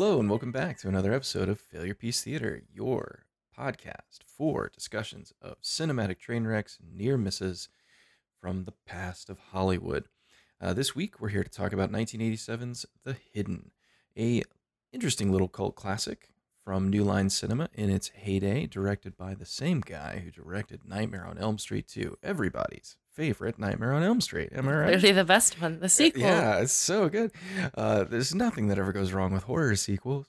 Hello, and welcome back to another episode of Failure Piece Theater, your podcast for discussions of cinematic train wrecks, near misses from the past of Hollywood. Uh, this week, we're here to talk about 1987's The Hidden, a interesting little cult classic from New Line Cinema in its heyday, directed by the same guy who directed Nightmare on Elm Street 2, everybody's favorite Nightmare on Elm Street. Am I right? Clearly the best one, the sequel. Yeah, it's so good. Uh, there's nothing that ever goes wrong with horror sequels.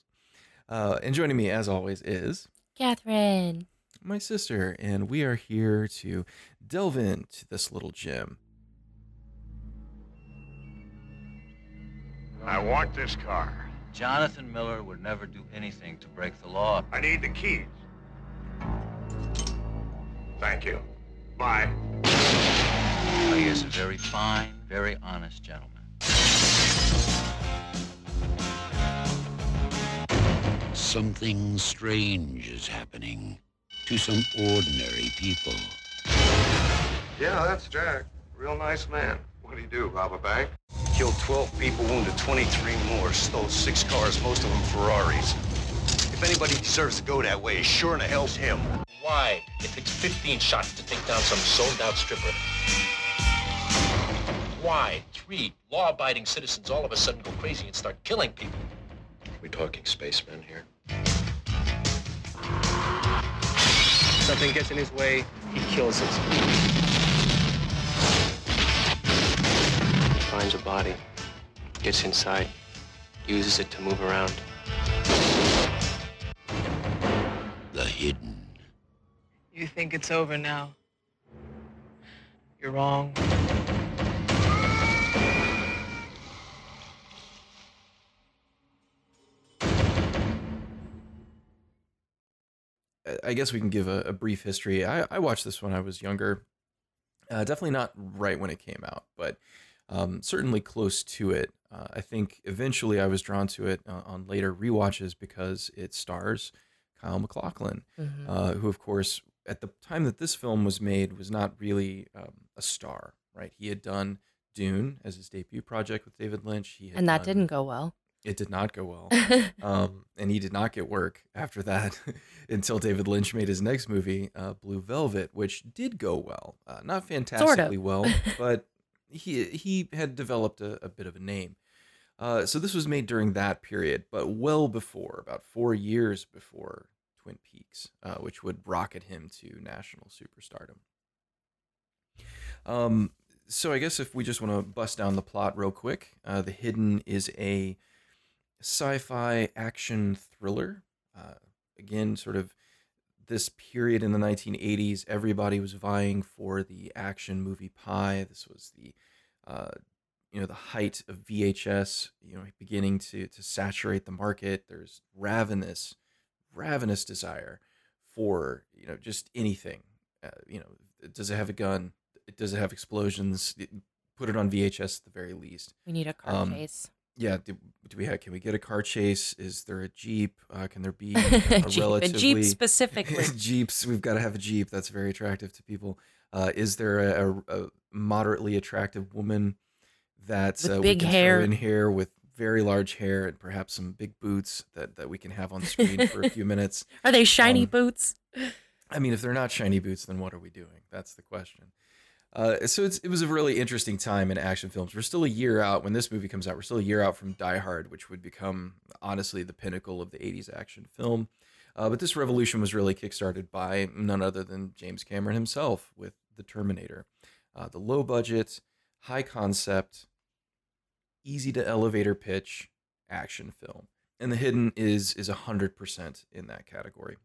Uh, and joining me, as always, is Catherine. my sister, and we are here to delve into this little gem. I want this car. Jonathan Miller would never do anything to break the law. I need the keys. Thank you. Bye. He is a very fine, very honest gentleman. Something strange is happening to some ordinary people. Yeah, that's Jack. Real nice man. What do you do, rob a bank? Killed 12 people, wounded 23 more, stole six cars, most of them Ferraris. If anybody deserves to go that way, it's sure in the hell's him. Why? It takes 15 shots to take down some sold-out stripper. Why? Three law-abiding citizens all of a sudden go crazy and start killing people. Are We talking spacemen here? something gets in his way, he kills it. Finds a body, gets inside, uses it to move around. The hidden. You think it's over now? You're wrong. I- guess we can give a, a brief history. I, I watched this when I was younger. Uh, definitely not right when it came out, but um, certainly close to it. Uh, I think eventually I was drawn to it uh, on later rewatches because it stars Kyle MacLachlan, Mhm. uh, who, of course, at the time that this film was made, was not really um, a star. Right? He had done Dune as his debut project with David Lynch. He had and that done- didn't go well. It did not go well um, and he did not get work after that until David Lynch made his next movie, uh, Blue Velvet, which did go well. Uh, not fantastically well, but he he had developed a, a bit of a name. Uh, so this was made during that period, but well before, about four years before Twin Peaks, uh, which would rocket him to national superstardom. Um, so I guess if we just want to bust down the plot real quick, uh, The Hidden is a sci-fi action thriller. Uh, again, sort of this period in the 1980s, everybody was vying for the action movie pie. This was the, uh, you know, the height of VHS. You know, beginning to to saturate the market. There's ravenous, ravenous desire for you know just anything. Uh, you know, does it have a gun? Does it have explosions? Put it on VHS at the very least. we need a car Um, chase. Yeah, do, do we have? Can we get a car chase? Is there a jeep? Uh, can there be a, a, Jeep, a Jeep specifically. Jeeps? We've got to have a jeep. That's very attractive to people. Uh, is there a, a, a moderately attractive woman that's With uh, big hair. in here with very large hair and perhaps some big boots that that we can have on screen for a few minutes? Are they shiny um, boots? I mean, if they're not shiny boots, then what are we doing? That's the question. Uh, so it was a really interesting time in action films. We're still a year out when this movie comes out. We're still a year out from Die Hard, which would become honestly the pinnacle of the '80s action film. Uh, but this revolution was really kickstarted by none other than James Cameron himself with The Terminator. Uh, the low budget, high concept, easy to elevator pitch action film, and The Hidden is is hundred percent in that category.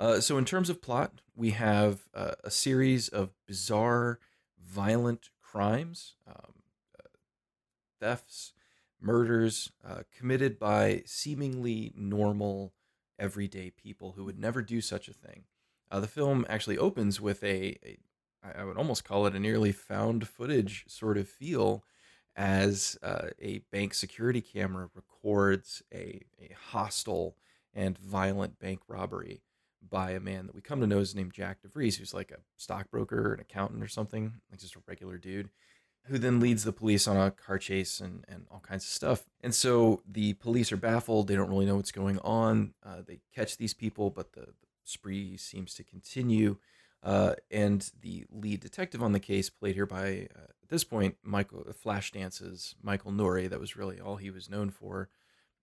Uh, so, in terms of plot, we have uh, a series of bizarre, violent crimes, um, uh, thefts, murders uh, committed by seemingly normal, everyday people who would never do such a thing. Uh, the film actually opens with a, a, I would almost call it a nearly found footage sort of feel, as a bank security camera records a, a hostile and violent bank robbery by a man that we come to know is named Jack DeVries, who's like a stockbroker, an accountant, or something, like just a regular dude. who then leads the police on a car chase and, and all kinds of stuff. And so the police are baffled. They don't really know what's going on. Uh, they catch these people, but the, the spree seems to continue. Uh, and the lead detective on the case, played here by, uh, at this point, Michael Flashdance's Michael Nouri, that was really all he was known for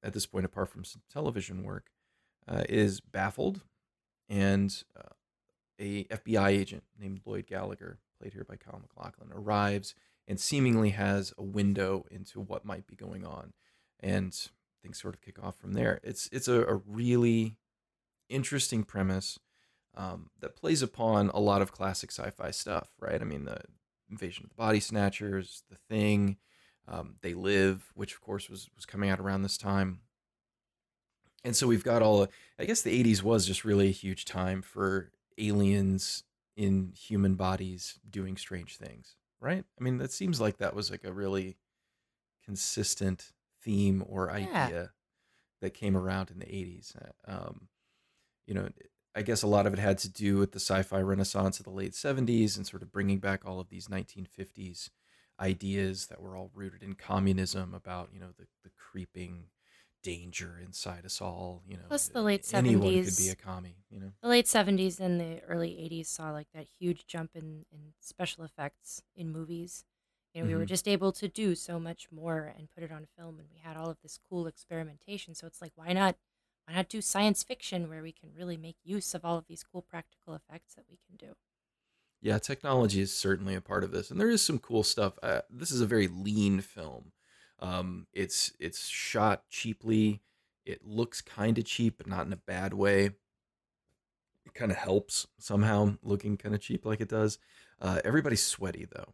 at this point, apart from some television work, uh, is baffled. And uh, a FBI agent named Lloyd Gallagher, played here by Kyle MacLachlan, arrives and seemingly has a window into what might be going on, and things sort of kick off from there. It's it's a, a really interesting premise um, that plays upon a lot of classic sci-fi stuff, right? I mean, the Invasion of the Body Snatchers, The Thing, um, They Live, which of course was was coming out around this time. And so we've got all. I guess the '80s was just really a huge time for aliens in human bodies doing strange things, right? I mean, that seems like that was like a really consistent theme or idea Yeah. that came around in the 80s. Uh, Um, you know, I guess a lot of it had to do with the sci-fi renaissance of the late 70s and sort of bringing back all of these 1950s ideas that were all rooted in communism about, you know, the, the creeping danger inside us all, you know. Plus the late anyone could be 70s. a commie, you know. The late 70s and the early 80s saw like that huge jump in, in special effects in movies. You know, we were Mhm. just able to do so much more and put it on film and we had all of this cool experimentation. So it's like why not why not do science fiction where we can really make use of all of these cool practical effects that we can do? Yeah, technology is certainly a part of this, and there is some cool stuff. Uh, this is a very lean film. Um, it's it's shot cheaply. It looks kind of cheap, but not in a bad way. It kind of helps somehow looking kind of cheap like it does. Uh, everybody's sweaty though,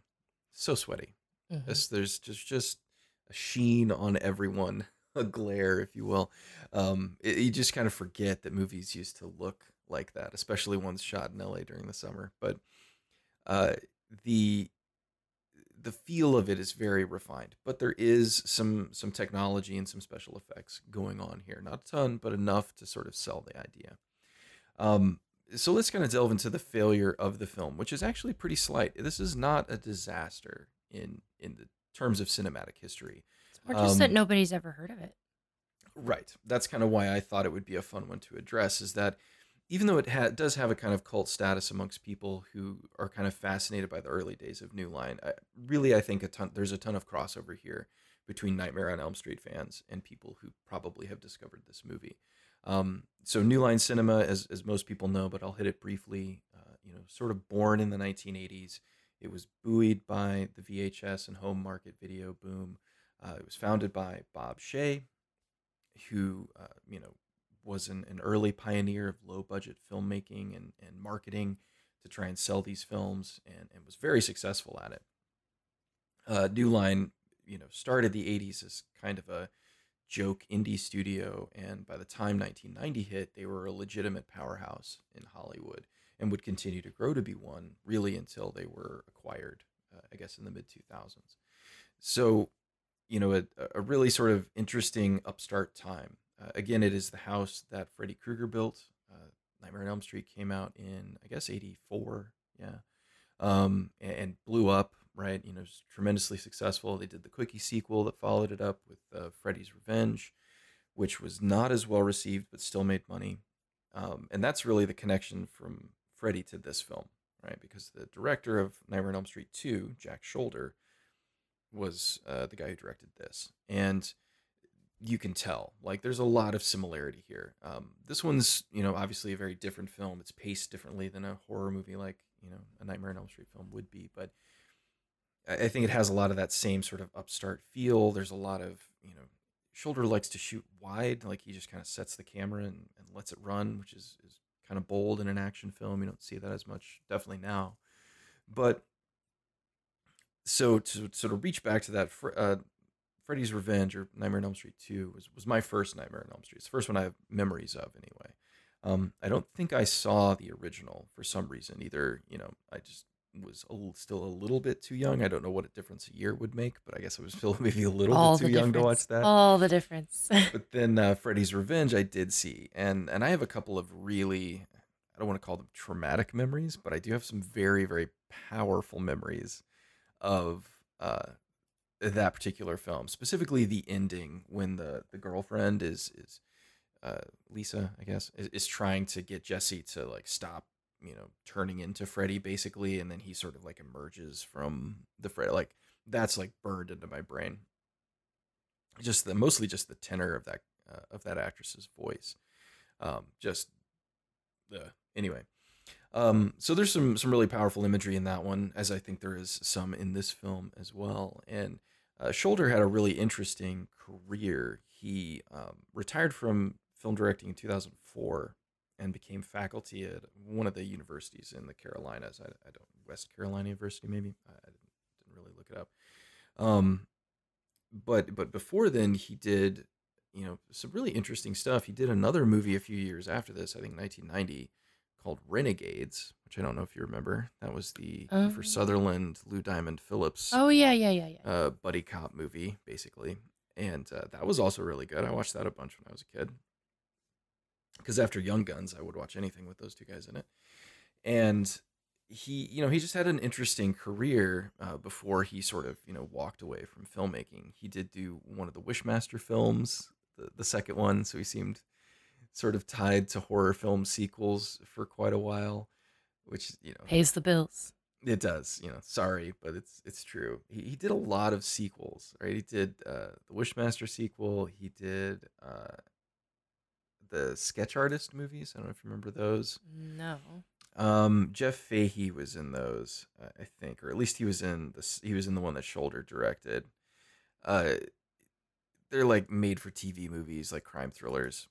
so sweaty. Mhm. This, there's just just a sheen on everyone, a glare, if you will. Um, it, you just kind of forget that movies used to look like that, especially ones shot in LA during the summer. But uh, the the feel of it is very refined, but there is some some technology and some special effects going on here. Not a ton, but enough to sort of sell the idea. Um, so let's kind of delve into the failure of the film, which is actually pretty slight. This is not a disaster in in the terms of cinematic history. Or just that Um, nobody's ever heard of it. Right. That's kind of why I thought it would be a fun one to address. Is that even though it ha- does have a kind of cult status amongst people who are kind of fascinated by the early days of New Line, I, really I think a ton there's a ton of crossover here between Nightmare on Elm Street fans and people who probably have discovered this movie. Um, so New Line Cinema, as as most people know, but I'll hit it briefly. Uh, you know, sort of born in the 1980s. It was buoyed by the VHS and home market video boom. Uh, it was founded by Bob Shaye, who uh, you know was an, an early pioneer of low budget filmmaking and, and marketing to try and sell these films and, and was very successful at it. Uh, New Line, you know, started the 80s as kind of a joke indie studio, and by the time 1990 hit, they were a legitimate powerhouse in Hollywood and would continue to grow to be one really until they were acquired, uh, I guess, in the mid 2000s. So, you know, a, a really sort of interesting upstart time. Uh, again, it is the house that Freddy Krueger built. Uh, Nightmare on Elm Street came out in, I guess, 84. Yeah. Um, and, and blew up, right? You know, was tremendously successful. They did the Quickie sequel that followed it up with uh, Freddy's Revenge, which was not as well received, but still made money. Um, and that's really the connection from Freddy to this film, right? Because the director of Nightmare on Elm Street 2, Jack Sholder, was uh, the guy who directed this. And you can tell, like, there's a lot of similarity here. Um, this one's, you know, obviously a very different film. It's paced differently than a horror movie like, you know, a Nightmare on Elm Street film would be. But I think it has a lot of that same sort of upstart feel. There's a lot of, you know, Sholder likes to shoot wide. Like, he just kind of sets the camera and, and lets it run, which is, is kind of bold in an action film. You don't see that as much, definitely now. But so to sort of reach back to that, uh, Freddy's Revenge or Nightmare on Elm Street 2 was, was my first Nightmare on Elm Street. It's the first one I have memories of anyway. Um, I don't think I saw the original for some reason. Either, you know, I just was a little, still a little bit too young. I don't know what a difference a year would make, but I guess I was still maybe a little All bit too young to watch that All the difference. but then uh, Freddy's Revenge I did see, and and I have a couple of really I don't want to call them traumatic memories, but I do have some very very powerful memories of uh, that particular film, specifically the ending when the the girlfriend is is uh, Lisa, I guess, is, is trying to get Jesse to like stop, you know, turning into Freddy basically, and then he sort of like emerges from the Freddy. Like that's like burned into my brain. Just the mostly just the tenor of that uh, of that actress's voice, um, just the anyway. Um, so there's some some really powerful imagery in that one, as I think there is some in this film as well. And uh, Sholder had a really interesting career. He um, retired from film directing in 2004 and became faculty at one of the universities in the Carolinas. I, I don't West Carolina University, maybe. I, I didn't, really look it up. Um, but but before then, he did you know some really interesting stuff. He did another movie a few years after this, I think 1990, called Renegades, which I don't know if you remember. That was the Um. Kiefer Sutherland, Lou Diamond Phillips Oh yeah, yeah, yeah, yeah. uh, buddy cop movie, basically. And uh, that was also really good. I watched that a bunch when I was a kid. Because after Young Guns, I would watch anything with those two guys in it. And he, you know, he just had an interesting career uh, before he sort of, you know, walked away from filmmaking. He did do one of the Wishmaster films, the, the second one. So he seemed sort of tied to horror film sequels for quite a while, which, you know, Pays the bills. it does, you know. Sorry, but it's it's true. He, he did a lot of sequels, right? He did uh, the Wishmaster sequel. He did uh, the Sketch Artist movies. I don't know if you remember those. No. Um, Jeff Fahey was in those, uh, I think, or at least he was in this. He was in the one that Sholder directed. Uh, they're like made for TV movies, like crime thrillers.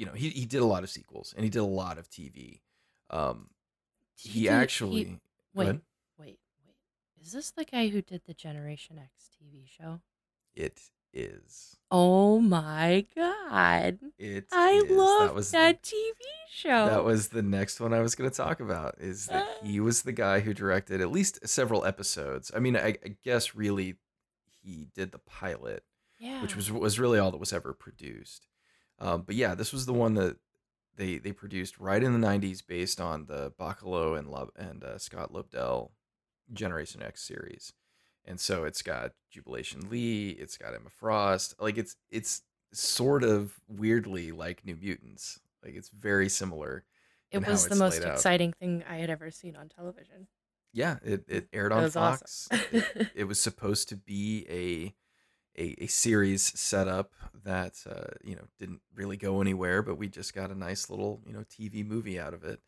You know, he he did a lot of sequels and he did a lot of TV. Um, he, did- actually he- wait, wait, wait. Is this the guy who did the Generation X TV show? It is. Oh my god. It I is. love that was that the, TV show. that was the next one I was going to talk about. Is that he was the guy who directed at least several episodes. I mean, I, I guess really he did the pilot, yeah. which was was really all that was ever produced. Um, but yeah, this was the one that they they produced right in the '90s, based on the Bachalo and Lo- and uh, Scott Lobdell Generation X series. And so it's got Jubilation Lee, it's got Emma Frost. Like it's it's sort of weirdly like New Mutants. Like it's very similar. it was the most laid out. exciting thing I had ever seen on television. Yeah, it, it aired on Fox. awesome. it, it was supposed to be a a, a series setup that uh, you know didn't really go anywhere, but we just got a nice little you know TV movie out of it.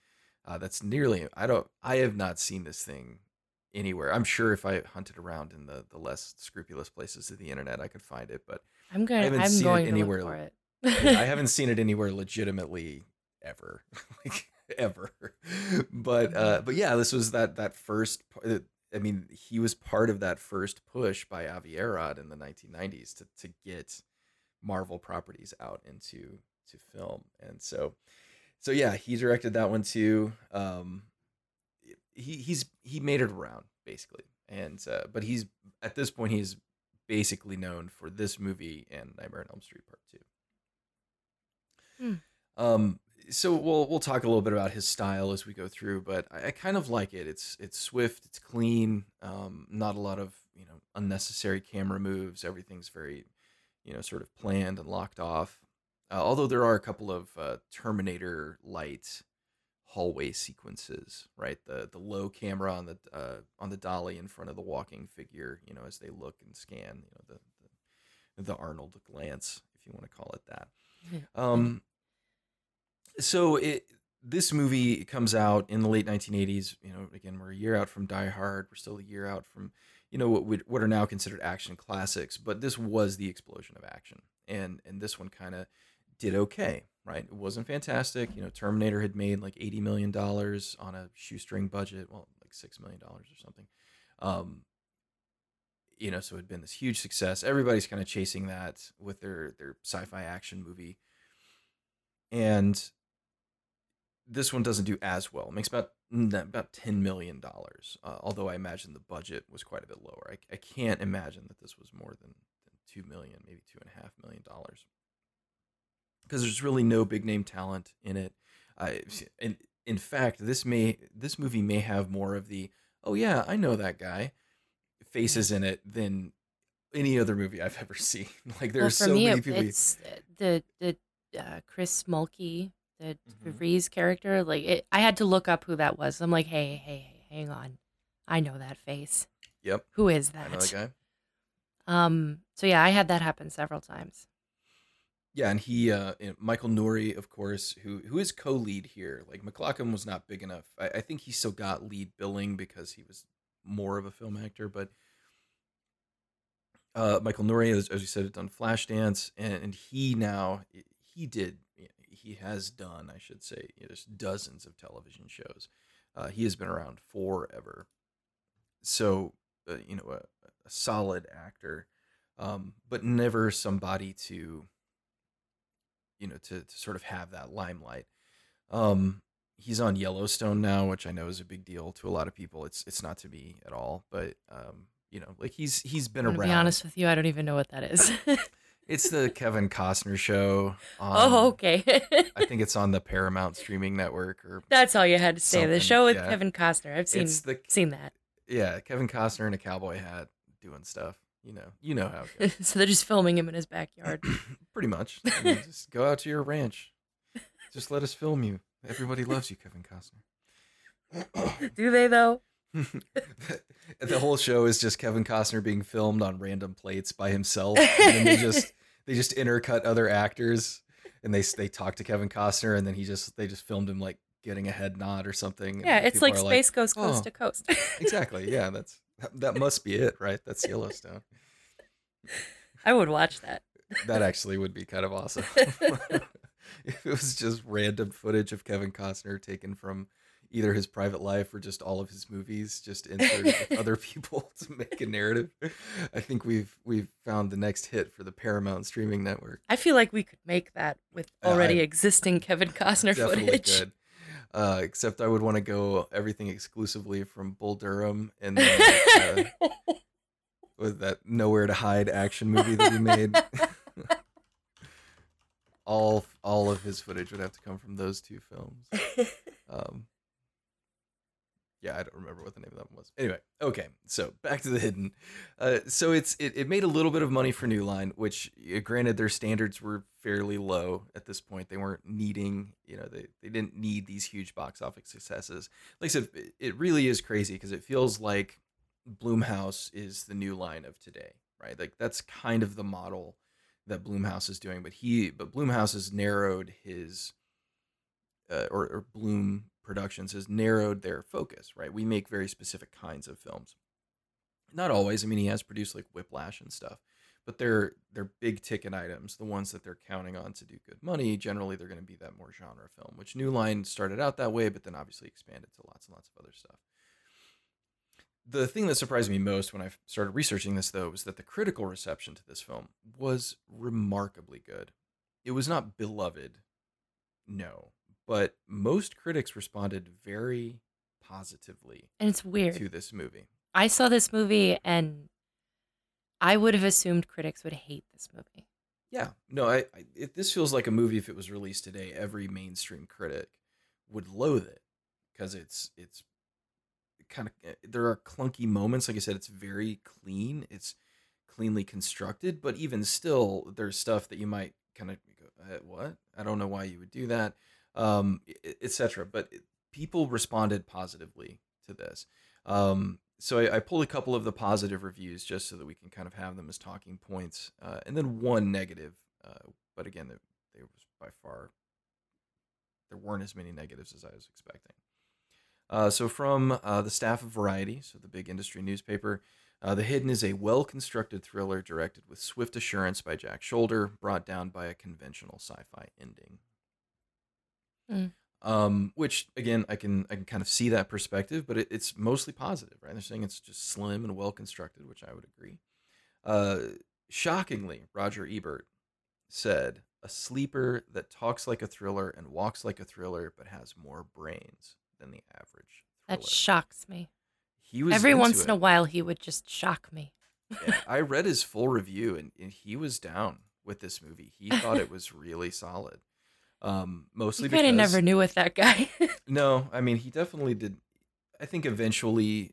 Uh, that's nearly I don't I have not seen this thing anywhere. I'm sure if I hunted around in the the less scrupulous places of the internet, I could find it, but I'm going. haven't I'm seen it anywhere. for it. I haven't seen it anywhere legitimately ever, like ever. But uh, but yeah, this was that that first. I mean, he was part of that first push by Avi Arad in the 1990s to to get Marvel properties out into to film, and so so yeah, he directed that one too. Um, he he's he made it around basically, and uh, but he's at this point he's basically known for this movie and Nightmare on Elm Street Part Two. Hmm. Um, so we'll we'll talk a little bit about his style as we go through, but I, I kind of like it. It's it's swift, it's clean, um, not a lot of you know unnecessary camera moves. Everything's very you know sort of planned and locked off. Uh, although there are a couple of uh, Terminator light hallway sequences, right? The the low camera on the uh, on the dolly in front of the walking figure, you know, as they look and scan, you know, the the, the Arnold glance, if you want to call it that. Um, so it this movie comes out in the late 1980s. You know, again, we're a year out from Die Hard. We're still a year out from you know what what are now considered action classics. But this was the explosion of action, and and this one kind of did okay, right? It wasn't fantastic. You know, Terminator had made like 80 million dollars on a shoestring budget, well, like six million dollars or something. Um, you know, so it had been this huge success. Everybody's kind of chasing that with their their sci-fi action movie, and this one doesn't do as well. It makes about mm, about ten million dollars. Uh, although I imagine the budget was quite a bit lower. I, I can't imagine that this was more than, than two million, maybe two and a half million dollars, because there's really no big name talent in it. I and in fact, this may this movie may have more of the oh yeah I know that guy faces in it than any other movie I've ever seen. Like Well, there's for so me, many people. it's uh, the the uh, Chris Mulkey, the. Reese character. Like it, I had to look up who that was. I'm like, hey, hey, hey, hang on, I know that face. Yep, Who is that? that guy. Um. So yeah, I had that happen several times. Yeah, and he, uh, Michael Nouri, of course, who who is co-lead here. Like MacLachlan was not big enough. I, I think he still got lead billing because he was more of a film actor. But uh, Michael Nouri, as, as you said, had done Flashdance, and, and he now he did he has done, I should say, you know, there's dozens of television shows. Uh, he has been around forever. So uh, you know, a, a solid actor, um, but never somebody to you know to, to sort of have that limelight um he's on yellowstone now which i know is a big deal to a lot of people it's it's not to me at all but um you know like he's he's been around be honest with you, I don't even know what that is. it's the kevin costner show oh, on, oh, okay. i think it's on the paramount streaming network or That's all you had to say. The show with yeah. Kevin Costner. I've seen the seen that. yeah kevin costner in a cowboy hat doing stuff you know you know how it goes so they're just filming him in his backyard. pretty much I mean, just go out to your ranch just let us film you everybody loves you kevin costner Do they though? the whole show is just Kevin Costner being filmed on random plates by himself, and then they just they just intercut other actors, and they they talk to Kevin Costner, and then he just they just filmed him like getting a head nod or something. Yeah, it's like Space Ghost Coast "Oh." to Coast. exactly. Yeah, that's that must be it, right? That's Yellowstone. I would watch that. That actually would be kind of awesome. if it was just random footage of Kevin Costner taken from either his private life or just all of his movies, just inserted with other people to make a narrative. I think we've we've found the next hit for the Paramount streaming network. I feel like we could make that with Uh, already I- existing Kevin Costner Definitely footage. good. Uh, except I would want to go everything exclusively from Bull Durham and then, uh, with that Nowhere to Hide action movie that he made. all all of his footage would have to come from those two films. Um, yeah, I don't remember what the name of that one was. Anyway, okay, so back to the hidden. Uh, so it's it, it made a little bit of money for New Line, which granted their standards were fairly low at this point. They weren't needing, you know, they, they didn't need these huge box office successes. Like I said, it- it really is crazy because it feels like Blumhouse is the New Line of today, right? Like that's kind of the model that Blumhouse is doing, but he but Blumhouse has narrowed his uh, or, or Blum Productions has narrowed their focus, right? We make very specific kinds of films. Not always. I mean, he has produced like Whiplash and stuff, but they're they're big ticket items, the ones that they're counting on to do good money. Generally, they're going to be that more genre film, which New Line started out that way, but then obviously expanded to lots and lots of other stuff. The thing that surprised me most when I started researching this, though, was that the critical reception to this film was remarkably good. It was not beloved, no, but most critics responded very positively And it's weird. to this movie. I saw this movie and I would have assumed critics would hate this movie. Yeah, no, I, I it, this feels like a movie if it was released today, every mainstream critic would loathe it because it's it's kind of there are clunky moments. Like I said, it's very clean, it's cleanly constructed, but even still, there's stuff that you might kind of go, uh, "What? I don't know why you would do that," um, etc. But people responded positively to this. Um, so I, I pulled a couple of the positive reviews just so that we can kind of have them as talking points, uh, and then one negative. Uh, but again, there, was by far there weren't as many negatives as I was expecting. Uh, so from uh, the staff of Variety, so the big industry newspaper, uh, The Hidden is a well-constructed thriller directed with swift assurance by Jack Sholder, brought down by a conventional sci-fi ending. Mm. Um, which again, I can I can kind of see that perspective, but it, it's mostly positive, right? They're saying it's just slim and well constructed, which I would agree. Uh, shockingly, Roger Ebert said, "A sleeper that talks like a thriller and walks like a thriller, but has more brains than the average." That shocks me. He was Every once it. in a while, he would just shock me. Yeah, I read his full review and, and he was down with this movie. He thought it was really solid. Um, mostly You kind of never knew with that guy. no, I mean he definitely did. I think eventually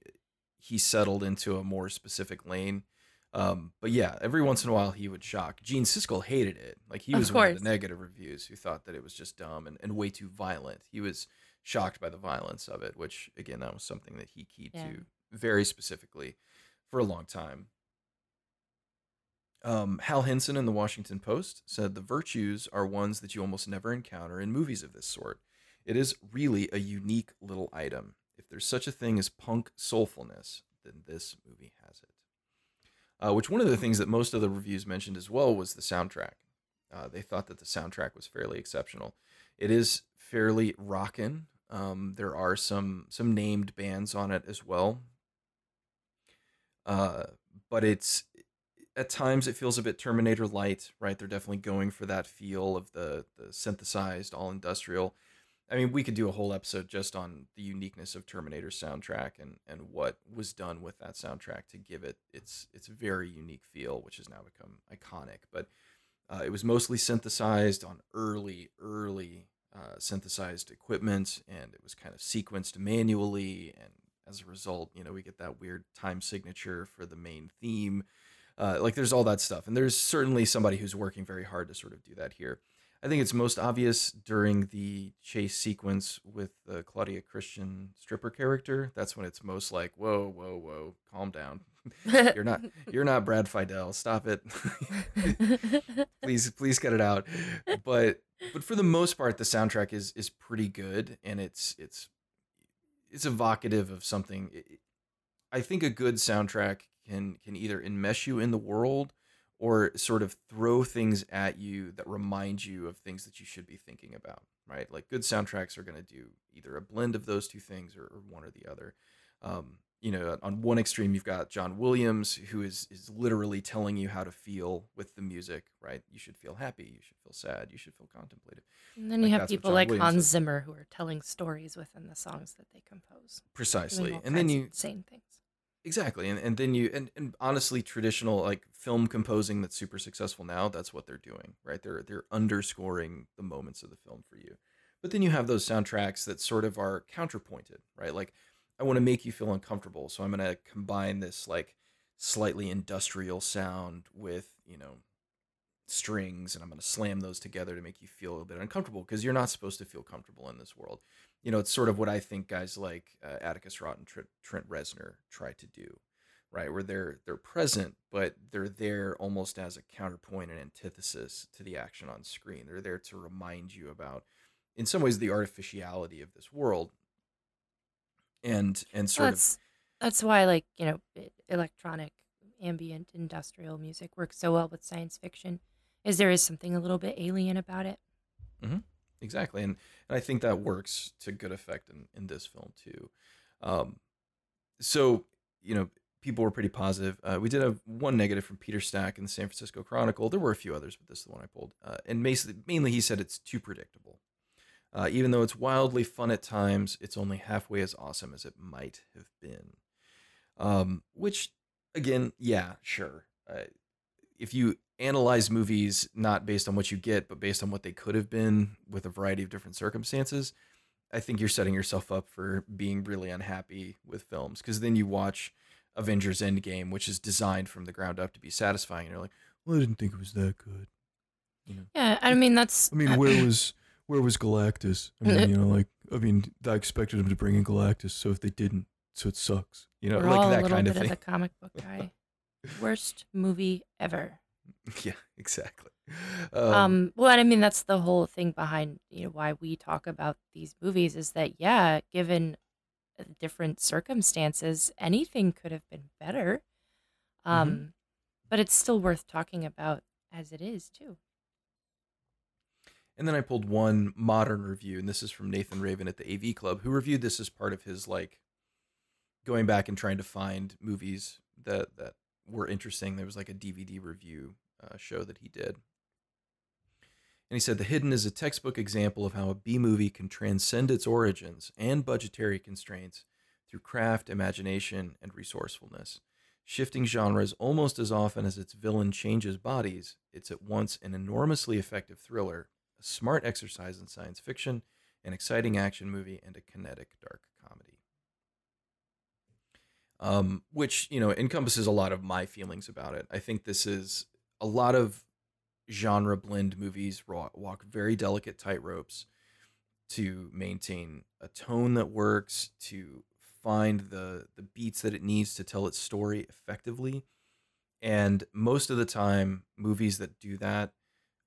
he settled into a more specific lane. Um, but yeah, every once in a while he would shock. Gene Siskel hated it. Like he Of was one of the negative reviews who thought that it was just dumb and, and way too violent. He was shocked by the violence of it, which again, that was something that he keyed Yeah. to very specifically for a long time. Um, Hal Hinson in the Washington Post said the virtues are ones that you almost never encounter in movies of this sort. It is really a unique little item. If there's such a thing as punk soulfulness, then this movie has it. Uh, which one of the things that most of the reviews mentioned as well was the soundtrack. Uh, they thought that the soundtrack was fairly exceptional. It is fairly rockin'. Um, there are some some named bands on it as well. Uh, but it's at times it feels a bit Terminator light, right? They're definitely going for that feel of the the synthesized, all industrial. I mean, we could do a whole episode just on the uniqueness of Terminator's soundtrack and and what was done with that soundtrack to give it its its very unique feel, which has now become iconic. But uh, it was mostly synthesized on early, early uh, synthesized equipment, and it was kind of sequenced manually. And as a result, you know, we get that weird time signature for the main theme. Uh, like there's all that stuff, and there's certainly somebody who's working very hard to sort of do that here. I think it's most obvious during the chase sequence with the Claudia Christian stripper character. That's when it's most like, whoa, whoa, whoa, calm down. you're not, you're not Brad Fiedel. Stop it. please, please cut it out. But, but for the most part, the soundtrack is is pretty good, and it's it's it's evocative of something. I think a good soundtrack can can either enmesh you in the world or sort of throw things at you that remind you of things that you should be thinking about, right? Like good soundtracks are going to do either a blend of those two things or, or one or the other. Um, you know, on one extreme, you've got John Williams, who is is literally telling you how to feel with the music, right? You should feel happy, you should feel sad, you should feel contemplative. And then Like, you have people like Williams Hans. Zimmer who are telling stories within the songs that they compose. Precisely, and then you insane things. Exactly. And and then you and, and honestly traditional like film composing that's super successful now, that's what they're doing, right? They're they're underscoring the moments of the film for you. But then you have those soundtracks that sort of are counterpointed, right? Like I want to make you feel uncomfortable, so I'm going to combine this like slightly industrial sound with, you know, strings and I'm going to slam those together to make you feel a little bit uncomfortable because you're not supposed to feel comfortable in this world. You know, it's sort of what I think guys like uh, Atticus Ross and Trent, Trent Reznor try to do, right? Where they're they're present, but they're there almost as a counterpoint and antithesis to the action on screen. They're there to remind you about, in some ways, the artificiality of this world, and and sort of that's that's why like you know electronic ambient industrial music works so well with science fiction is there is something a little bit alien about it exactly and, and i think that works to good effect in, in this film too. Um, so you know people were pretty positive. Uh, we did have one negative from peter stack in the san francisco chronicle. There were a few others but this is the one i pulled. Uh, and mainly, mainly he said it's too predictable. Uh, even though it's wildly fun at times it's only halfway as awesome as it might have been. Um, which again yeah sure. Uh, if you analyze movies not based on what you get, but based on what they could have been with a variety of different circumstances, I think you're setting yourself up for being really unhappy with films. Because then you watch Avengers Endgame, which is designed from the ground up to be satisfying, and you're like, well, I didn't think it was that good. You know? yeah i mean that's I mean, where was where was Galactus? I mean, you know, like I mean, I expected him to bring in Galactus, so if they didn't, so it sucks. You know, we're like all that a little kind bit of thing. the comic book guy worst movie ever. Yeah, exactly. um, well and i mean that's the whole thing behind you know why we talk about these movies is that yeah given uh, different circumstances anything could have been better. Um but it's still worth talking about as it is too. And then I pulled one modern review, and this is from Nathan Rabin at the AV Club, who reviewed this as part of his like going back and trying to find movies that that were interesting. There was like a DVD review uh, show that he did. And he said The Hidden is a textbook example of how a B movie can transcend its origins and budgetary constraints through craft, imagination, and resourcefulness. Shifting genres almost as often as its villain changes bodies, it's at once an enormously effective thriller, a smart exercise in science fiction, an exciting action movie, and a kinetic dark. Um, which you know encompasses a lot of my feelings about it. I think this is a lot of genre blend movies walk very delicate tightropes to maintain a tone that works, to find the the beats that it needs to tell its story effectively. And most of the time, movies that do that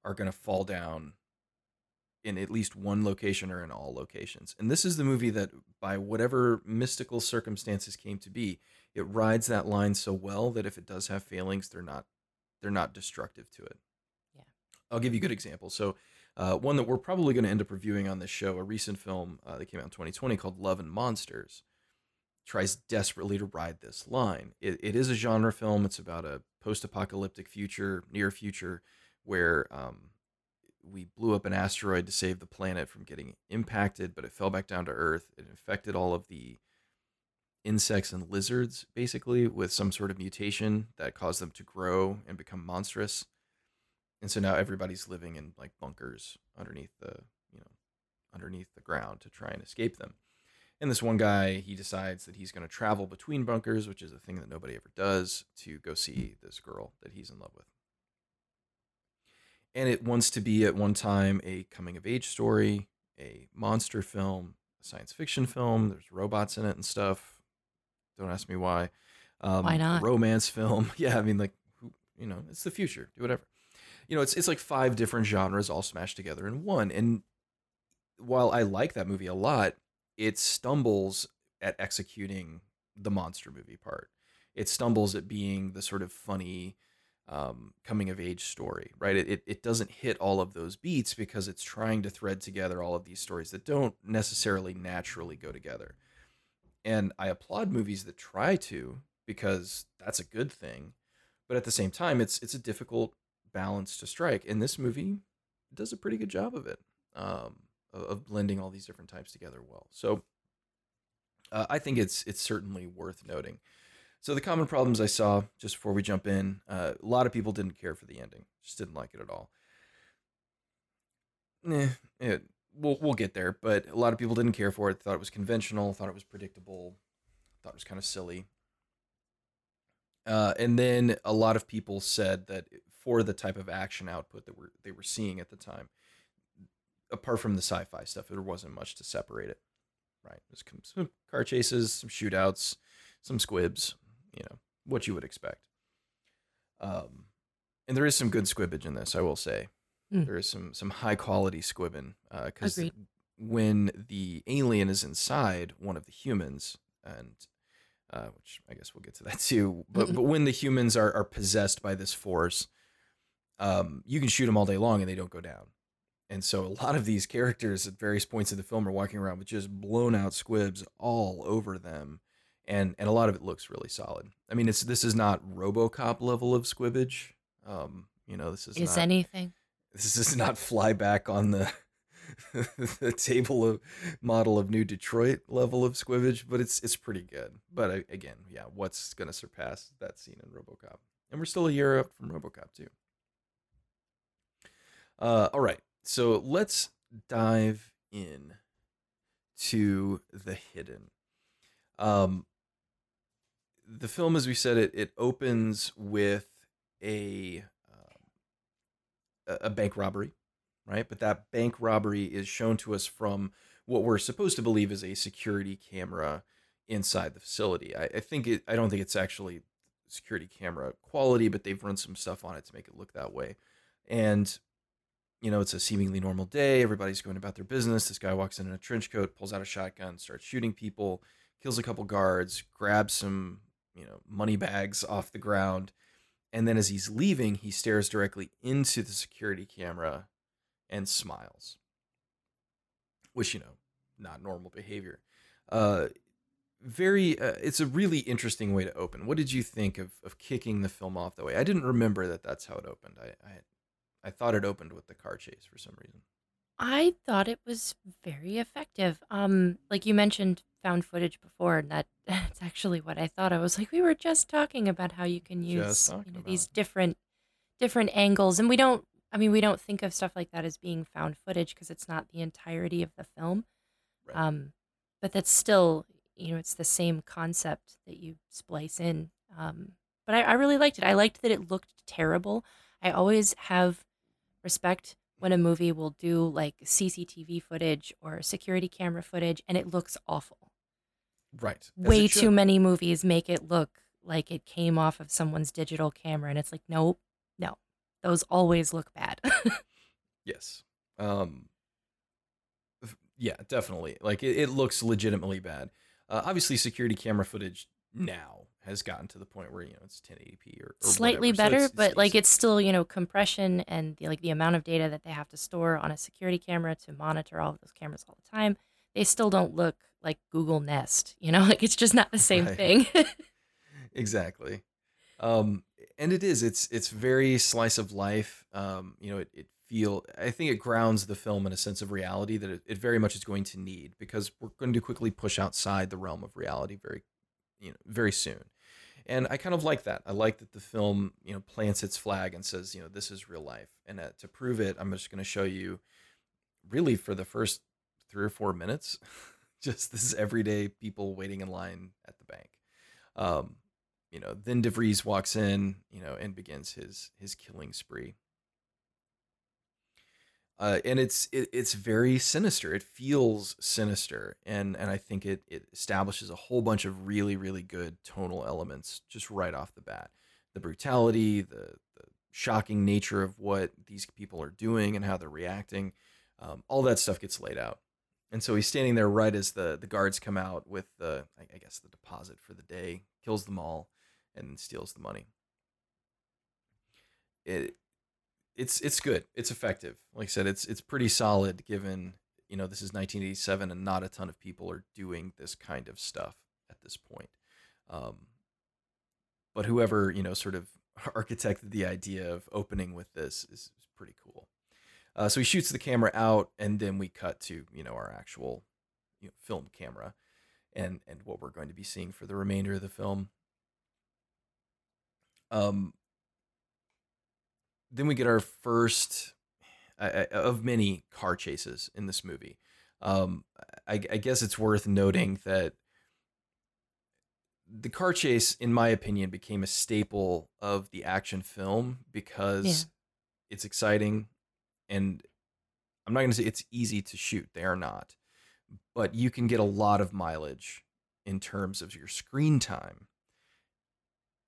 are going to fall down in at least one location or in all locations. And this is the movie that, by whatever mystical circumstances came to be, it rides that line so well that if it does have failings, they're not they're not destructive to it. Yeah. I'll give you a good example. So, uh, one that we're probably going to end up reviewing on this show, a recent film uh, that came out in 2020 called Love and Monsters, tries desperately to ride this line. It, it is a genre film. It's about a post-apocalyptic future, near future, where um, we blew up an asteroid to save the planet from getting impacted, but it fell back down to Earth. It infected all of the insects and lizards, basically, with some sort of mutation that caused them to grow and become monstrous. And so now everybody's living in like bunkers underneath the, you know, underneath the ground to try and escape them. And this one guy, he decides that he's going to travel between bunkers, which is a thing that nobody ever does, to go see this girl that he's in love with and it wants to be at one time a coming of age story, a monster film, a science fiction film. There's robots in it and stuff. Don't ask me why. Um, Why not? Romance film. Yeah, I mean, like, who, you know, it's the future. Do whatever. You know, it's it's like five different genres all smashed together in one. And while I like that movie a lot, it stumbles at executing the monster movie part. It stumbles at being the sort of funny, um, coming of age story, right? It, it, doesn't hit all of those beats because it's trying to thread together all of these stories that don't necessarily naturally go together. And I applaud movies that try to because that's a good thing. But at the same time, it's it's a difficult balance to strike. And this movie does a pretty good job of it, um, of, of blending all these different types together well. So uh, I think it's it's certainly worth noting. So the common problems I saw just before we jump in, uh, a lot of people didn't care for the ending, just didn't like it at all. Eh, it, we'll we'll get there, but a lot of people didn't care for it. Thought it was conventional, thought it was predictable, thought it was kind of silly. Uh, and then a lot of people said that for the type of action output that we're, they were seeing at the time, apart from the sci-fi stuff, there wasn't much to separate it. Right, there's some car chases, some shootouts, some squibs, you know what you would expect. Um, and there is some good squibbage in this, I will say. Mm. There is some some high quality squibbing because Agreed. when the alien is inside one of the humans, and uh, which I guess we'll get to that too, but but when the humans are are possessed by this force, um, you can shoot them all day long and they don't go down. And so a lot of these characters at various points in the film are walking around with just blown out squibs all over them and and a lot of it looks really solid. I mean, it's this is not RoboCop level of squibbage. Um, you know, this is Is not, anything? this is not fly back on the the table of model of New Detroit level of squibbage, but it's it's pretty good. But again, yeah, what's gonna surpass that scene in RoboCop? And we're still a year up from RoboCop too. Uh, all right, so let's dive in to the hidden. Um, the film, as we said, it it opens with a um, a bank robbery, right? But that bank robbery is shown to us from what we're supposed to believe is a security camera inside the facility. I, I think it. I don't think it's actually security camera quality, but they've run some stuff on it to make it look that way. And you know, it's a seemingly normal day. Everybody's going about their business. This guy walks in in a trench coat, pulls out a shotgun, starts shooting people, kills a couple guards, grabs some, you know, money bags off the ground. And then as he's leaving, he stares directly into the security camera and smiles, which, you know, not normal behavior. Uh, very, uh, it's a really interesting way to open. What did you think of, of kicking the film off that way? I didn't remember that that's how it opened. I, I, I thought it opened with the car chase for some reason. I thought it was very effective. Um, like you mentioned found footage before, and that that's actually what I thought. I was like, we were just talking about how you can use you know these it. different different angles, and we don't. I mean, we don't think of stuff like that as being found footage because it's not the entirety of the film. Right. Um, but that's still you know it's the same concept that you splice in. Um, but I, I really liked it. I liked that it looked terrible. I always have respect when a movie will do like CCTV footage or security camera footage and it looks awful. Right. As Way too many movies make it look like it came off of someone's digital camera and it's like nope, no. Those always look bad. Yes. Um. Yeah, definitely. Like it, it looks legitimately bad. Uh, obviously, security camera footage now has gotten to the point where you know it's 1080p or, or Slightly whatever, so better, it's- it's but like it's still, you know, compression and the, like the amount of data that they have to store on a security camera to monitor all of those cameras all the time. They still don't look like Google Nest, you know, like it's just not the same Right. thing. exactly. Um and it is it's it's very slice of life. Um you know it, it feel i think it grounds the film in a sense of reality that it, it very much is going to need because we're going to quickly push outside the realm of reality very you know very soon. And i kind of like that. I like that the film you know plants its flag and says you know this is real life. And uh, to prove it i'm just going to show you really for the first three or four minutes just this is everyday people waiting in line at the bank. Um you know then devries walks in you know and begins his his killing spree. Uh, and it's it, it's very sinister. It feels sinister and and i think it it establishes a whole bunch of really really good tonal elements just right off the bat. The brutality the the shocking nature of what these people are doing and how they're reacting um, all that stuff gets laid out and so he's standing there right as the the guards come out with the I- guess the deposit for the day, kills them all, and steals the money. It it's it's good. It's effective. Like I said, it's it's pretty solid given you know this is 1987 and not a ton of people are doing this kind of stuff at this point. Um, but whoever you know sort of architected the idea of opening with this is, is pretty cool. Uh, so he shoots the camera out, and then we cut to you know our actual you know, film camera, and and what we're going to be seeing for the remainder of the film. Um. Then we get our first uh, of many car chases in this movie. Um, I, I guess it's worth noting that the car chase, in my opinion, became a staple of the action film because Yeah. it's exciting and I'm not going to say it's easy to shoot. They are not. But you can get a lot of mileage in terms of your screen time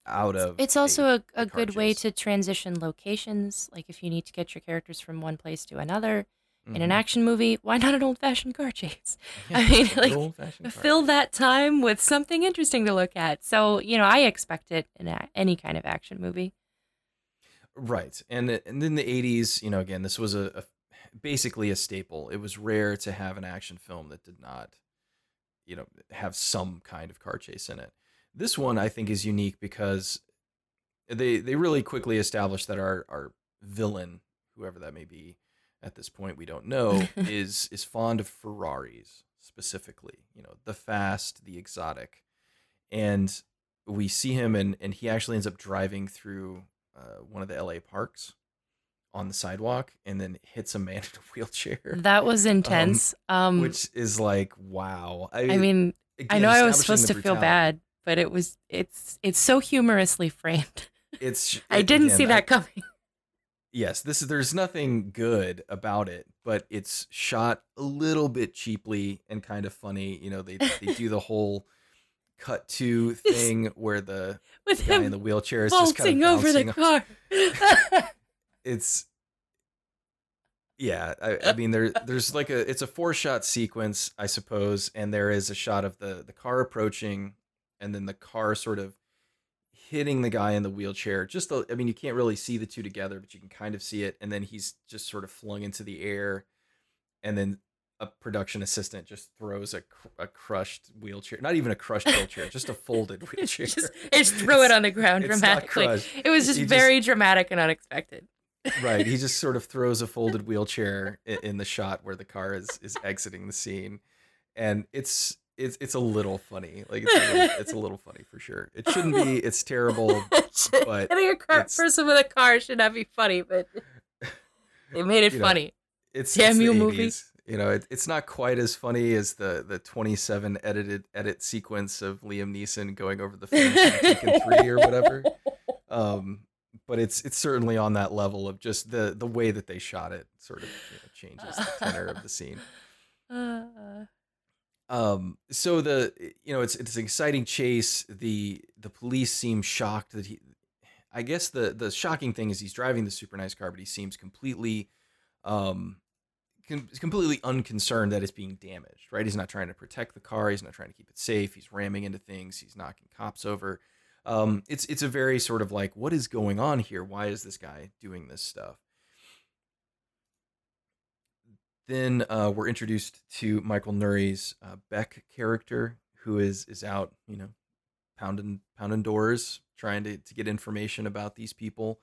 out of it's also a, a car good way to transition locations. Like if you need to get your characters from one place to another in an Mhm. action movie, why not an old fashioned car chase? Yeah, I mean, like, Fill that time with something interesting to look at. So, you know, I expect it in a, any kind of action movie. Right. And and then the 80s, you know, again, this was a, a basically a staple. It was rare to have an action film that did not you know, have some kind of car chase in it. This one I think is unique because they they really quickly established that our our villain, whoever that may be at this point, we don't know, is is fond of Ferraris specifically, you know, the fast, the exotic. And we see him and and he actually ends up driving through uh, one of the LA parks on the sidewalk and then hits a man in a wheelchair. That was intense. Um, which is like wow. I, I mean, I know I was supposed to feel bad, but it was it's it's so humorously framed. It's I didn't again, see I- that coming. yes, this is there's nothing good about it, but it's shot a little bit cheaply and kind of funny. You know, they they do the whole cut to thing where the, With the guy in the wheelchair is just kind of over the car. it's yeah I, I mean there there's like a it's a four shot sequence i suppose and there is a shot of the the car approaching and then the car sort of hitting the guy in the wheelchair just I mean you can't really see the two together but you can kind of see it and then he's just sort of flung into the air and then a production assistant just throws a, cr- a crushed wheelchair not even a crushed wheelchair just a folded wheelchair just, just throw it on the ground dramatically. It was just He just- very dramatic and unexpected. right he just sort of throws a folded wheelchair in, in the shot where the car is is exiting the scene and it's it's it's a little funny like it's a little, it's a little funny for sure it shouldn't be it's terrible but Hitting a car, person with a car should not be funny, but they made it You know, funny. it's Damn it's you, movie. 80s. you know, it, it's not quite as funny as the the 27 edited edit sequence of Liam Neeson going over the fence in Taken 3 or whatever. Um, but it's it's certainly on that level of just the the way that they shot it sort of you know, changes the tenor of the scene. Um, so the you know it's it's an exciting chase. The the police seem shocked that he. I guess the the shocking thing is he's driving the super nice car, but he seems completely, um, com- completely unconcerned that it's being damaged. Right? He's not trying to protect the car. He's not trying to keep it safe. He's ramming into things. He's knocking cops over. Um, it's it's a very sort of like what is going on here? Why is this guy doing this stuff? Then uh, we're introduced to Michael Nouri's uh, Beck character, who is is out, you know, pounding pounding doors, trying to, to get information about these people,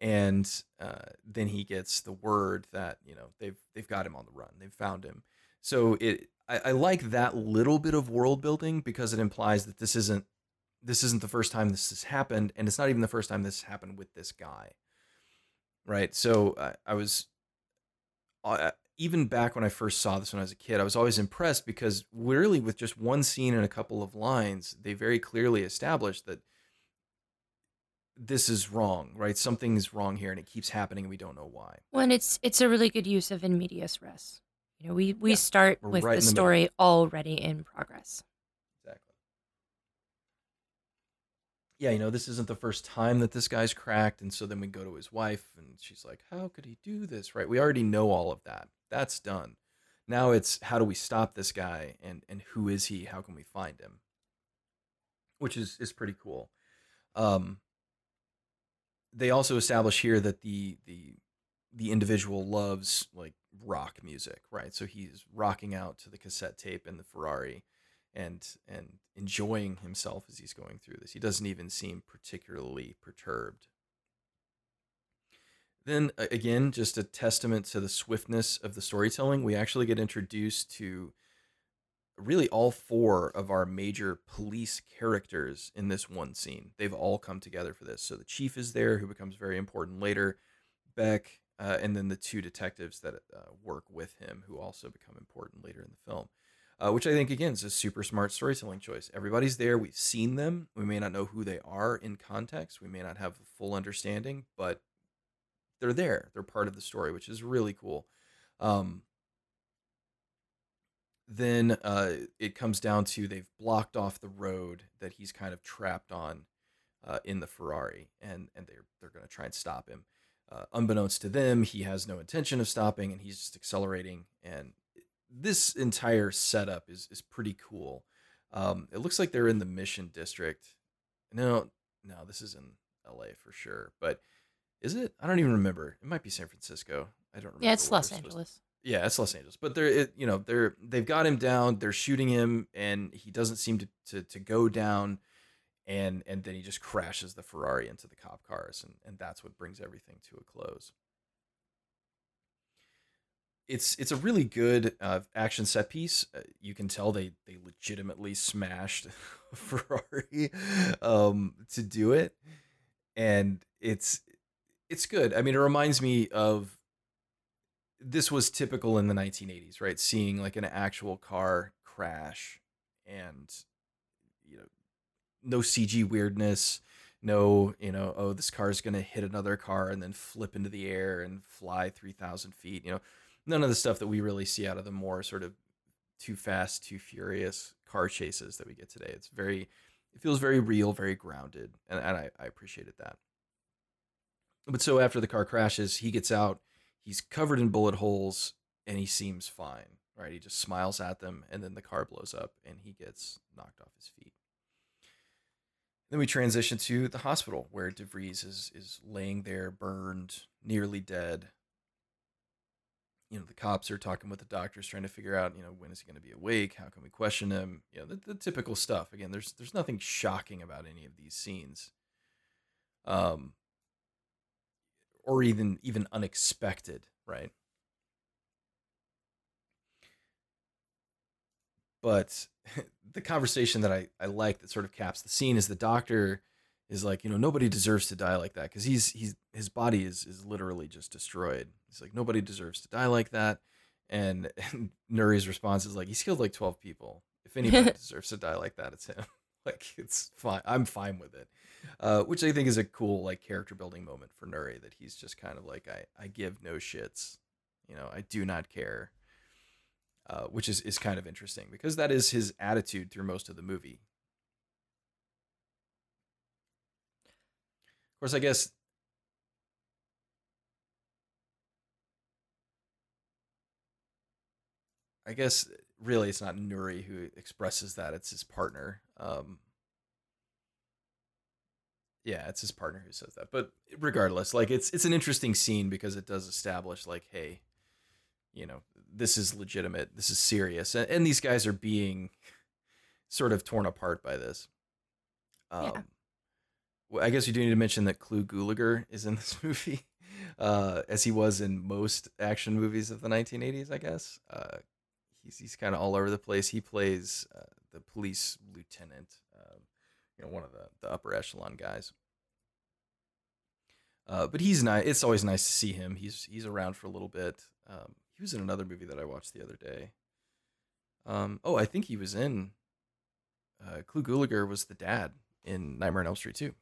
and uh, then he gets the word that you know they've they've got him on the run, they've found him. So it I, I like that little bit of world building because it implies that this isn't this isn't the first time this has happened, and it's not even the first time this happened with this guy, right? So I, I was. I, even back when I first saw this when I was a kid, I was always impressed because literally with just one scene and a couple of lines, they very clearly established that this is wrong, right? Something's wrong here and it keeps happening and we don't know why. when it's it's a really good use of in medias res. You know, we we start with right the the story already in progress. Exactly. Yeah, you know, this isn't the first time that this guy's cracked. And so then we go to his wife and she's like, how could he do this? Right. We already know all of that. That's done. Now it's how do we stop this guy and, and who is he? How can we find him? Which is, is pretty cool. Um, they also establish here that the, the, the individual loves like rock music, right? So he's rocking out to the cassette tape in the Ferrari and and enjoying himself as he's going through this. He doesn't even seem particularly perturbed. Then again, just a testament to the swiftness of the storytelling, we actually get introduced to really all four of our major police characters in this one scene. They've all come together for this. So the chief is there, who becomes very important later. Beck, uh, and then the two detectives that uh, work with him, who also become important later in the film uh, which I think again is a super smart storytelling choice. Everybody's there. We've seen them. We may not know who they are in context. We may not have the full understanding, but they're there. They're part of the story, which is really cool. Um, then uh, it comes down to they've blocked off the road that he's kind of trapped on uh, in the Ferrari, and and they're they're going to try and stop him. Uh, unbeknownst to them, he has no intention of stopping, and he's just accelerating. And this entire setup is is pretty cool. Um, it looks like they're in the Mission District. No, no, this is in L.A. for sure. But is it? I don't even remember. It might be San Francisco. I don't remember. Yeah, it's Los Angeles. Yeah, it's Los Angeles. But they're it, you know they're they've got him down. They're shooting him, and he doesn't seem to to, to go down. And and then he just crashes the Ferrari into the cop cars, and, and that's what brings everything to a close it's it's a really good uh, action set piece. Uh, you can tell they they legitimately smashed Ferrari um, to do it, and it's it's good. I mean, it reminds me of this was typical in the 1980s, right? Seeing like an actual car crash, and you know, no CG weirdness. No, you know, oh, this car is going to hit another car and then flip into the air and fly 3,000 feet. You know, none of the stuff that we really see out of the more sort of too fast, too furious car chases that we get today. It's very, it feels very real, very grounded, and, and I, I appreciated that. But so after the car crashes, he gets out, he's covered in bullet holes, and he seems fine, right? He just smiles at them, and then the car blows up, and he gets knocked off his feet. Then we transition to the hospital where DeVries is is laying there, burned, nearly dead, you know the cops are talking with the doctors trying to figure out you know when is he going to be awake? How can we question him? You know the, the typical stuff. Again there's there's nothing shocking about any of these scenes. Um or even even unexpected right but the conversation that I, I like that sort of caps the scene is the doctor is like you know nobody deserves to die like that because he's he's his body is is literally just destroyed he's like nobody deserves to die like that and, and Nouri's response is like, "He's killed like twelve people. If anybody deserves to die like that, it's him. like it's fine. I'm fine with it." Uh, which I think is a cool like character building moment for Nouri that he's just kind of like, "I I give no shits. You know, I do not care." Uh, which is is kind of interesting because that is his attitude through most of the movie. Of course, I guess I guess really it's not Nouri who expresses that; it's his partner. Um, yeah, it's his partner who says that. But regardless, like it's it's an interesting scene because it does establish like, hey, you know, this is legitimate, this is serious, and, and these guys are being sort of torn apart by this. Um, Yeah. well, I guess we do need to mention that Clu Gulager is in this movie, uh, as he was in most action movies of the 1980s. I guess uh, he's he's kind of all over the place. He plays uh, the police lieutenant, you know, one of the the upper echelon guys. Uh, but he's nice. It's always nice to see him. He's he's around for a little bit. Um, he was in another movie that I watched the other day. Um, oh, I think he was in. Uh, Clu Gulager was the dad in Nightmare on Elm Street too.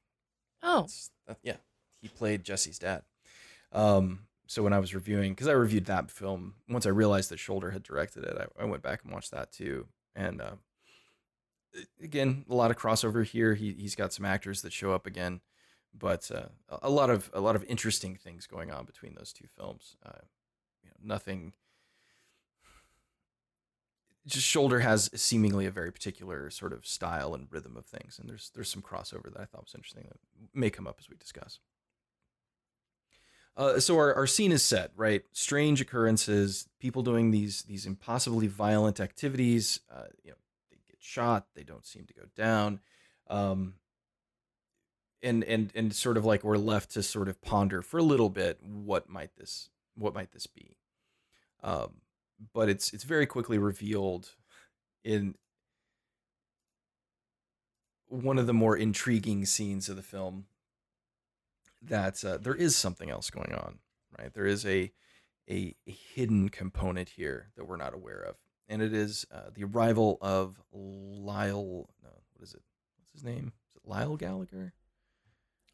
Oh, that- yeah, he played Jesse's dad. Um, so when I was reviewing, because I reviewed that film, once I realized that Sholder had directed it, I, I went back and watched that too. And uh, again, a lot of crossover here. He he's got some actors that show up again, but uh, a- lot of a lot of interesting things going on between those two films. Uh, you know, nothing. Just Sholder has seemingly a very particular sort of style and rhythm of things, and there's there's some crossover that I thought was interesting that may come up as we discuss. Uh, so our, our scene is set right strange occurrences people doing these these impossibly violent activities uh, you know get shot they don't seem to go down um, and and and sort of like we're left to sort of ponder for a little bit what might this what might this be um, but it's it's very quickly revealed in one of the more intriguing scenes of the film that uh, there is something else going on, right? There is a, a a hidden component here that we're not aware of, and it is uh, the arrival of Lyle. No, what is it? What's his name? Is it Lyle Gallagher?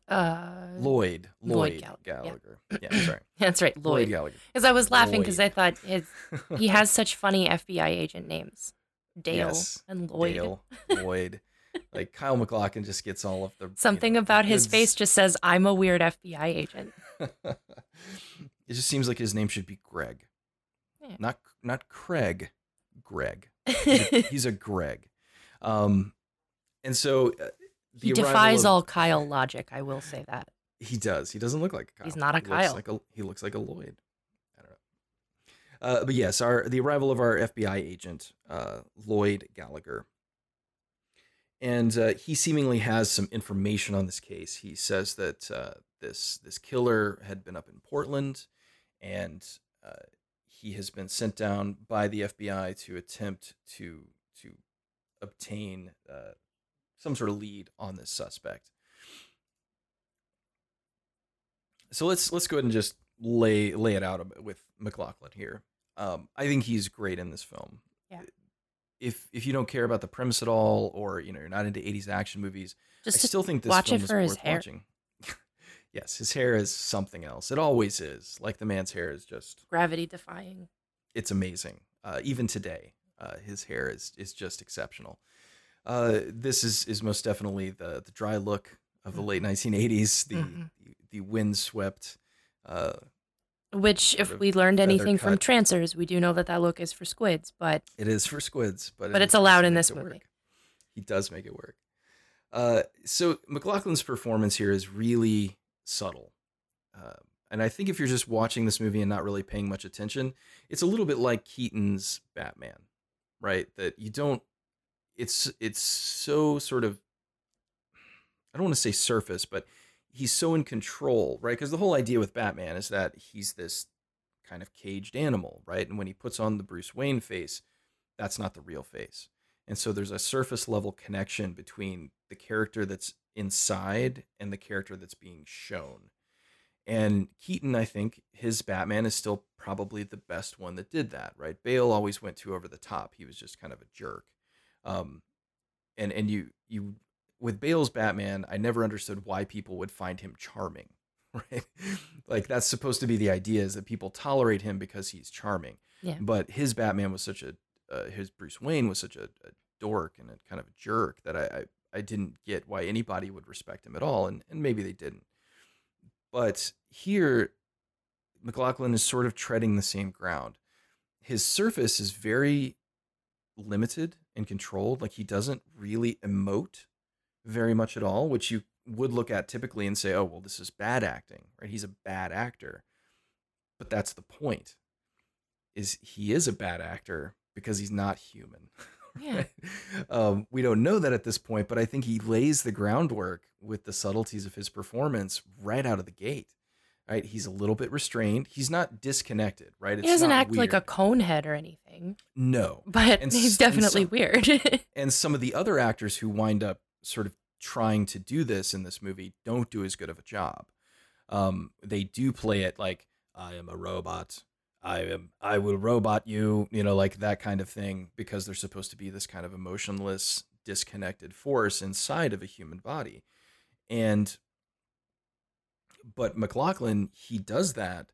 uh, Lloyd. Lloyd Lloyd, Gall- yeah. Gallagher. Yeah, sorry. that's right, Lloyd Lloyd. Gallagher. Because I was laughing because I thought his he has such funny FBI agent names, Dale Yes, and Lloyd. Dale, Lloyd. like Kyle MacLachlan just gets all of the you Something know, about his face just says, "I'm a weird FBI agent." it just seems like his name should be Greg, Yeah. not not Craig. Greg. He's a, he's a Greg. Um, and so uh, he defies of- all Kyle logic. I will say that. He does. He doesn't look like a Kyle. He's not a He Kyle. Looks like a, he looks like a Lloyd. I don't know. Uh, but yes, our the arrival of our FBI agent, uh, Lloyd Gallagher, and uh, he seemingly has some information on this case. He says that uh, this this killer had been up in Portland, and uh, he has been sent down by the FBI to attempt to to obtain uh, some sort of lead on this suspect. So let's let's go ahead and just lay lay it out a bit with MacLachlan here. Um, I think he's great in this film. Yeah. If if you don't care about the premise at all, or you know you're not into '80s action movies, Just I still think this watch film it is for his worth hair. watching. Yes, his hair is something else. It always is. Like the man's hair is just gravity defying. it's amazing. Uh, even today, uh, his hair is is just exceptional. Uh, this is is most definitely the the dry look of the late 1980s. The Mhm. the, the windswept. Uh, Which, if we learned anything from cut. Trancers, we do know that that look is for squids. But It is for squids, but But it it's allowed in this movie. work. He does make it work. Uh, so MacLachlan's performance here is really subtle, uh, and I think if you're just watching this movie and not really paying much attention, it's a little bit like Keaton's Batman, right? That you don't. It's it's so sort of. I don't want to say surface, but he's so in control, right? Because the whole idea with Batman is that he's this kind of caged animal, right? And when he puts on the Bruce Wayne face, that's not the real face. And so there's a surface level connection between the character that's inside and the character that's being shown. And Keaton, I think his Batman is still probably the best one that did that, right? Bale always went too over the top. He was just kind of a jerk. Um, and and you you with Bale's Batman, I never understood why people would find him charming, right? like that's supposed to be the idea is that people tolerate him because he's charming. Yeah. But his Batman was such a uh, his Bruce Wayne was such a, a dork and a kind of a jerk that I, I I didn't get why anybody would respect him at all, and and maybe they didn't. But here, MacLachlan is sort of treading the same ground. His surface is very limited and controlled. Like he doesn't really emote very much at all, which you would look at typically and say, oh, well, this is bad acting, right? He's a bad actor. But that's the point. Is he is a bad actor because he's not human. Yeah. um, we don't know that at this point, but I think he lays the groundwork with the subtleties of his performance right out of the gate. Right, he's a little bit restrained. He's not disconnected, right? he doesn't act like a weird. cone head or anything, no. but And he's s- and definitely some- weird. And some of the other actors who wind up sort of trying to do this in this movie don't do as good of a job. Um, they do play it like I am a robot. I am. I will robot you. You know, like that kind of thing, because they're supposed to be this kind of emotionless, disconnected force inside of a human body, and but MacLachlan he does that,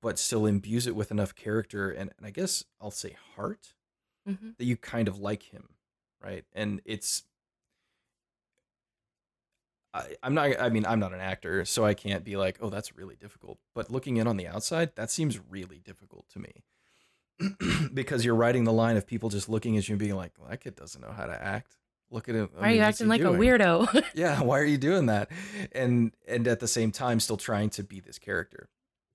but still imbues it with enough character and, and I guess I'll say heart Mhm. that you kind of like him, right? And it's I, I'm not I mean I'm not an actor, so I can't be like, oh, that's really difficult. But looking in on the outside, that seems really difficult to me. because you're writing the line of people just looking at you and being like, well, that kid doesn't know how to act. Look at him. I Why are you acting like a weirdo? yeah why are you doing that and and at the same time still trying to be this character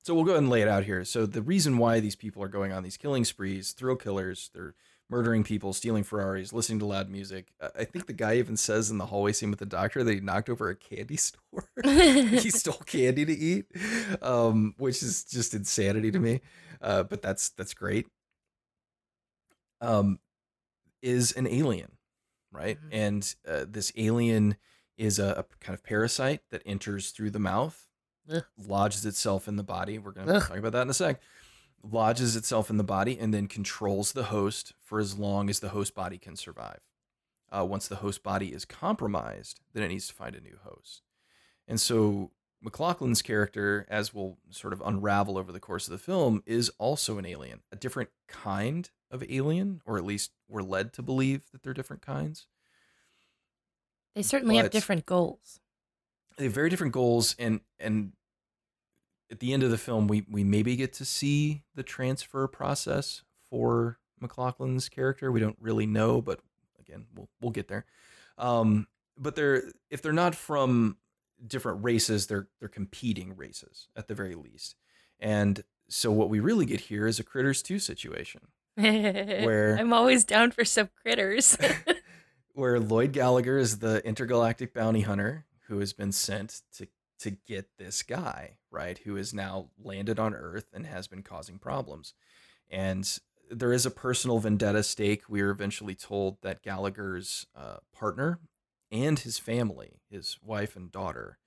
so we'll go ahead and lay it out here so the reason why these people are going on these killing sprees thrill killers they're murdering people stealing ferraris listening to loud music i think the guy even says in the hallway scene with the doctor that he knocked over a candy store he stole candy to eat um which is just insanity to me uh but that's that's great um is an alien right? Mhm. And uh, this alien is a, a kind of parasite that enters through the mouth, Ugh. lodges itself in the body. We're going to talk about that in a sec. Lodges itself in the body and then controls the host for as long as the host body can survive. Uh, once the host body is compromised, then it needs to find a new host. And so MacLachlan's character, as we'll sort of unravel over the course of the film, is also an alien, a different kind of alien, or at least we're led to believe that they're different kinds. they certainly have different goals. They have very different goals, and and at the end of the film, we we maybe get to see the transfer process for MacLachlan's character. We don't really know, but again, we'll we'll get there. Um, but they're if they're not from different races, they're they're competing races at the very least. And so what we really get here is a Critters 2 situation Where- I'm always down for some critters. where Lloyd Gallagher is the intergalactic bounty hunter who has been sent to to get this guy, right? Who has now landed on Earth and has been causing problems. And there is a personal vendetta stake. We are eventually told that Gallagher's uh, partner and his family, his wife and daughter,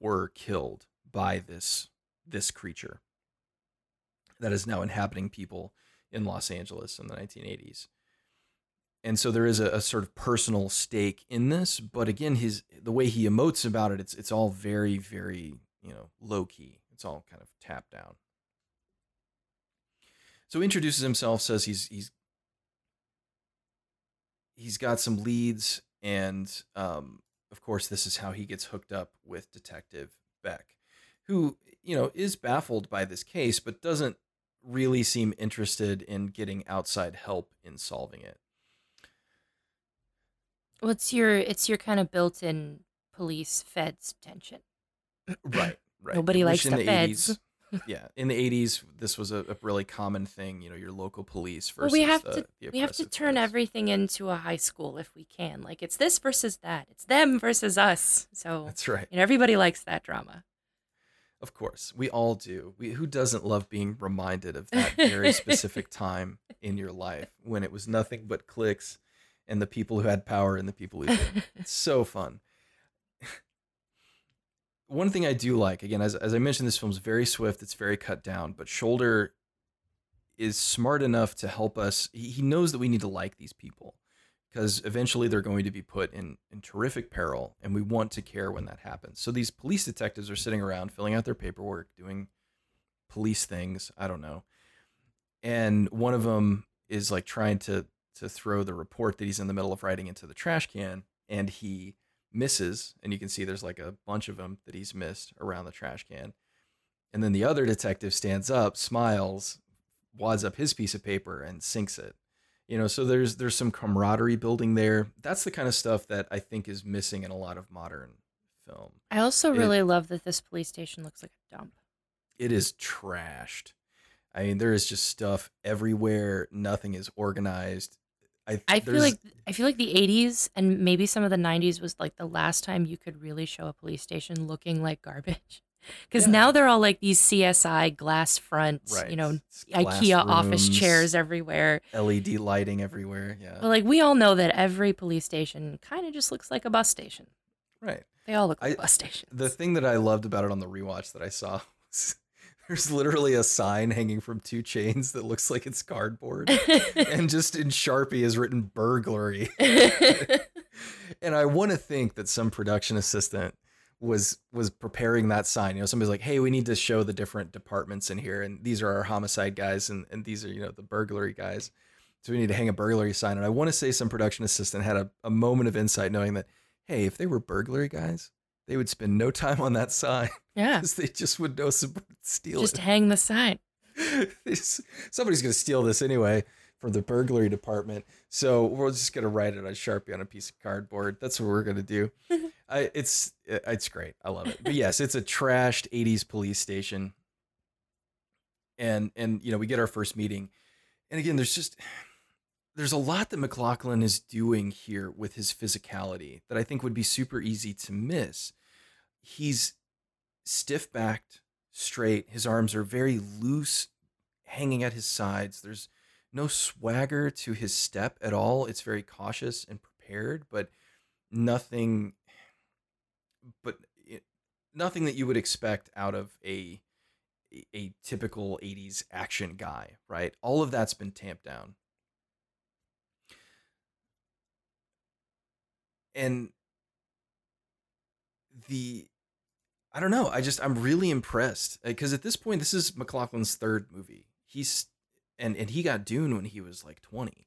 were killed by this this creature that is now inhabiting people in Los Angeles in the 1980s and so there is a, a sort of personal stake in this but again his the way he emotes about it it's it's all very very you know low key it's all kind of tapped down. So he introduces himself says he's he's he's got some leads and um of course this is how he gets hooked up with detective beck who you know is baffled by this case but doesn't really seem interested in getting outside help in solving it well, it's your it's your kind of built-in police feds tension. right right Nobody Which likes in the feds. 80s yeah in the 80s this was a, a really common thing you know your local police versus Well, we have the, to the we have to turn feds. everything into a high school if we can. Like it's this versus that. It's them versus us. So that's right you know, everybody likes that drama. of course we all do we, who doesn't love being reminded of that very specific time in your life when it was nothing but clicks and the people who had power and the people who didn't it's so fun one thing I do like, again, as, as I mentioned, this film's very swift, it's very cut down, but Sholder is smart enough to help us. He, he knows that we need to like these people because eventually they're going to be put in, in terrific peril, and we want to care when that happens. So these police detectives are sitting around filling out their paperwork, doing police things. I don't know. And one of them is like trying to to throw the report that he's in the middle of writing into the trash can, and he misses, and you can see there's like a bunch of them that he's missed around the trash can. And then the other detective stands up, smiles, wads up his piece of paper, and sinks it. You know, so there's there's some camaraderie building there. That's the kind of stuff that I think is missing in a lot of modern film. I also It- really love that this police station looks like a dump. It is trashed. I mean, there is just stuff everywhere. Nothing is organized. I I feel like I feel like the 80s and maybe some of the 90s was like the last time you could really show a police station looking like garbage. Cuz Yeah. now they're all like these CSI glass fronts, you know, glass IKEA office chairs everywhere. LED lighting everywhere. Yeah. But like we all know that every police station kind of just looks like a bus station. right. They all look like I- bus stations. The thing that I loved about it on the rewatch that I saw was there's literally a sign hanging from two chains that looks like it's cardboard. and just in Sharpie is written burglary. and I want to think that some production assistant was was preparing that sign. You know, somebody's like, "Hey, we need to show the different departments in here, and these are our homicide guys, and and these are you know the burglary guys. So we need to hang a burglary sign." And I want to say some production assistant had a, a moment of insight, knowing that, hey, if they were burglary guys, they would spend no time on that sign yeah. because they just would know some steal Just it. hang the sign. Somebody's gonna steal this anyway from the burglary department. So we're just gonna write it on Sharpie on a piece of cardboard. That's what we're gonna do. I, it's it's great. I love it. But yes, it's a trashed '80s police station. And and you know we get our first meeting, and again there's just there's a lot that MacLachlan is doing here with his physicality that I think would be super easy to miss. He's stiff backed, straight. His arms are very loose, hanging at his sides. There's no swagger to his step at all. It's very cautious and prepared, but nothing but nothing that you would expect out of a- a typical 80s action guy, right? All of that's been tamped down. And the I don't know. I just I'm really impressed because at this point this is MacLachlan's third movie. He's and and he got Dune when he was like 20.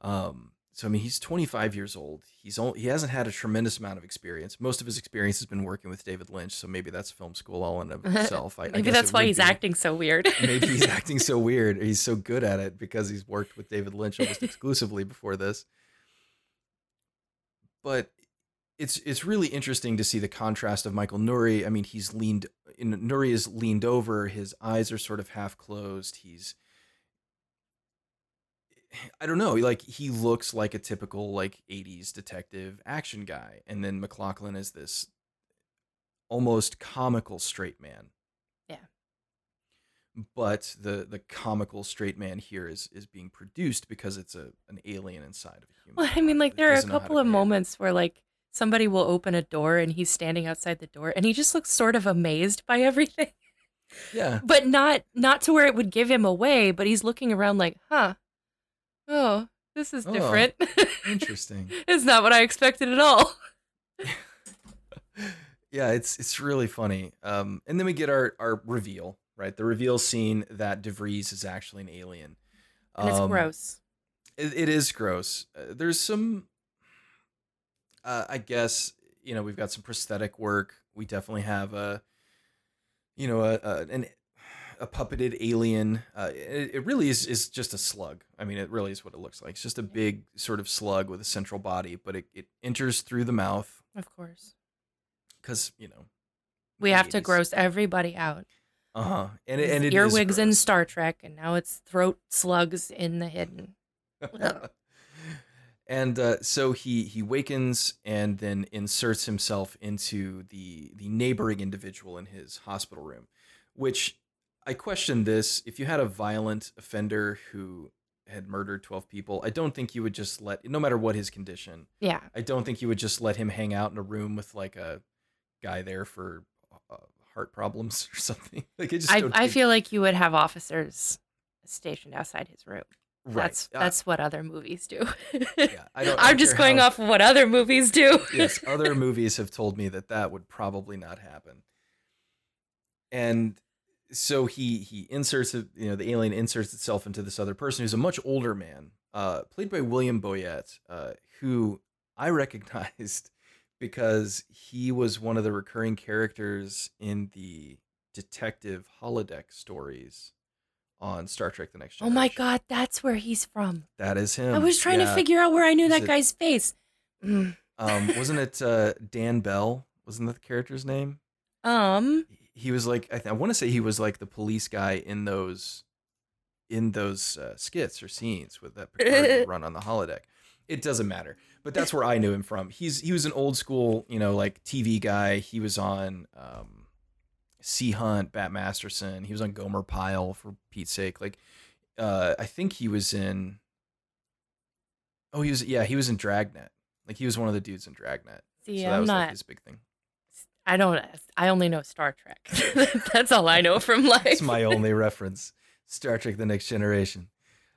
Um so I mean he's 25 years old. He's only, he hasn't had a tremendous amount of experience. Most of his experience has been working with David Lynch, so maybe that's film school all in of itself. I, I Maybe guess that's why he's be. acting so weird. Maybe he's acting so weird. He's so good at it because he's worked with David Lynch almost exclusively before this. But it's it's really interesting to see the contrast of Michael Nouri. I mean, he's leaned in Nouri is leaned over, his eyes are sort of half closed. He's I don't know, like he looks like a typical like 80s detective action guy. And then MacLachlan is this almost comical straight man but the the comical straight man here is is being produced because it's a an alien inside of a human. Well, I mean, like there are a doesn't know how to couple of moments where like somebody will open a door and he's standing outside the door and he just looks sort of amazed by everything. Yeah, But not not to where it would give him away, but he's looking around like, "Huh. Oh, this is Oh. different." interesting. it's not what I expected at all. yeah, it's it's really funny. Um, and then we get our our reveal, right? The reveal scene that DeVries is actually an alien. And it's Um, gross. It, it is gross. Uh, there's some, uh, I guess, you know, we've got some prosthetic work. We definitely have a, you know, a, a an a puppeted alien. Uh, it, it really is is just a slug. I mean, it really is what it looks like. It's just a big sort of slug with a central body, but it, it enters through the mouth Of course. because you know. We have to gross everybody out. Uh huh. And it, and it earwigs in. Star Trek, and now it's throat slugs in the hidden. And uh, so he he wakens and then inserts himself into the the neighboring individual in his hospital room, which I question this. If you had a violent offender who had murdered twelve people, I don't think you would just let, no matter what his condition, Yeah. I don't think you would just let him hang out in a room with like a guy there for uh, heart problems or something. Like it just I, I feel like you would have officers stationed outside his room. Right. That's Uh, that's what other movies do. yeah, I I'm just going how- off of what other movies do. yes, other movies have told me that that would probably not happen. And so he he inserts it, you know, the alien inserts itself into this other person who's a much older man, uh, played by William Boyett, uh, who I recognized because he was one of the recurring characters in the detective holodeck stories on Star Trek: The Next Generation. oh my god, that's where he's from. that is him. I was trying to figure out where I knew that it- guy's face. Mm. Um, wasn't it uh, Dan Bell? Wasn't that the character's name? Um, he was like I, th- I want to say he was like the police guy in those in those uh, skits or scenes with that Picard run on the holodeck. It doesn't matter, but that's where I knew him from. He's he was an old school, you know, like TV guy. He was on um, Sea Hunt, Bat Masterson. He was on Gomer Pyle for Pete's sake. Like, uh, I think he was in. Oh, he was yeah, he was in Dragnet. Like he was one of the dudes in Dragnet. see, so that I'm was not. like his big thing. I don't. I only know Star Trek. that's all I know from life. It's my only reference. Star Trek: The Next Generation.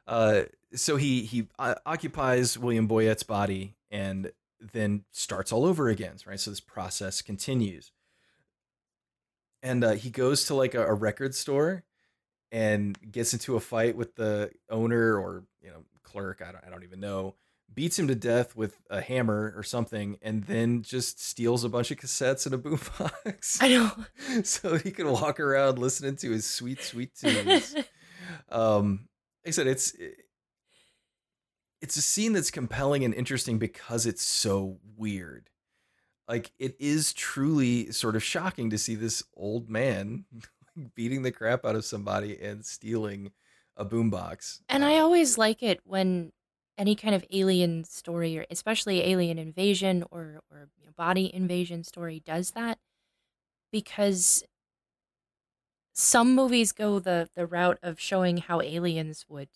Uh, so he he uh, occupies William Boyett's body and then starts all over again, right? So this process continues, and uh, he goes to like a, a record store and gets into a fight with the owner or you know clerk. I don't I don't even know. Beats him to death with a hammer or something, and then just steals a bunch of cassettes and a boombox I know. so he can walk around listening to his sweet, sweet tunes. um, like I said, it's it's a scene that's compelling and interesting because it's so weird. Like it is truly sort of shocking to see this old man beating the crap out of somebody and stealing a boombox. And I always like it when any kind of alien story, or especially alien invasion or or you know, body invasion story, does that because some movies go the the route of showing how aliens would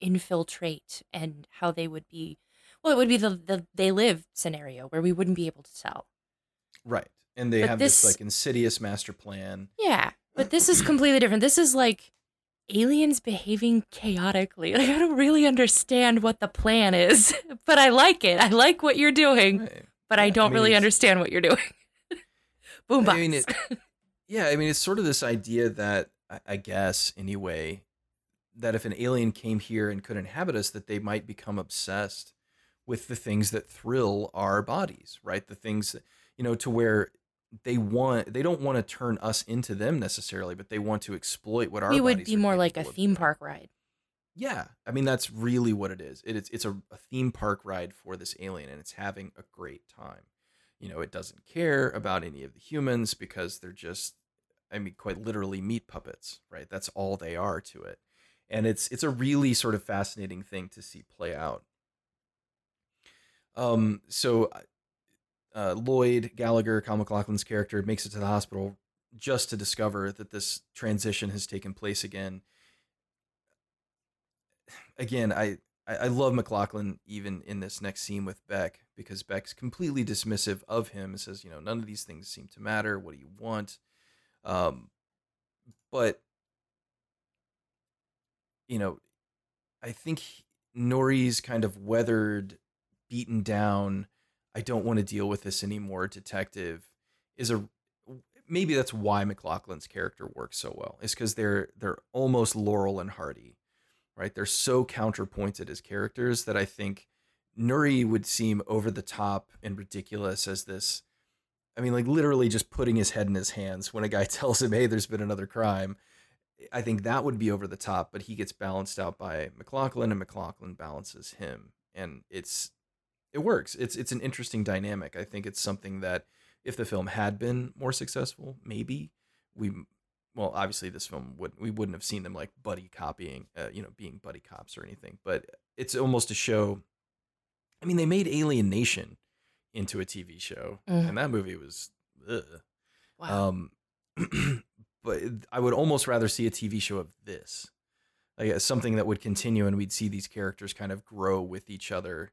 infiltrate and how they would be well it would be the the they live scenario where we wouldn't be able to tell Right. And they But have this, this- like insidious master plan. Yeah, but this is completely different. This is like aliens behaving chaotically. Like I don't really understand what the plan is, but I like it. I like what you're doing, Right. but I Yeah, I don't mean, really understand what you're doing. Boombox. I mean, it, yeah, I mean, it's sort of this idea that I- I guess anyway, that if an alien came here and could inhabit us, that they might become obsessed with the things that thrill our bodies, right? The things that you know, to where they want they don't want to turn us into them necessarily, but they want to exploit what our we would be more like a theme park ride. Yeah, I mean that's really what it is. It is it's a, a theme park ride for this alien, and it's having a great time. You know, it doesn't care about any of the humans because they're just, I mean, quite literally meat puppets, right? That's all they are to it, and it's it's a really sort of fascinating thing to see play out. Um, so uh, Lloyd Gallagher, Kyle MacLachlan's character, makes it to the hospital just to discover that this transition has taken place again again, I, I love MacLachlan even in this next scene with Beck because Beck's completely dismissive of him and says, you know, none of these things seem to matter. What do you want? Um, but you know, I think Nouri's kind of weathered, beaten down. I don't want to deal with this anymore. Detective is a maybe that's why MacLachlan's character works so well. Is because they're they're almost Laurel and Hardy right? They're so counterpointed as characters that I think Nouri would seem over the top and ridiculous as this. I mean, like literally just putting his head in his hands when a guy tells him, "Hey, there's been another crime." I think that would be over the top, but he gets balanced out by MacLachlan, and MacLachlan balances him, and it's it works. It's it's an interesting dynamic. I think it's something that if the film had been more successful, maybe we well, obviously this film would we wouldn't have seen them like buddy copying, uh, you know, being buddy cops or anything. But it's almost a show. I mean, they made Alien Nation into a TV show, Mm. and that movie was, ugh. Wow. um, but I would almost rather see a TV show of this, like something that would continue, and we'd see these characters kind of grow with each other,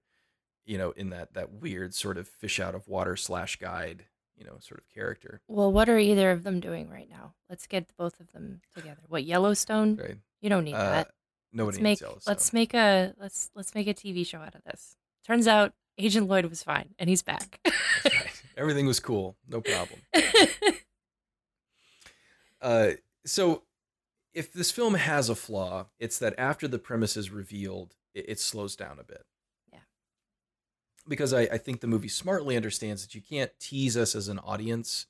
you know, in that that weird sort of fish out of water slash guide, you know, sort of character. Well, what are either of them doing right now? Let's get both of them together. What Yellowstone? Right. You don't need Uh, that. Nobody let's make needs Yellowstone. let's make a let's let's make a TV show out of this. Turns out Agent Lloyd was fine and he's back. Right. Everything was cool. No problem. Uh, so if this film has a flaw, it's that after the premise is revealed, it, it slows down a bit. Yeah. Because I, I think the movie smartly understands that you can't tease us as an audience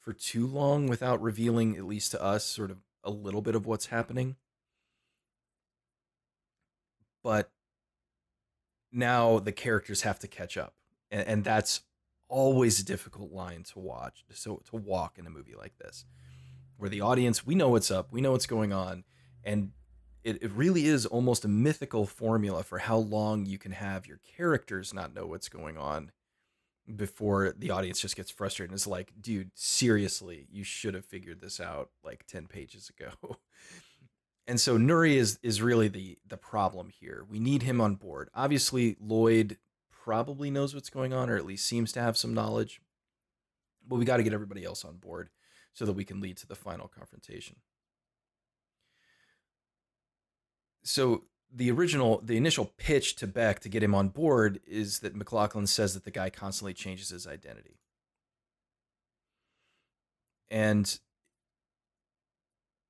for too long without revealing, at least to us, sort of a little bit of what's happening. But now the characters have to catch up. And, and that's always a difficult line to watch, so to walk in a movie like this where the audience we know what's up we know what's going on and it, it really is almost a mythical formula for how long you can have your characters not know what's going on before the audience just gets frustrated and is like dude seriously you should have figured this out like 10 pages ago. And so Nouri is is really the the problem here. We need him on board. Obviously lloyd probably knows what's going on or at least seems to have some knowledge but we got to get everybody else on board so that we can lead to the final confrontation. So the original, the initial pitch to Beck to get him on board is that MacLachlan says that the guy constantly changes his identity. And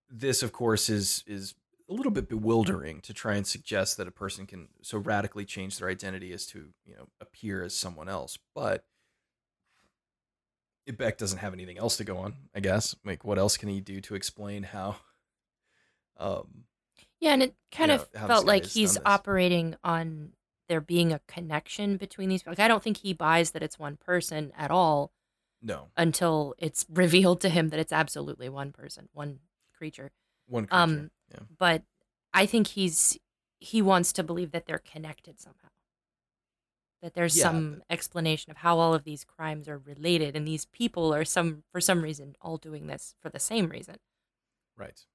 this, of course, is is a little bit bewildering to try and suggest that a person can so radically change their identity as to, you know, appear as someone else. But Beck doesn't have anything else to go on, I guess. Like, what else can he do to explain how? Um, yeah, and it kind you of know, how felt like he's operating on there being a connection between these. Like, I don't think he buys that it's one person at all no, until it's revealed to him that it's absolutely one person, one creature. one creature. Um, yeah. But I think he's he wants to believe that they're connected somehow. That there's Yeah, some explanation of how all of these crimes are related, and these people are some for some reason all doing this for the same reason. Right.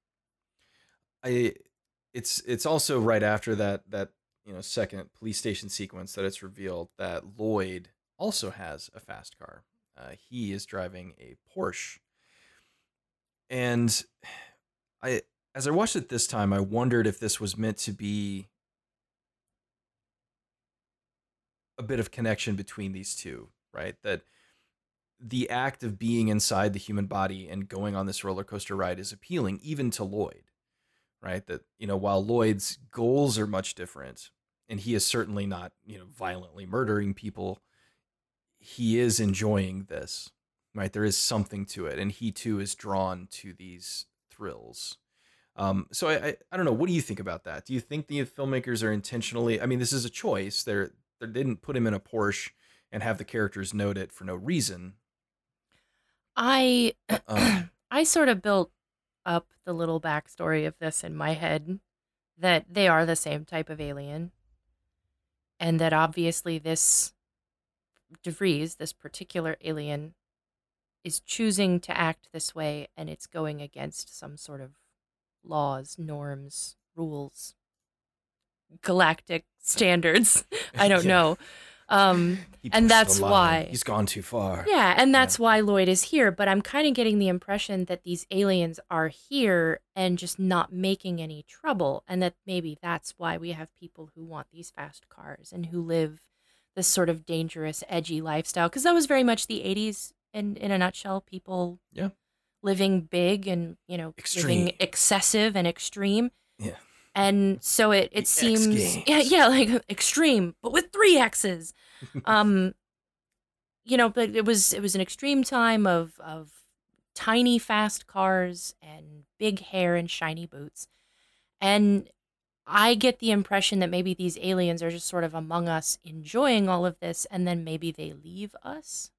I it's it's also right after that that you know second police station sequence that it's revealed that Lloyd also has a fast car. Uh, he is driving a Porsche, and I as I watched it this time, I wondered if this was meant to be a bit of connection between these two, right? That the act of being inside the human body and going on this roller coaster ride is appealing even to Lloyd, right? That, you know, while Lloyd's goals are much different and he is certainly not, you know, violently murdering people, he is enjoying this, right? There is something to it. And he too is drawn to these thrills. Um, so I, I, I don't know. What do you think about that? Do you think the filmmakers are intentionally? I mean, this is a choice. They're they didn't put him in a Porsche and have the characters note it for no reason. I Um, I sort of built up the little backstory of this in my head that they are the same type of alien, and that obviously this DeVries, this particular alien, is choosing to act this way, and it's going against some sort of laws, norms, rules, galactic standards. I don't Yeah. know. Um, and that's why he's gone too far. yeah, and that's why Lloyd is here. But I'm kind of getting the impression that these aliens are here and just not making any trouble. And that maybe that's why we have people who want these fast cars and who live this sort of dangerous, edgy lifestyle. Because that was very much the 80s in, in a nutshell. People Yeah. living big and, you know, Extreme. living excessive and extreme. Yeah. And so it, it X seems, yeah, yeah, like extreme, but with three X's. Um you know but it was it was an extreme time of of tiny fast cars and big hair and shiny boots. And i get the impression that maybe these aliens are just sort of among us enjoying all of this and then maybe they leave us.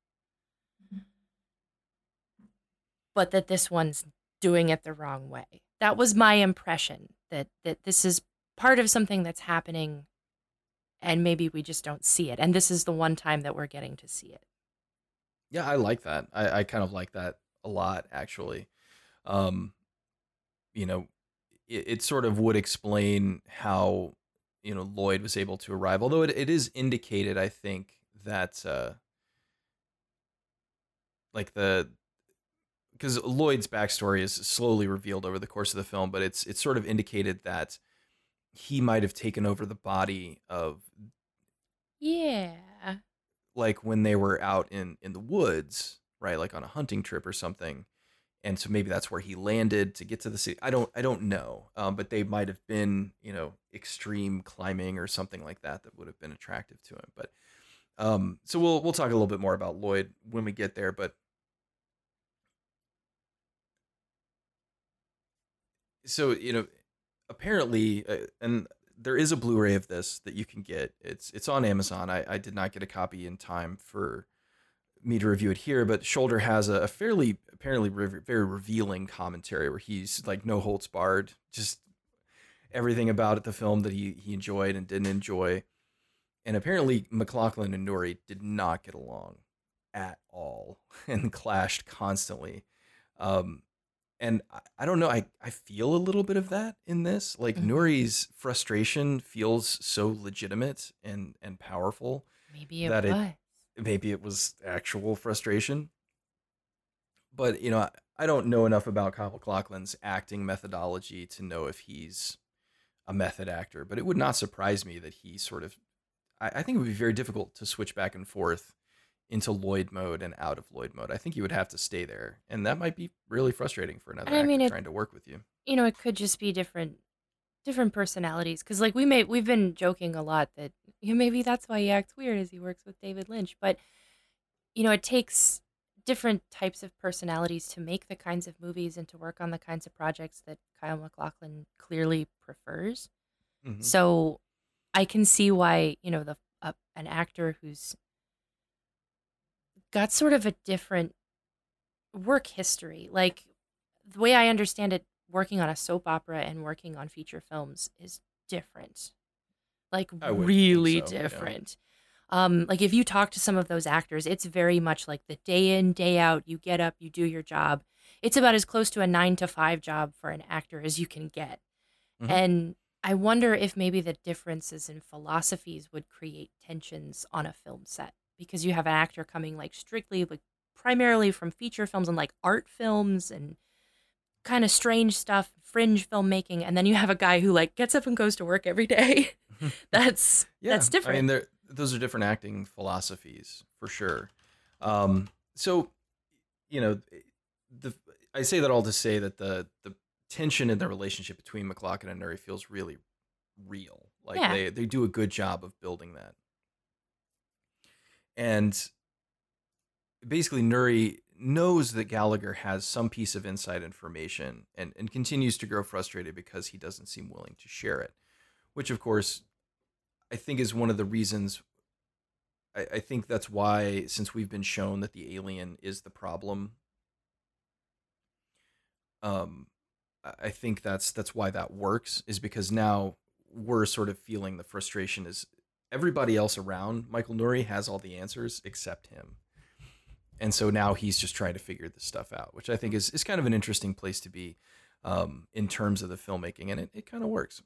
But that this one's doing it the wrong way. That was my impression that that this is part of something that's happening and maybe we just don't see it. And this is the one time that we're getting to see it. Yeah, I like that. I, I kind of like that a lot, actually. Um, you know, it, it sort of would explain how you know Lloyd was able to arrive. Although it, it is indicated, I think that uh, like the because Lloyd's backstory is slowly revealed over the course of the film, but it's it's sort of indicated that he might have taken over the body of Yeah. like when they were out in in the woods, right? Like on a hunting trip or something. And so maybe that's where he landed to get to the city. I don't I don't know. Um, but they might have been, you know, extreme climbing or something like that that would have been attractive to him. But um so we'll we'll talk a little bit more about Lloyd when we get there, but so you know apparently uh, and there is a blu-ray of this that you can get. It's it's on amazon. I, I did not get a copy in time for me to review it here but Sholder has a, a fairly apparently re- very revealing commentary where he's like no holds barred just everything about it the film that he, he enjoyed and didn't enjoy. And apparently MacLachlan and Nouri did not get along at all and clashed constantly. Um, and I, I don't know I, I feel a little bit of that in this like Mhm. Nouri's frustration feels so legitimate and and powerful Maybe it that was. it maybe it was actual frustration but you know I, I don't know enough about Kyle MacLachlan's acting methodology to know if he's a method actor but it would not surprise me that he sort of I, I think it would be very difficult to switch back and forth into Lloyd mode and out of Lloyd mode. I think you would have to stay there, and that might be really frustrating for another I actor mean, it- trying to work with you. you know, it could just be different different personalities cuz like we may we've been joking a lot that you know, maybe that's why he acts weird as he works with David Lynch, but you know, it takes different types of personalities to make the kinds of movies and to work on the kinds of projects that Kyle MacLachlan clearly prefers. Mhm. So I can see why, you know, the uh, an actor who's got sort of a different work history. Like the way I understand it, working on a soap opera and working on feature films is different. Like I would think really so, yeah. different. Um, like if you talk to some of those actors, it's very much like the day in, day out, you get up, you do your job. It's about as close to a nine to five job for an actor as you can get. Mhm. And I wonder if maybe the differences in philosophies would create tensions on a film set because you have an actor coming like strictly like primarily from feature films and like art films and kind of strange stuff, fringe filmmaking, and then you have a guy who like gets up and goes to work every day. that's yeah. that's different. I mean, there those are different acting philosophies for sure. Um, so, you know, the I say that all to say that the the tension in the relationship between MacLachlan and Nouri feels really real. Like Yeah. they they do a good job of building that. And basically, Nouri knows that Gallagher has some piece of inside information and, and continues to grow frustrated because he doesn't seem willing to share it. Which, of course, I think is one of the reasons. I, I think that's why, since we've been shown that the alien is the problem, um, I- think that's that's why that works is because now we're sort of feeling the frustration is everybody else around Michael Nouri has all the answers except him. And so now he's just trying to figure this stuff out, which I think is, is kind of an interesting place to be um, in terms of the filmmaking. And it, it kind of works.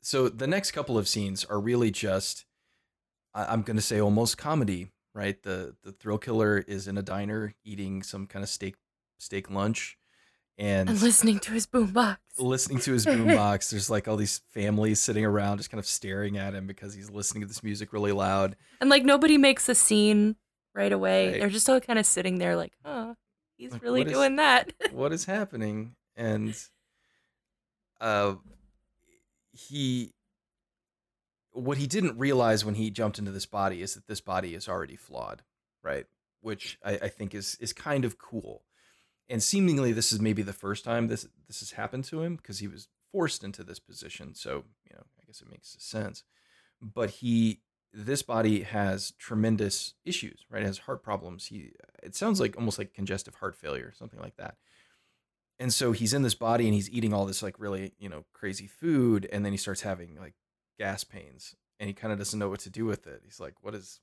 So the next couple of scenes are really just, I'm going to say almost comedy, right? The, the thrill killer is in a diner eating some kind of steak, steak lunch. And and listening to his boombox. listening to his boombox. There's like all these families sitting around just kind of staring at him because he's listening to this music really loud. And like nobody makes a scene right away. Right. They're just all kind of sitting there like, oh, he's Like, really what is- doing that. what is happening? And uh he what he didn't realize when he jumped into this body is that this body is already flawed, right? Which I, I think is is kind of cool. And seemingly this is maybe the first time this this has happened to him because he was forced into this position. So, you know, I guess it makes sense. But he this body has tremendous issues, right? It has heart problems. He it sounds like almost like congestive heart failure, something like that. And so he's in this body and he's eating all this like really, you know, crazy food and then he starts having like gas pains and he kind of doesn't know what to do with it. He's like, what is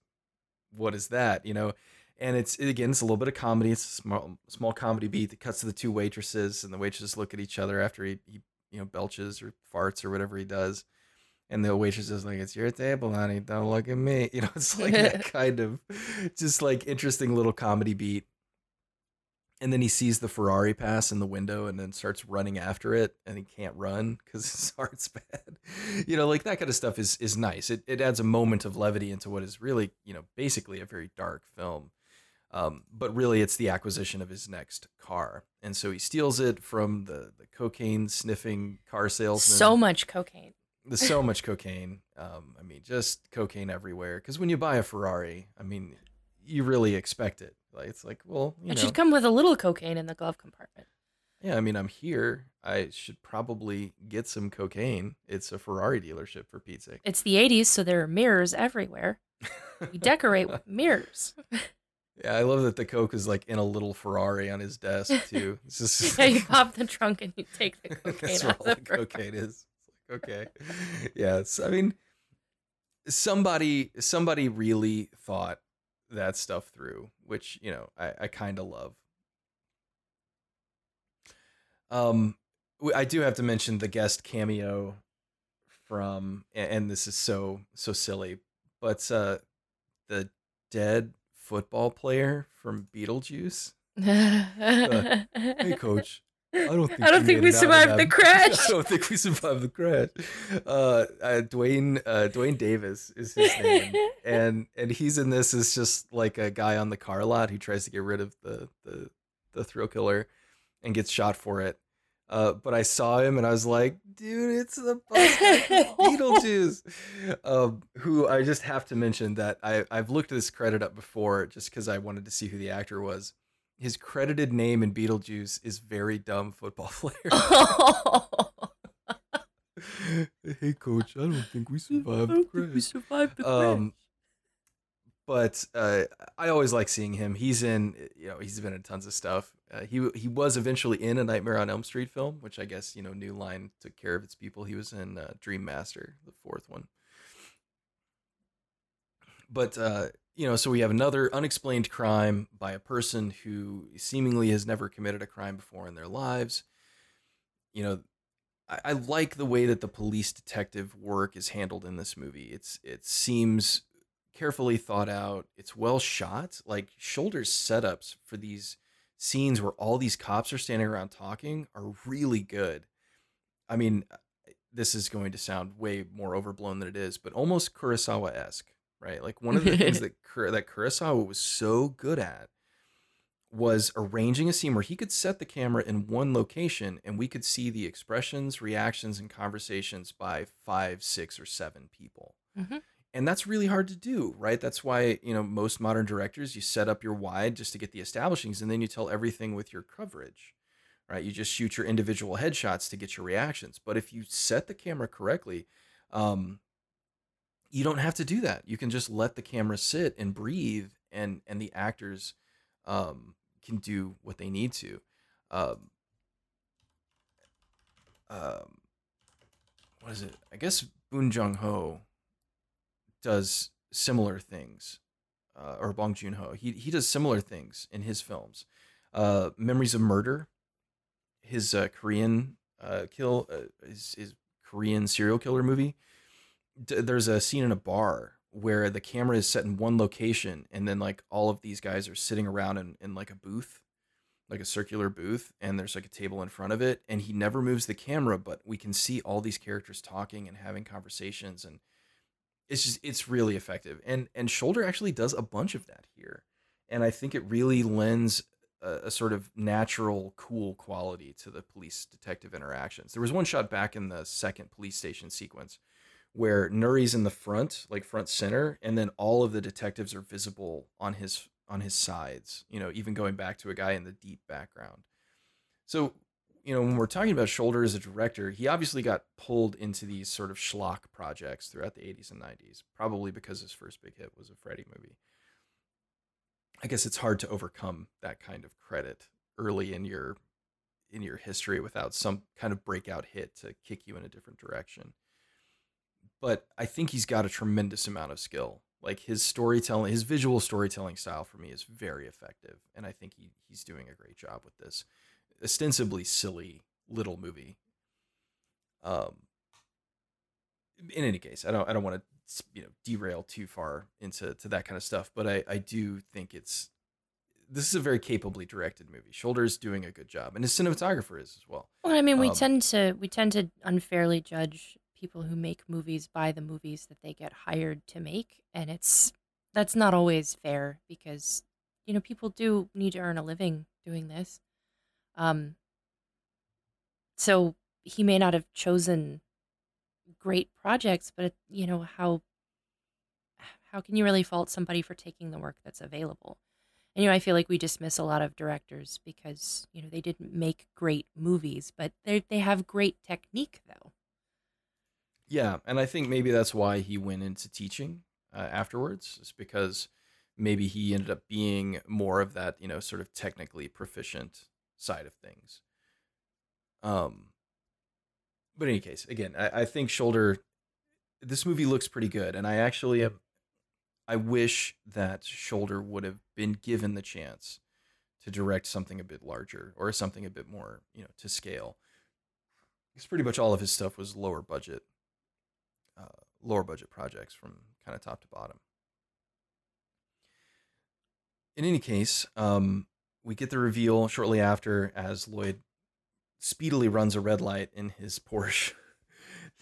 what is that, you know? And it's again, it's a little bit of comedy. It's a small small comedy beat that cuts to the two waitresses and the waitresses look at each other after he, he you know belches or farts or whatever he does. and the waitress is like, "It's your table, honey. Don't look at me." You know, it's like that kind of just like interesting little comedy beat. And then he sees the Ferrari pass in the window and then starts running after it and he can't run because his heart's bad. You know, like that kind of stuff is is nice. It it adds a moment of levity into what is really, you know, basically a very dark film. Um, but really it's the acquisition of his next car. And so he steals it from the, the cocaine sniffing car salesman. So much cocaine. There's so much cocaine. Um, I mean, just cocaine everywhere. Because when you buy a Ferrari, I mean, you really expect it. Like it's like, well, you It know, should come with a little cocaine in the glove compartment. yeah. I mean, I'm here. I should probably get some cocaine. It's a Ferrari dealership for Pete's sake. It's the 80s, so there are mirrors everywhere. We decorate with mirrors. Yeah, I love that the coke is like in a little Ferrari on his desk too. It's just yeah, you pop the trunk and you take the cocaine That's where out all the the cocaine is. Like, okay. Yeah, it's I mean somebody somebody really thought that stuff through, which, you know, I, I kind of love. Um I do have to mention the guest cameo from and this is so so silly, but uh the dead football player from Beetlejuice. hey coach i don't think I don't think we it out of survived the crash. i don't think we survived the crash uh, uh dwayne uh dwayne davis is his name and and he's in this as just like a guy on the car lot who tries to get rid of the the the thrill killer and gets shot for it uh, but I saw him and I was like, dude, it's the bus guy from Beetlejuice. Um, who I just have to mention that I, I've looked this credit up before just because I wanted to see who the actor was. His credited name in Beetlejuice is very dumb football player. hey, coach, I don't think we survived the crash. survived the Um, but uh, I always like seeing him. He's in, you know, he's been in tons of stuff. Uh, he he was eventually in a Nightmare on Elm Street film, which I guess you know New Line took care of its people. He was in uh, Dream Master, the fourth one. But uh, you know, so we have another unexplained crime by a person who seemingly has never committed a crime before in their lives. You know, I, I like the way that the police detective work is handled in this movie. It's it seems carefully thought out. It's well shot. Like Sholder's setups for these scenes where all these cops are standing around talking are really good. I mean, this is going to sound way more overblown than it is, but almost Kurosawa esque, right? Like one of the things that that Kurosawa was so good at was arranging a scene where he could set the camera in one location and we could see the expressions, reactions, and conversations by five, six, or seven people. Mhm. And that's really hard to do, right? That's why, you know, most modern directors, you set up your wide just to get the establishings and then you tell everything with your coverage, right? You just shoot your individual headshots to get your reactions. But if you set the camera correctly, um, you don't have to do that. You can just let the camera sit and breathe and and the actors um, can do what they need to. Um, um, what is it? I guess Boon Jung Ho does similar things, uh, or Bong Joon Ho. He he does similar things in his films. Uh, Memories of Murder, his uh, Korean uh, kill, uh, his, his Korean serial killer movie. D- there's a scene in a bar where the camera is set in one location, and then like all of these guys are sitting around in, in like a booth, like a circular booth, and there's like a table in front of it, and he never moves the camera, but we can see all these characters talking and having conversations, and it's just it's really effective. And and Sholder actually does a bunch of that here, and I think it really lends a, a sort of natural, cool quality to the police detective interactions. There was one shot back in the second police station sequence where Nouri's in the front, like front center, and then all of the detectives are visible on his on his sides. You know, even going back to a guy in the deep background. So, you know, when we're talking about Sholder as a director, he obviously got pulled into these sort of schlock projects throughout the 80s and 90s, probably because his first big hit was a Freddy movie. I guess it's hard to overcome that kind of credit early in your in your history without some kind of breakout hit to kick you in a different direction but I think he's got a tremendous amount of skill. Like his storytelling, his visual storytelling style for me is very effective, and I think he he's doing a great job with this ostensibly silly little movie. Um, in any case, I don't I don't want to you know derail too far into to that kind of stuff, but I I do think it's this is a very capably directed movie. Sholder's doing a good job, and his cinematographer is as well. Well, I mean, we Um, tend to we tend to unfairly judge people who make movies by the movies that they get hired to make, and it's that's not always fair because you know people do need to earn a living doing this. Um, so he may not have chosen great projects, but it, you know how how can you really fault somebody for taking the work that's available? And you know, I feel like we dismiss a lot of directors because you know they didn't make great movies, but they they have great technique though. Yeah, and I think maybe that's why he went into teaching uh, afterwards, is because maybe he ended up being more of that, you know, sort of technically proficient side of things. Um, but in any case, again, I, I think Sholder, this movie looks pretty good, and I actually am. I wish that Sholder would have been given the chance to direct something a bit larger or something a bit more, you know, to scale. Because pretty much all of his stuff was lower budget uh, lower budget projects from kind of top to bottom. In any case, um, we get the reveal shortly after as Lloyd speedily runs a red light in his Porsche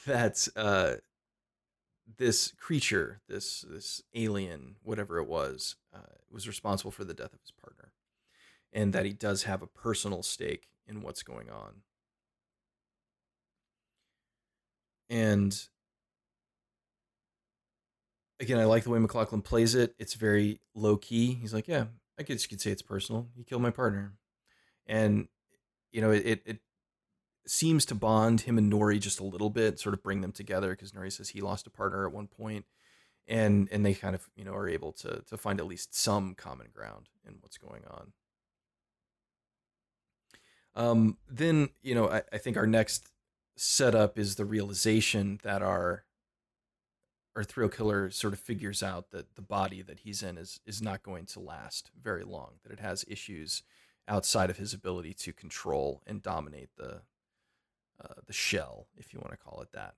that uh, this creature, this this alien, whatever it was, uh, was responsible for the death of his partner, and that he does have a personal stake in what's going on. And again, I like the way MacLachlan plays it. It's very low key. He's like, yeah, I guess you could say it's personal. He killed my partner, and you know, it it seems to bond him and Nouri just a little bit, sort of bring them together because Nouri says he lost a partner at one point, and and they kind of you know are able to to find at least some common ground in what's going on. Um, then you know, I, I think our next setup is the realization that our our thrill killer sort of figures out that the body that he's in is is not going to last very long that it has issues outside of his ability to control and dominate the uh, the shell if you want to call it that.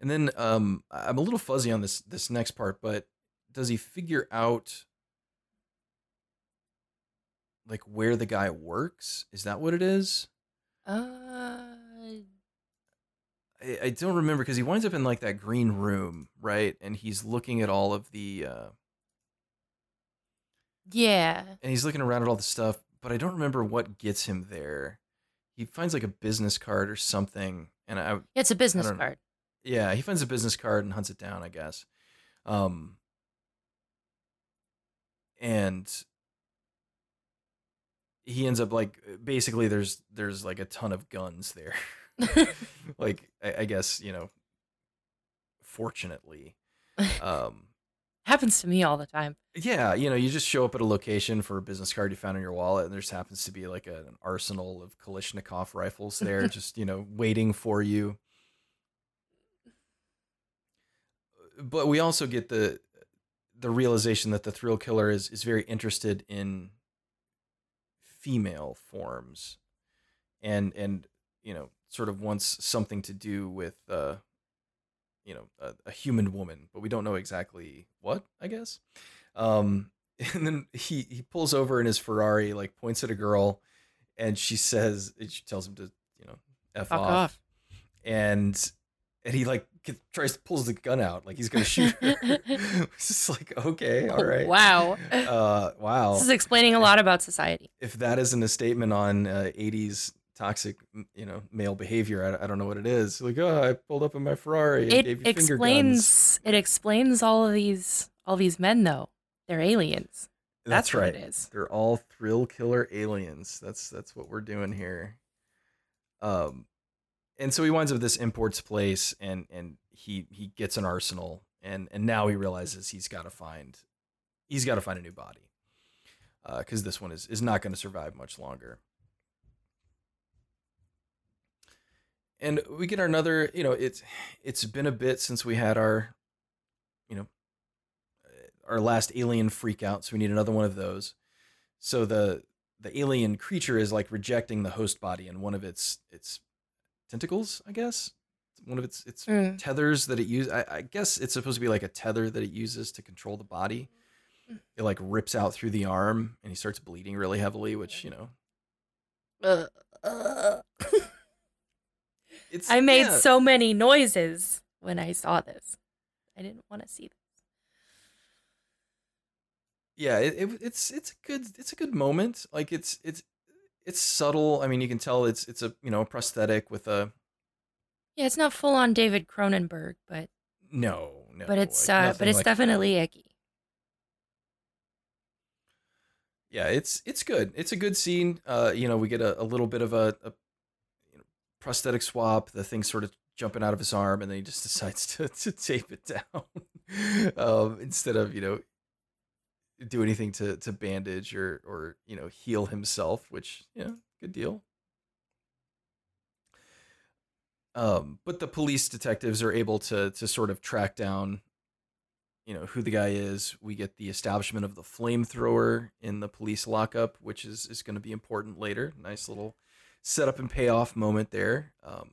And then um, i'm a little fuzzy on this this next part but does he figure out like where the guy works? Is that what it is? Uh, I, I don't remember because he winds up in like that green room, right? And he's looking at all of the, uh, yeah. and he's looking around at all the stuff, but I don't remember what gets him there. He finds like a business card or something, and I, It's a business card. yeah, he finds a business card and hunts it down, I guess. Um, and he ends up like basically there's there's like a ton of guns there. like I, I guess you know, fortunately, um, Happens to me all the time. yeah, you know, you just show up at a location for a business card you found in your wallet, and there just happens to be like a, an arsenal of Kalashnikov rifles there, just you know, waiting for you. But we also get the the realization that the thrill killer is is very interested in female forms, and and you know, sort of wants something to do with uh, you know, a, a human woman, but we don't know exactly what. I guess. Um, and then he he pulls over in his Ferrari, like points at a girl, and she says she tells him to you know f Fuck off, off. and and he like get- tries to pulls the gun out like he's gonna shoot her. it's just like okay, all right, Wow. uh, wow. This is explaining a lot about society. If that isn't a statement on uh, '80s toxic, you know, male behavior, I, I don't know what it is. Like, oh, I pulled up in my Ferrari and It gave you finger guns. explains it explains all of these all these men though. They're aliens. That's, That's what right. it is. They're all thrill killer aliens. That's that's what we're doing here. Um, and so he winds up this imports place, and and he he gets an arsenal, and and now he realizes he's got to find he's got to find a new body, because this one is is not going to survive much longer. And we get another, you know, it's it's been a bit since we had our, you know, our last alien freak out, so we need another one of those. So the the alien creature is like rejecting the host body and one of its its tentacles, I guess. one of its its Mm. tethers that it uses. I, I guess it's supposed to be like a tether that it uses to control the body. It like rips out through the arm, and he starts bleeding really heavily. Which you know, Uh, uh. It's I made yeah. so many noises when I saw this. I didn't want to see this. yeah it, it, it's it's a good it's a good moment like it's it's it's subtle i mean you can tell it's it's a you know a prosthetic with a Yeah, it's not full on David Cronenberg, but no no but it's like, uh, but it's like- definitely icky. yeah it's it's good it's a good scene uh you know we get a, a little bit of a, a prosthetic swap the thing sort of jumping out of his arm and then he just decides to, to tape it down um instead of you know do anything to to bandage or or you know heal himself which yeah good deal. Um but the police detectives are able to to sort of track down you know who the guy is. We get the establishment of the flamethrower in the police lockup which is is going to be important later. Nice little setup and payoff moment there um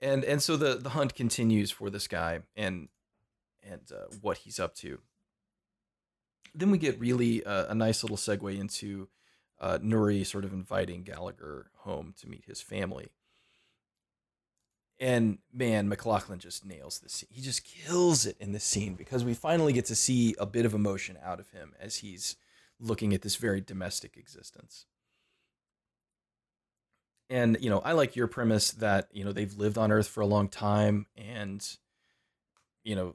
and and so the the hunt continues for this guy and and uh, what he's up to then we get really uh, a nice little segue into uh, Nouri sort of inviting Gallagher home to meet his family. And man, MacLachlan just nails this scene. He just kills it in this scene because we finally get to see a bit of emotion out of him as he's looking at this very domestic existence. And you know, I like your premise that you know they've lived on Earth for a long time, and you know,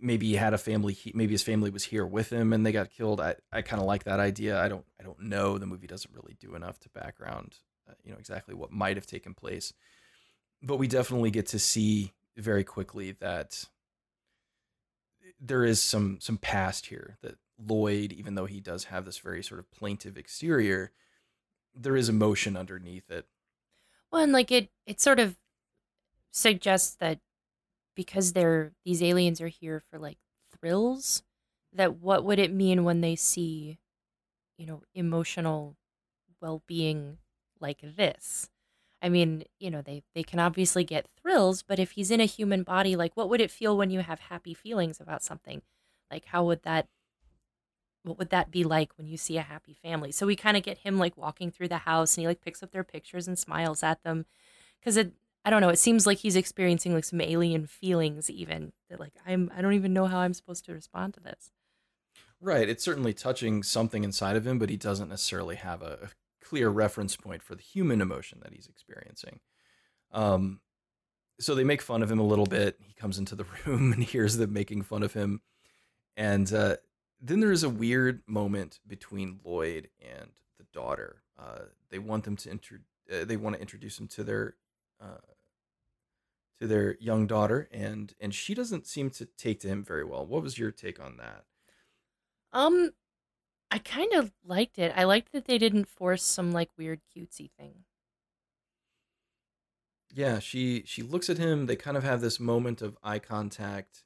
maybe he had a family. He, maybe his family was here with him, and they got killed. I, I kind of like that idea. I don't I don't know. The movie doesn't really do enough to background, uh, you know, exactly what might have taken place but we definitely get to see very quickly that there is some some past here that Lloyd even though he does have this very sort of plaintive exterior there is emotion underneath it Well, and like it, it sort of suggests that because they're these aliens are here for like thrills, that what would it mean when they see, you know, emotional well-being like this? I mean, you know, they they can obviously get thrills, but if he's in a human body, like what would it feel when you have happy feelings about something? Like how would that what would that be like when you see a happy family? So we kind of get him like walking through the house and he like picks up their pictures and smiles at them cuz it I don't know, it seems like he's experiencing like some alien feelings even that like I'm I don't even know how I'm supposed to respond to this. right it's certainly touching something inside of him but he doesn't necessarily have a, a clear reference point for the human emotion that he's experiencing um so they make fun of him a little bit he comes into the room and hears them making fun of him and uh then there is a weird moment between Lloyd and the daughter. Uh, they want them to intro- uh, they want to introduce them to their uh, to their young daughter, and and she doesn't seem to take to him very well. What was your take on that? Um I kind of liked it. I liked that they didn't force some like weird cutesy thing. Yeah, she she looks at him. They kind of have this moment of eye contact,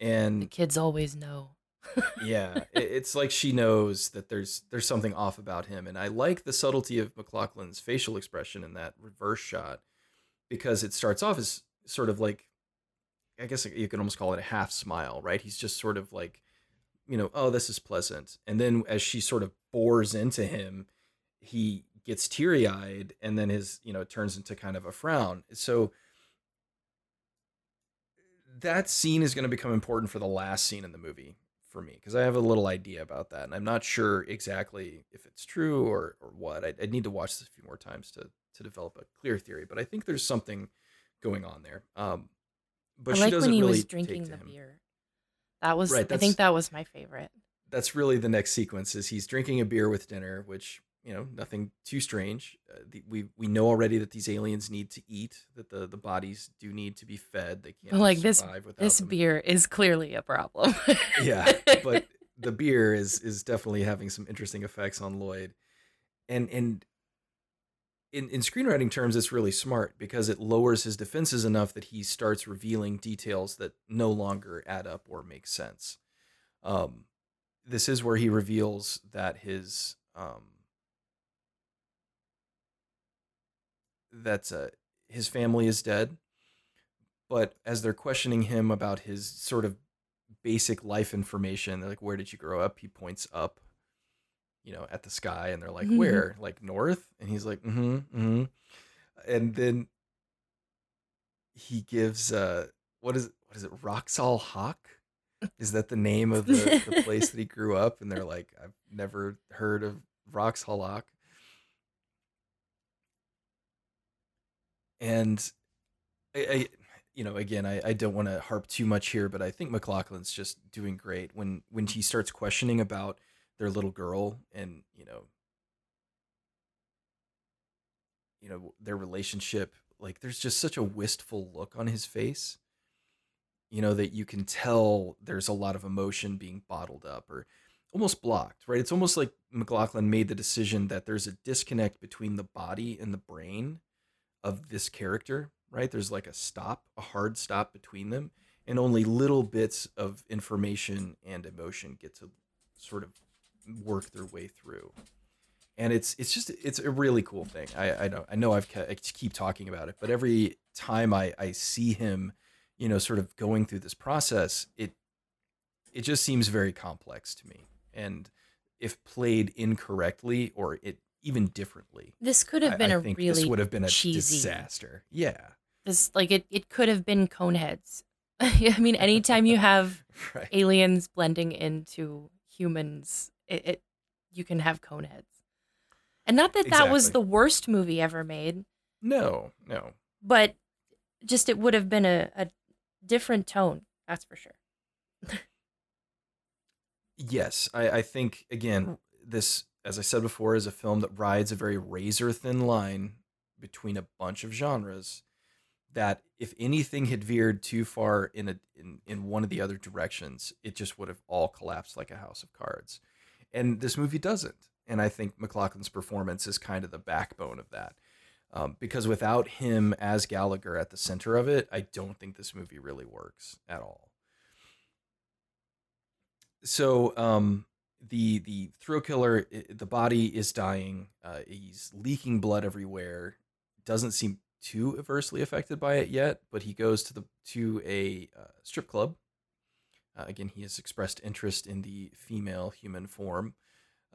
and The kids always know. Yeah, it's like she knows that there's there's something off about him, and I like the subtlety of MacLachlan's facial expression in that reverse shot because it starts off as sort of like, I guess you could almost call it a half smile, right? He's just sort of like, you know, oh, this is pleasant, and then as she sort of bores into him, he gets teary eyed, and then his you know it turns into kind of a frown. So that scene is going to become important for the last scene in the movie for me because I have a little idea about that, and I'm not sure exactly if it's true or or what. I, I need to watch this a few more times to to develop a clear theory, but I think there's something going on there. Um, but I she like doesn't when he really was drinking the him. beer. That was Right, I think that was my favorite. That's really the next sequence. Is he's drinking a beer with dinner, which you know nothing too strange. Uh, the, we we know already that these aliens need to eat, that the the bodies do need to be fed. They can't like this without this them. beer is clearly a problem. yeah, but the beer is is definitely having some interesting effects on Lloyd, and and in in screenwriting terms, it's really smart because it lowers his defenses enough that he starts revealing details that no longer add up or make sense. Um, this is where he reveals that his um, that's uh his family is dead. But as they're questioning him about his sort of basic life information, they're like, "Where did you grow up?" He points up, you know, at the sky, and they're like, Mhm. "Where? Like north?" And he's like, "Mm-hmm, mm-hmm." And then he gives uh, what is what is it? Roxall Hawk? Is that the name of the, the place that he grew up? And they're like, "I've never heard of Roxall And I, I you know, again, I, I don't want to harp too much here, but I think MacLachlan's just doing great when when he starts questioning about their little girl and you know, you know their relationship. Like, there's just such a wistful look on his face, you know, that you can tell there's a lot of emotion being bottled up or almost blocked, right? It's almost like MacLachlan made the decision that there's a disconnect between the body and the brain of this character, right? There's like a stop, a hard stop between them, and only little bits of information and emotion get to sort of work their way through. And it's it's just it's a really cool thing. I I know I know I've I keep talking about it, but every time I I see him, you know, sort of going through this process, it it just seems very complex to me. And if played incorrectly or it even differently, This could have I- been I a think really this would have been a cheesy disaster. Yeah, This like it, it could have been Coneheads. I mean, anytime you have right. aliens blending into humans, it, it you can have Coneheads. And not that that was the worst movie ever made, No, no. but just it would have been a, a different tone. That's for sure. Yes, I, I think again, this, as I said before, is a film that rides a very razor thin line between a bunch of genres. That if anything had veered too far in a in, in one of the other directions, it just would have all collapsed like a house of cards. And this movie doesn't. And I think MacLachlan's performance is kind of the backbone of that. Um, because without him as Gallagher at the center of it, I don't think this movie really works at all. so um the the thrill killer the body is dying uh he's leaking blood everywhere doesn't seem too adversely affected by it yet but he goes to the to a uh, strip club uh, again he has expressed interest in the female human form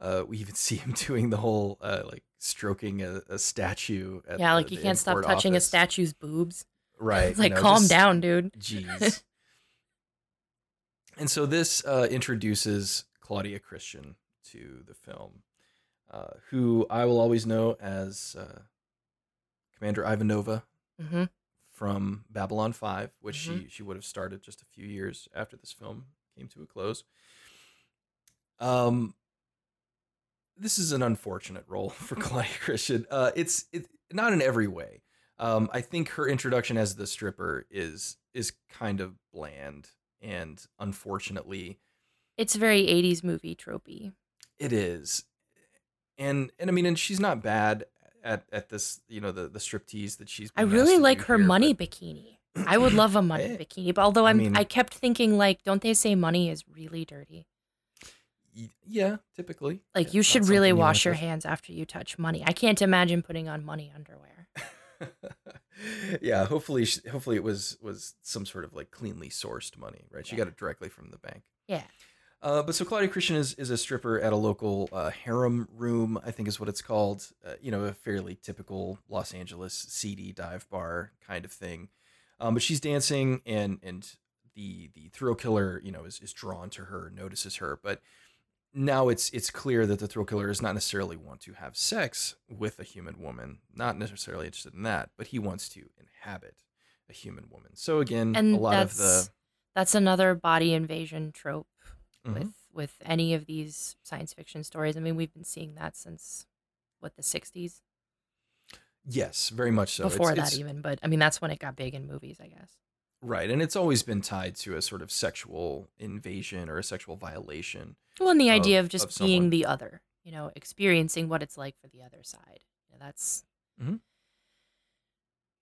uh we even see him doing the whole uh like stroking a, a statue at yeah, the- like you the can't stop touching a statue's boobs. right It's you like know, calm just- down, dude. Jeez. and so this uh, introduces Claudia Christian to the film, uh, who I will always know as uh, Commander Ivanova hmm from Babylon 5, which she, Mhm. she would have started just a few years after this film came to a close. Um, this is an unfortunate role for Claudia Christian. Uh, it's it, not in every way. Um, I think her introduction as the stripper is is kind of bland, and unfortunately, It's very 80s movie tropey. it is. And and I mean, and she's not bad at at this, you know, the the striptease that she's. I really like her here, money but- bikini. I would love a money Eh, bikini, but although I I'm, mean- I kept thinking like, don't they say money is really dirty? Yeah, typically. Like you should really you wash your touch. hands after you touch money. I can't imagine putting on money underwear. yeah, hopefully, sh- hopefully it was was some sort of like cleanly sourced money, right? She Yeah. got it directly from the bank. Yeah. Uh, but so Claudia Christian is, is a stripper at a local uh, harem room, I think is what it's called. Uh, you know, a fairly typical Los Angeles seedy dive bar kind of thing. Um, but she's dancing, and and the the thrill killer, you know, is, is drawn to her, notices her. But now it's it's clear that the thrill killer does not necessarily want to have sex with a human woman, not necessarily interested in that, but he wants to inhabit a human woman. So again, And a lot of the that's another body invasion trope Mhm. with with any of these science fiction stories. I mean, we've been seeing that since what the 60s, yes, very much so. It's- before that it's- even. But I mean, that's when it got big in movies, I guess. Right, and it's always been tied to a sort of sexual invasion or a sexual violation. Well, and the idea Of- of just of being the other, you know, experiencing what it's like for the other side. You know, that's. Mhm.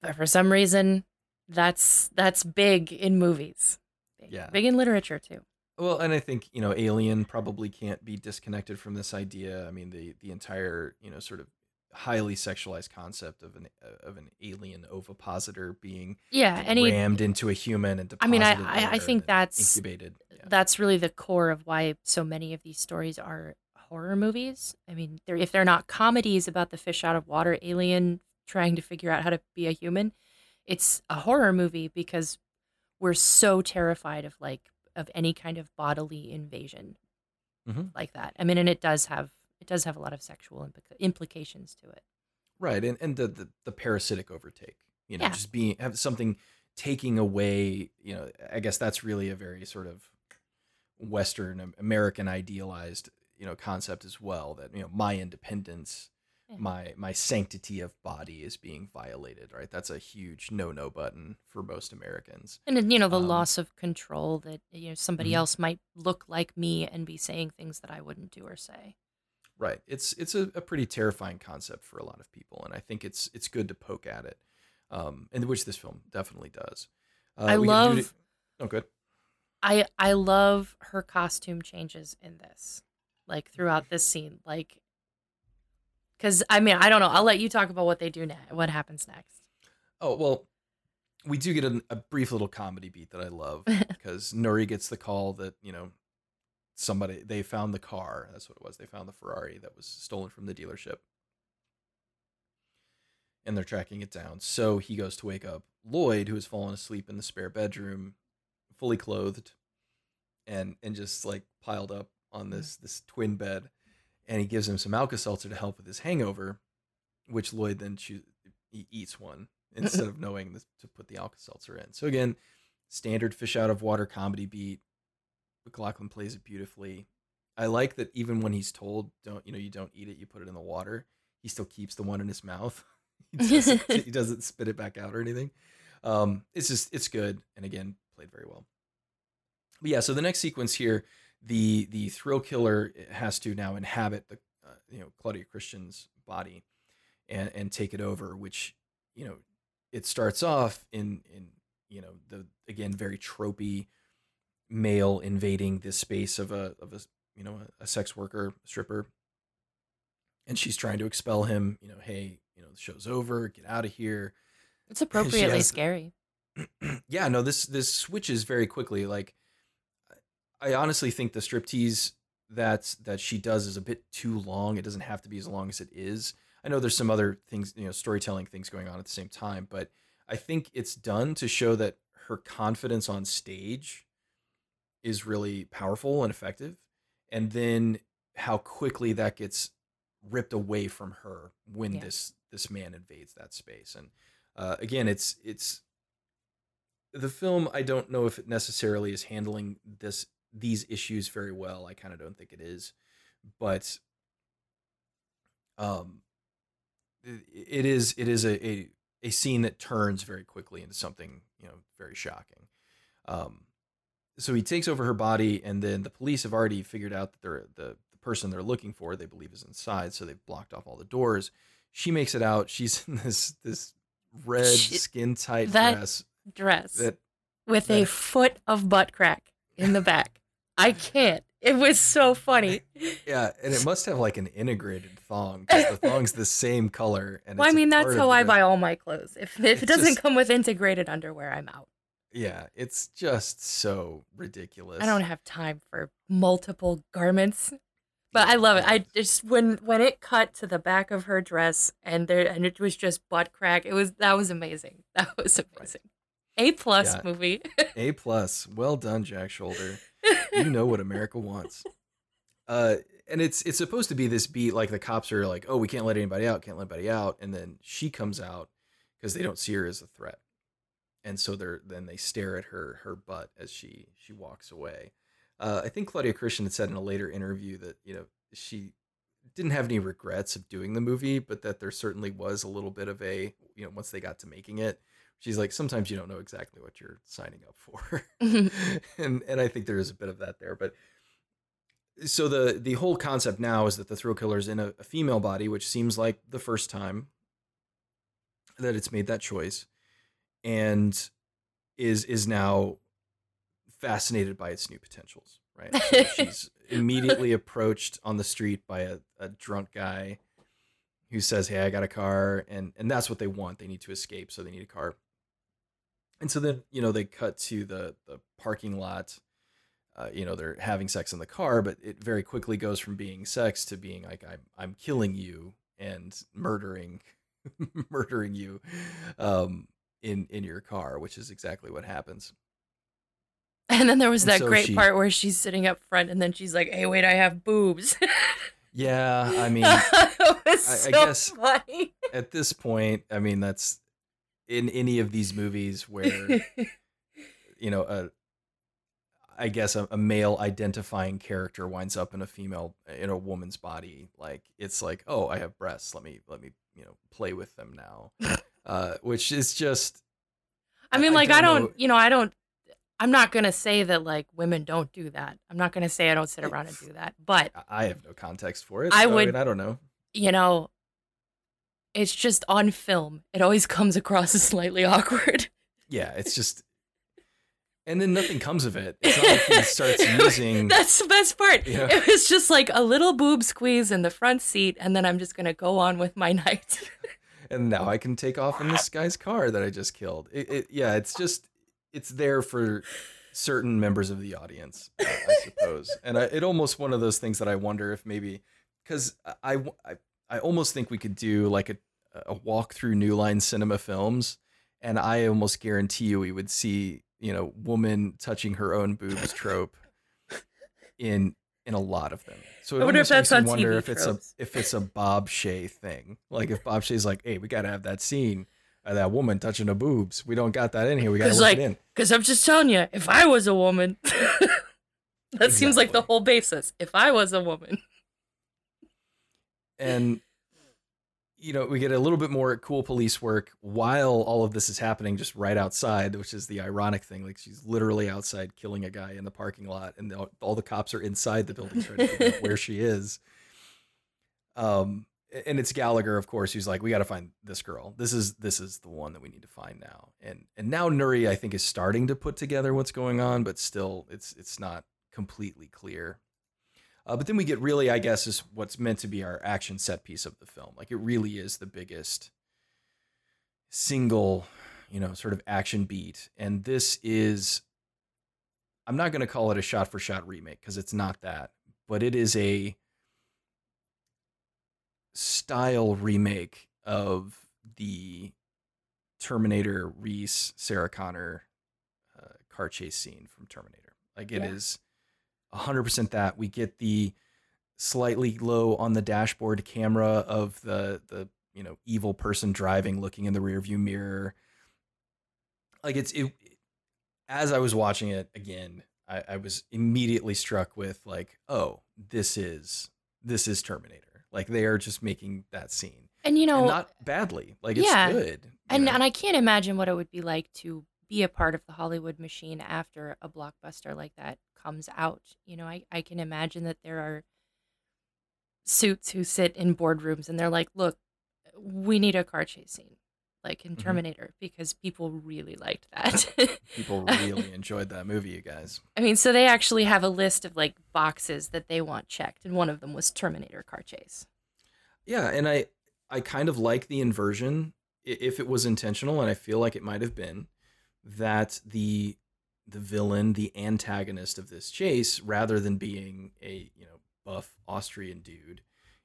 But for some reason, that's that's big in movies. Big, Yeah. Big in literature too. Well, and I think you know, Alien probably can't be disconnected from this idea. I mean, the the entire you know sort of highly sexualized concept of an uh, of an alien ovipositor being Yeah, and he- rammed into a human and I mean, I I, I think that's incubated. that's really the core of why so many of these stories are horror movies. I mean, they're, if they're not comedies about the fish out of water alien trying to figure out how to be a human, it's a horror movie because we're so terrified of like of any kind of bodily invasion Mhm. like that. I mean, and it does have it does have a lot of sexual implica- implications to it. Right, and and the the, the parasitic overtake, you know, Yeah. just being have something taking away, you know, I guess that's really a very sort of Western American idealized, you know, concept as well. That you know, my independence, My my sanctity of body is being violated. Right, that's a huge no no button for most Americans. And then, you know, the Um, loss of control that you know somebody Mhm. else might look like me and be saying things that I wouldn't do or say. Right. It's it's a, a pretty terrifying concept for a lot of people, and I think it's it's good to poke at it, um, and which this film definitely does. Uh, I love it- Oh, good. I I love her costume changes in this, like Mm-hmm. throughout this scene, like because I mean I don't know. I'll let you talk about what they do next. What happens next? Oh well, we do get a, a brief little comedy beat that I love because Nouri gets the call that you know somebody they found the car. That's what it was. They found the Ferrari that was stolen from the dealership, and they're tracking it down. So he goes to wake up Lloyd, who has fallen asleep in the spare bedroom, fully clothed, and and just like piled up on mm-hmm. this this twin bed, and he gives him some Alka Seltzer to help with his hangover, which Lloyd then he eats one instead of knowing this, to put the Alka Seltzer in. So again, standard fish out of water comedy beat. MacLachlan plays it beautifully. I like that even when he's told don't you know you don't eat it, you put it in the water. He still keeps the one in his mouth. he, doesn't, he doesn't spit it back out or anything. Um, it's just it's good, and again played very well. But yeah, so the next sequence here, the the thrill killer has to now inhabit the uh, you know Claudia Christian's body, and and take it over. Which you know it starts off in in you know the again very tropey male invading this space of a of a you know a, a sex worker stripper and she's trying to expel him you know hey you know the show's over get out of here It's appropriately has- scary. yeah no this this switches very quickly like i honestly think the striptease that that she does is a bit too long it doesn't have to be as long as it is i know there's some other things you know storytelling things going on at the same time but i think it's done to show that her confidence on stage is really powerful and effective and then how quickly that gets ripped away from her when Yeah. this this man invades that space and uh, again it's it's the film i don't know if it necessarily is handling this these issues very well i kind of don't think it is but um it, is it is a, a a scene that turns very quickly into something you know very shocking um so he takes over her body and then the police have already figured out that they're the, the person they're looking for they believe is inside so they've blocked off all the doors she makes it out she's in this this red skin tight dress Dress that with a foot of butt crack in the back. I can't. It was so funny. yeah and it must have like an integrated thong the thong's the same color and Well, I mean, that's how I buy all my clothes. If if it doesn't just- come with integrated underwear, I'm out. yeah it's just so ridiculous I don't have time for multiple garments. But I love it. I just when when it cut to the back of her dress and there and it was just butt crack. It was that was amazing. That was amazing. A plus Yeah. movie. A plus. Well done, Jack Sholder. You know what America wants. Uh, and it's it's supposed to be this beat like the cops are like, oh, we can't let anybody out, can't let anybody out, and then she comes out because they don't see her as a threat, and so they're then they stare at her her butt as she she walks away. Uh, I think Claudia Christian had said in a later interview that you know she didn't have any regrets of doing the movie, but that there certainly was a little bit of a you know once they got to making it, she's like sometimes you don't know exactly what you're signing up for, mm-hmm. and and I think there is a bit of that there, but so the the whole concept now is that the thrill killer is in a, a female body, which seems like the first time that it's made that choice, and is is now fascinated by its new potentials. Right, so she's immediately approached on the street by a, a drunk guy who says, "Hey, I got a car," and and that's what they want. They need to escape, so they need a car. And so then you know they cut to the the parking lot. Uh, you know they're having sex in the car, but it very quickly goes from being sex to being like I'm I'm killing you and murdering murdering you um, in in your car, which is exactly what happens. And then there was And that so great she- part where she's sitting up front and then she's like, "Hey, wait, I have boobs." Yeah, I mean, I- I guess- funny. at this point, I mean that's in any of these movies where you know a I guess a, a male identifying character winds up in a female in a woman's body. Like it's like, oh, I have breasts. Let me let me you know play with them now, uh, which is just I mean, I like I don't don't, know. you know, I don't. I'm not gonna say that like women don't do that. I'm not gonna say I don't sit around and do that, but I- I have no context for it. I so, would- mean, I don't know. you know, it's just on film. It always comes across as slightly awkward. Yeah, it's just. And then nothing comes of it. It's not like he starts using. That's the best part. Yeah. It was just like a little boob squeeze in the front seat, and then I'm just gonna go on with my night. and now I can take off in this guy's car that I just killed. It, it, yeah, it's just it's there for certain members of the audience, I suppose. and I, it almost one of those things that I wonder if maybe because I, I I almost think we could do like a a walk through New Line Cinema films, and I almost guarantee you we would see you know woman touching her own boobs trope in in a lot of them. So I wonder if that's on wonder TV if it's tropes. a if it's a Bob Shaye thing. Like if Bob Shaye's like, "Hey, we got to have that scene of that woman touching her boobs. We don't got that in here. We got to like, it in." because I'm just telling you, if I was a woman, that seems like the whole basis. If I was a woman, And you know, we get a little bit more cool police work while all of this is happening, just right outside, which is the ironic thing. Like she's literally outside killing a guy in the parking lot, and all the cops are inside the building trying to figure out where she is. Um, and it's Gallagher, of course, who's like, "We got to find this girl. This is this is the one that we need to find now." And and now Nouri, I think, is starting to put together what's going on, but still, it's it's not completely clear. Uh, but then we get really, I guess, is what's meant to be our action set piece of the film. Like it really is the biggest single, you know, sort of action beat. And this is, I'm not going to call it a shot for shot remake because it's not that, but it is a style remake of the Terminator Reese Sarah Connor uh, car chase scene from Terminator. Like it Yeah. is 100% that. We get the slightly low on the dashboard camera of the the you know evil person driving looking in the rearview mirror. Like it's it as i was watching it again I, I was immediately struck with like oh this is this is terminator. Like they are just making that scene. And you know, and not badly. Like it's Yeah. good and know? and I can't imagine what it would be like to be a part of the Hollywood machine after a blockbuster like that comes out. You know, I I can imagine that there are suits who sit in boardrooms and they're like, "Look, we need a car chase scene." Like in Mhm. Terminator, because people really liked that. people really enjoyed that movie you guys I mean, so they actually have a list of like boxes that they want checked, and one of them was Terminator car chase. Yeah, and I I kind of like the inversion if it was intentional, and I feel like it might have been that the the villain, the antagonist of this chase, rather than being a you know buff Austrian dude,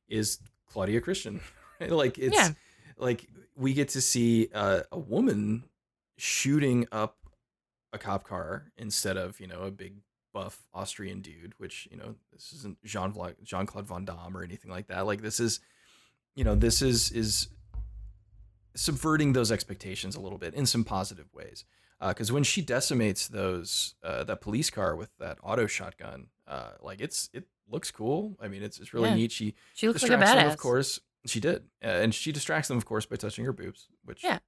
is Claudia Christian. Right? Like it's Yeah. like we get to see uh, a woman shooting up a cop car instead of you know a big buff Austrian dude, which you know this isn't Jean Jean Claude Van Damme or anything like that. Like this is, you know, this is is subverting those expectations a little bit in some positive ways. Because when she decimates those uh, that police car with that auto shotgun, uh, like it's it looks cool. I mean, it's it's really Yeah. neat. She She looks like a distracts them, badass. of course. She did, uh, and she distracts them, of course, by touching her boobs. Which, Yeah.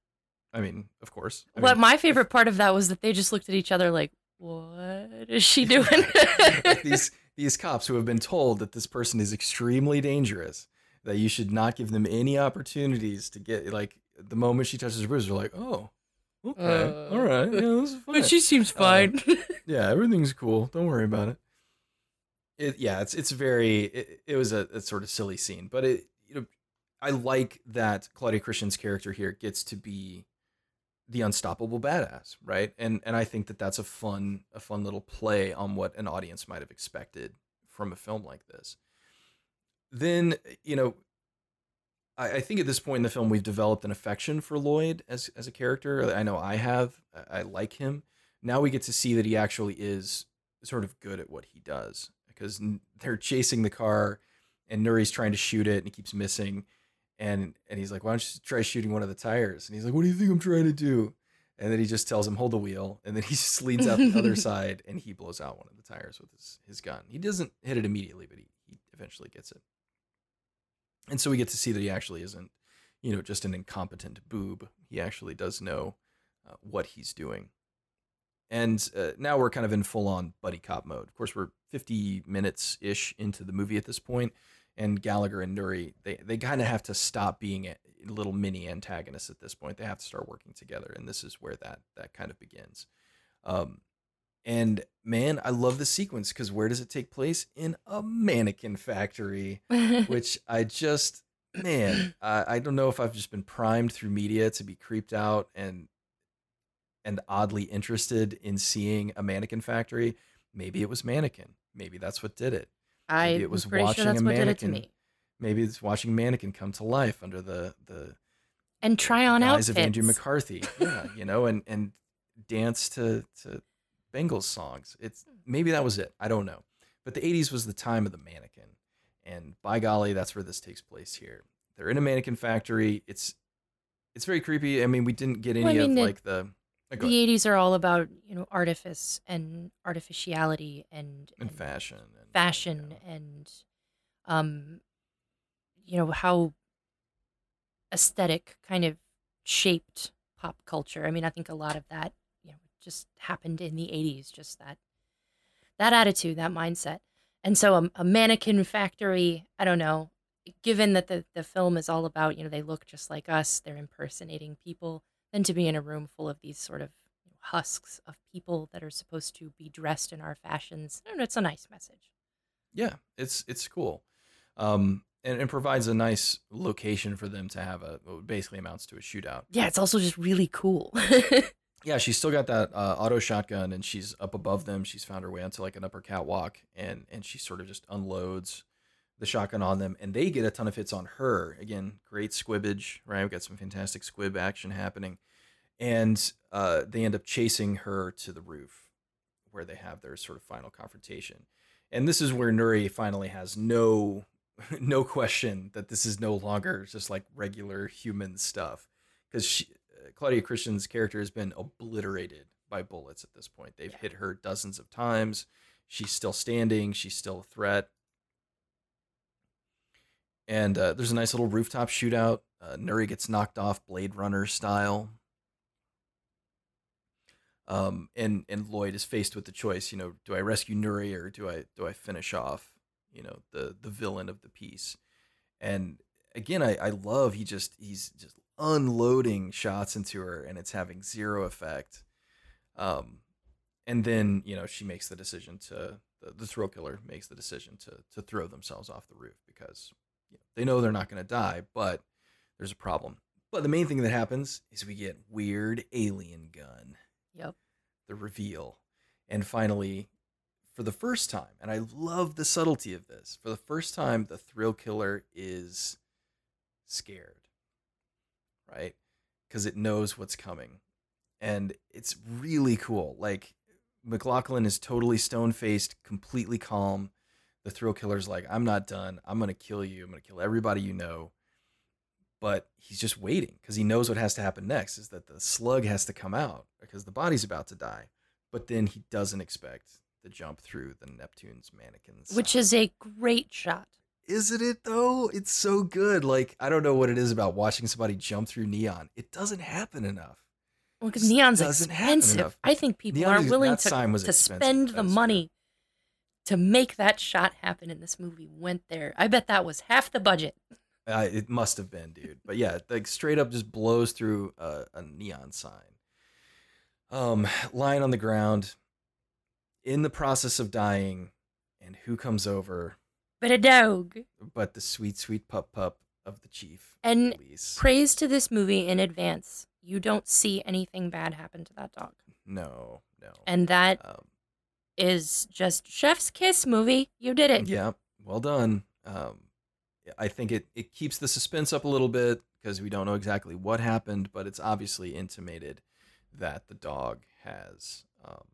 I mean, of course. I But mean, my favorite part of that was that they just looked at each other like, "What is she doing?" these these cops who have been told that this person is extremely dangerous, that you should not give them any opportunities to get like the moment she touches her boobs, they're like, oh, okay, Uh, all right, yeah, this is fine. but she seems Uh, fine. yeah, everything's cool. Don't worry about it. It yeah, it's it's very it, it was a, a sort of silly scene, but it you know I like that Claudia Christian's character here gets to be the unstoppable badass, right? And and I think that that's a fun a fun little play on what an audience might have expected from a film like this. Then you know, I, I think at this point in the film we've developed an affection for Lloyd as as a character. I know I have. I, I like him. Now we get to see that he actually is sort of good at what he does because they're chasing the car and Nouri's trying to shoot it and he keeps missing and and he's like, "Why don't you try shooting one of the tires?" And he's like, "What do you think I'm trying to do?" And then he just tells him, "Hold the wheel," and then he just leans out the other side and he blows out one of the tires with his his gun. He doesn't hit it immediately, but he he eventually gets it. And so we get to see that he actually isn't, you know, just an incompetent boob. He actually does know uh, what he's doing. And uh, now we're kind of in full on buddy cop mode. Of course, we're 50 minutes ish into the movie at this point and Gallagher and Nouri, they they kind of have to stop being a little mini antagonists at this point. They have to start working together, and this is where that that kind of begins. Um, and man, I love the sequence because where does it take place? In a mannequin factory, which I just man, I, I don't know if I've just been primed through media to be creeped out and and oddly interested in seeing a mannequin factory. Maybe it was mannequin. Maybe that's what did it. I Maybe it was watching sure a mannequin. Maybe it's watching mannequin come to life under the the And try on guise outfits. of Andrew McCarthy. Yeah, you know, and and dance to to Bengals songs. It's maybe that was it. I don't know. But the 80s was the time of the mannequin. And by golly, that's where this takes place here. They're in a mannequin factory. It's it's very creepy. I mean, we didn't get any Well, I mean, of it- like the uh, the ahead. 80s are all about you know artifice and artificiality and, and fashion and fashion and um you know how aesthetic kind of shaped pop culture i mean i think a lot of that just happened in the 80s just that that attitude that mindset. And so a, a mannequin factory i don't know given that the, the film is all about you know they look just like us they're impersonating people then to be in a room full of these sort of husks of people that are supposed to be dressed in our fashions I don't know, it's a nice message. Yeah, it's it's cool, um, and it provides a nice location for them to have a basically amounts to a shootout. yeah it's also just really cool Yeah, she's still got that uh, auto shotgun, and she's up above them. She's found her way onto like an upper catwalk, and and she sort of just unloads the shotgun on them, and they get a ton of hits on her. Again, great squibbage, right? We've got some fantastic squib action happening, and uh, they end up chasing her to the roof, where they have their sort of final confrontation. And this is where Nouri finally has no no question that this is no longer just like regular human stuff because she Claudia Christian's character has been obliterated by bullets at this point. They've hit her dozens of times. She's still standing. She's still a threat. And uh, there's a nice little rooftop shootout. Uh, Nouri gets knocked off Blade Runner style. Um, and and Lloyd is faced with the choice. You know, do I rescue Nouri or do I do I finish off, you know, the the villain of the piece? And again, I I love he just he's just unloading shots into her and it's having zero effect. Um, and then you know she makes the decision to the, the thrill killer makes the decision to to throw themselves off the roof because you know, they know they're not going to die, but there's a problem. But the main thing that happens is we get weird alien gun yep the reveal. And finally, for the first time, and I love the subtlety of this, for the first time, the thrill killer is scared, right? Because it knows what's coming. And it's really cool. Like, MacLachlan is totally stone faced, completely calm. The thrill killer's like, I'm not done. I'm going to kill you. I'm going to kill everybody you know. But he's just waiting because he knows what has to happen next is that the slug has to come out because the body's about to die. But then he doesn't expect the jump through the Neptune's mannequins. which is a great shot Isn't it though? It's so good. Like, I don't know what it is about watching somebody jump through neon. It doesn't happen enough. Well, because neon's expensive. I think people Neon aren't is- willing to, to spend the money to make that shot happen in this movie. Went there. I bet that was half the budget. Uh, it must have been, dude. But yeah, like straight up just blows through a, a neon sign. Um, lying on the ground, in the process of dying, and who comes over But a dog. but the sweet, sweet pup pup of the chief. And police. praise to this movie in advance. You don't see anything bad happen to that dog. no, no. And that um, is just chef's kiss movie. You did it. Yeah, well done. Um, I think it, it keeps the suspense up a little bit because we don't know exactly what happened, but it's obviously intimated that the dog has um,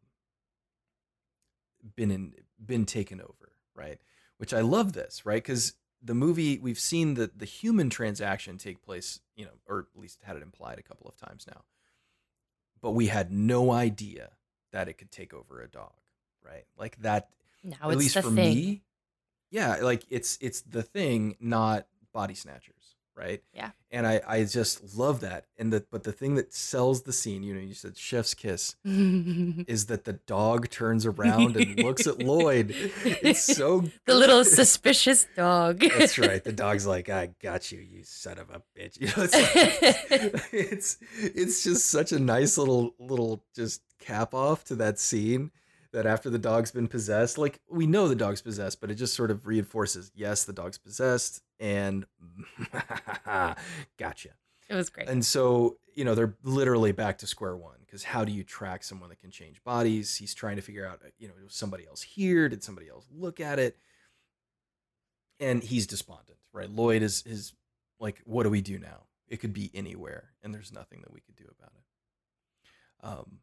been in been taken over, right? Which I love this, right? Because the movie we've seen the the human transaction take place, you know, or at least had it implied a couple of times now, but we had no idea that it could take over a dog, right? Like that Now at it's least the for thing. me yeah like it's it's the thing not body snatchers right? Yeah. and i i just love that. And the but the thing that sells the scene you know you said chef's kiss is that the dog turns around and looks at lloyd. It's so the little suspicious dog. that's right. The dog's like i got you you son of a bitch. You know it's like, it's it's just such a nice little little just cap off to that scene that after the dog's been possessed like we know the dog's possessed but it just sort of reinforces yes the dog's possessed and gotcha It was great. and so, you know, they're literally back to square one because how do you track someone that can change bodies? He's trying to figure out, you know, was somebody else here? Did somebody else look at it? And he's despondent, right? Lloyd is is like, what do we do now? It could be anywhere, and there's nothing that we could do about it. Um,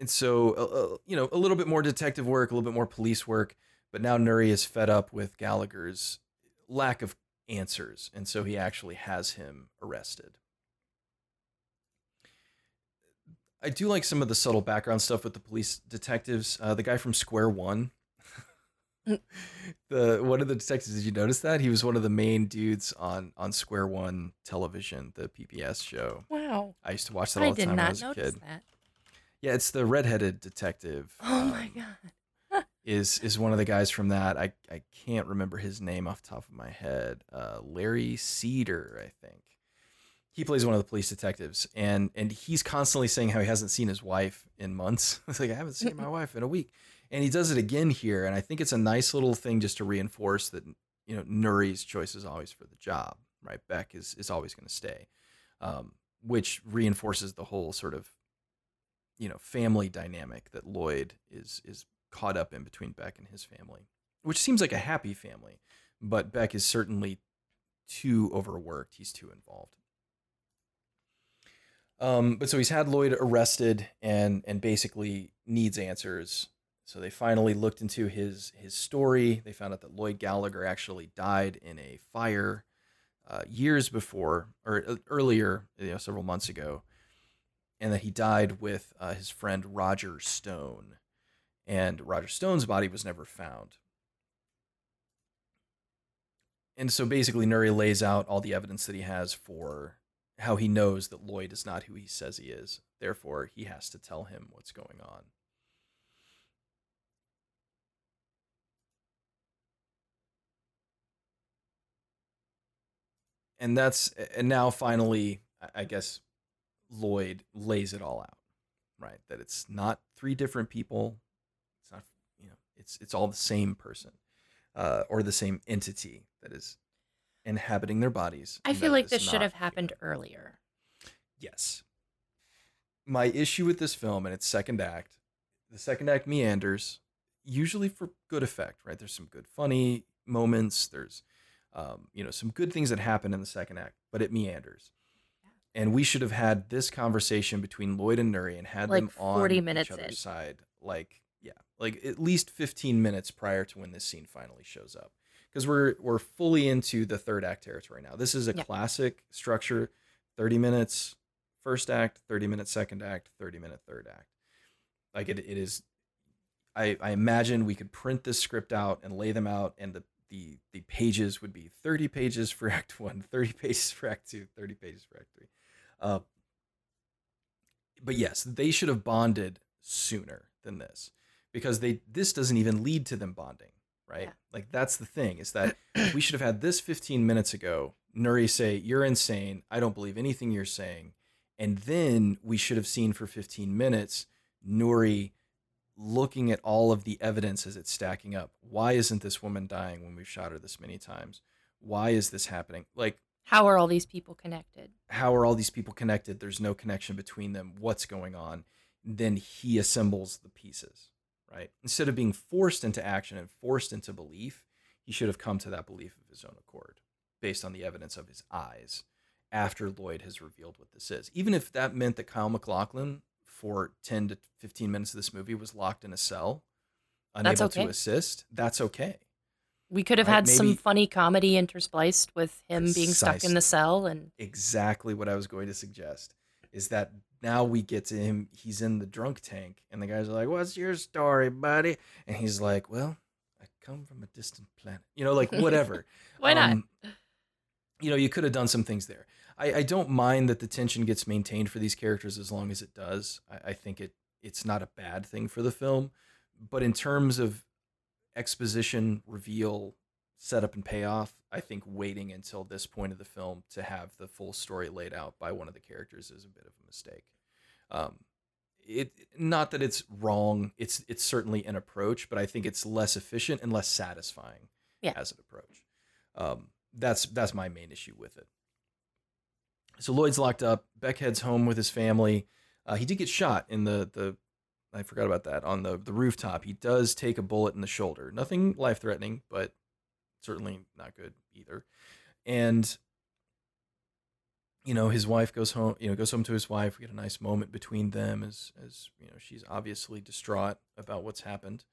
and so, uh, uh, you know, a little bit more detective work, a little bit more police work, but now Nouri is fed up with Gallagher's lack of answers, and so he actually has him arrested. I do like some of the subtle background stuff with the police detectives. Uh, the guy from Square One, the one of the detectives. Did you notice that he was one of the main dudes on on Square One television, the PBS show? wow. I used to watch that all I the time when I was a kid. that. Yeah, it's the redheaded detective. Oh my um, god. Is is one of the guys from that. I I can't remember his name off the top of my head. Uh, Larry Cedar, I think. He plays one of the police detectives, and and he's constantly saying how he hasn't seen his wife in months. It's like I haven't seen my wife in a week, and he does it again here. And I think it's a nice little thing just to reinforce that you know Nouri's choice is always for the job, right? Beck is is always going to stay, um, which reinforces the whole sort of you know family dynamic that Lloyd is is caught up in between Beck and his family, which seems like a happy family, but Beck is certainly too overworked. He's too involved. Um, but so he's had Lloyd arrested and and basically needs answers. So they finally looked into his his story. They found out that Lloyd Gallagher actually died in a fire uh, years before or earlier, you know, several months ago, and that he died with uh, his friend Roger Stone. And Roger Stone's body was never found. And so basically, Nouri lays out all the evidence that he has for how he knows that Lloyd is not who he says he is. Therefore, he has to tell him what's going on. And that's, and now finally, I- guess Lloyd lays it all out, right? That it's not three different people. It's not, you know, it's it's all the same person, uh, or the same entity that is inhabiting their bodies. I feel like this should have happened earlier. Yes. My issue with this film and its second act, the second act meanders, usually for good effect, right? There's some good funny moments. There's, um, you know, some good things that happen in the second act, but it meanders. And we should have had this conversation between Lloyd and Nouri and had Like them on 40 each minutes other's in. side. Like, like at least 15 minutes prior to when this scene finally shows up. Because we're we're fully into the third act territory now. This is a classic structure, 30 minutes first act, 30 minute second act, 30 minute third act. Like it, it is I, I imagine we could print this script out and lay them out and the, the the pages would be 30 pages for act one, 30 pages for act two, 30 pages for act three. Uh, but yes, they should have bonded sooner than this because they this doesn't even lead to them bonding, right? Yeah. Like that's the thing is that we should have had this 15 minutes ago. Nouri say, "You're insane. I don't believe anything you're saying." And then we should have seen for 15 minutes Nouri looking at all of the evidence as it's stacking up. Why isn't this woman dying when we've shot her this many times? Why is this happening? Like, How are all these people connected? how are all these people connected? There's no connection between them. What's going on? Then he assembles the pieces, right? Instead of being forced into action and forced into belief, he should have come to that belief of his own accord based on the evidence of his eyes after Lloyd has revealed what this is. Even if that meant that Kyle MacLachlan for 10 to 15 minutes of this movie was locked in a cell, unable okay. to assist, that's okay. We could have Right, had some funny comedy interspliced with him being stuck in the cell and exactly what I was going to suggest is that now we get to him. He's in the drunk tank, and the guys are like, "What's your story, buddy?" And he's like, "Well, I come from a distant planet." You know, like whatever. Why not? Um, You know, you could have done some things there. I, I don't mind that the tension gets maintained for these characters as long as it does. I, I think it it's not a bad thing for the film. But in terms of exposition, reveal, setup, and payoff, I think waiting until this point of the film to have the full story laid out by one of the characters is a bit of a mistake. Um, it not that it's wrong. It's it's certainly an approach, but I think it's less efficient and less satisfying Yeah. as an approach. Um, that's that's my main issue with it. So Lloyd's locked up. Beck heads home with his family. Uh, he did get shot in the the. I forgot about that on the the rooftop. He does take a bullet in the shoulder. Nothing life threatening, but certainly not good either. And you know, his wife goes home. You know, goes home to his wife. We get a nice moment between them as as you know she's obviously distraught about what's happened.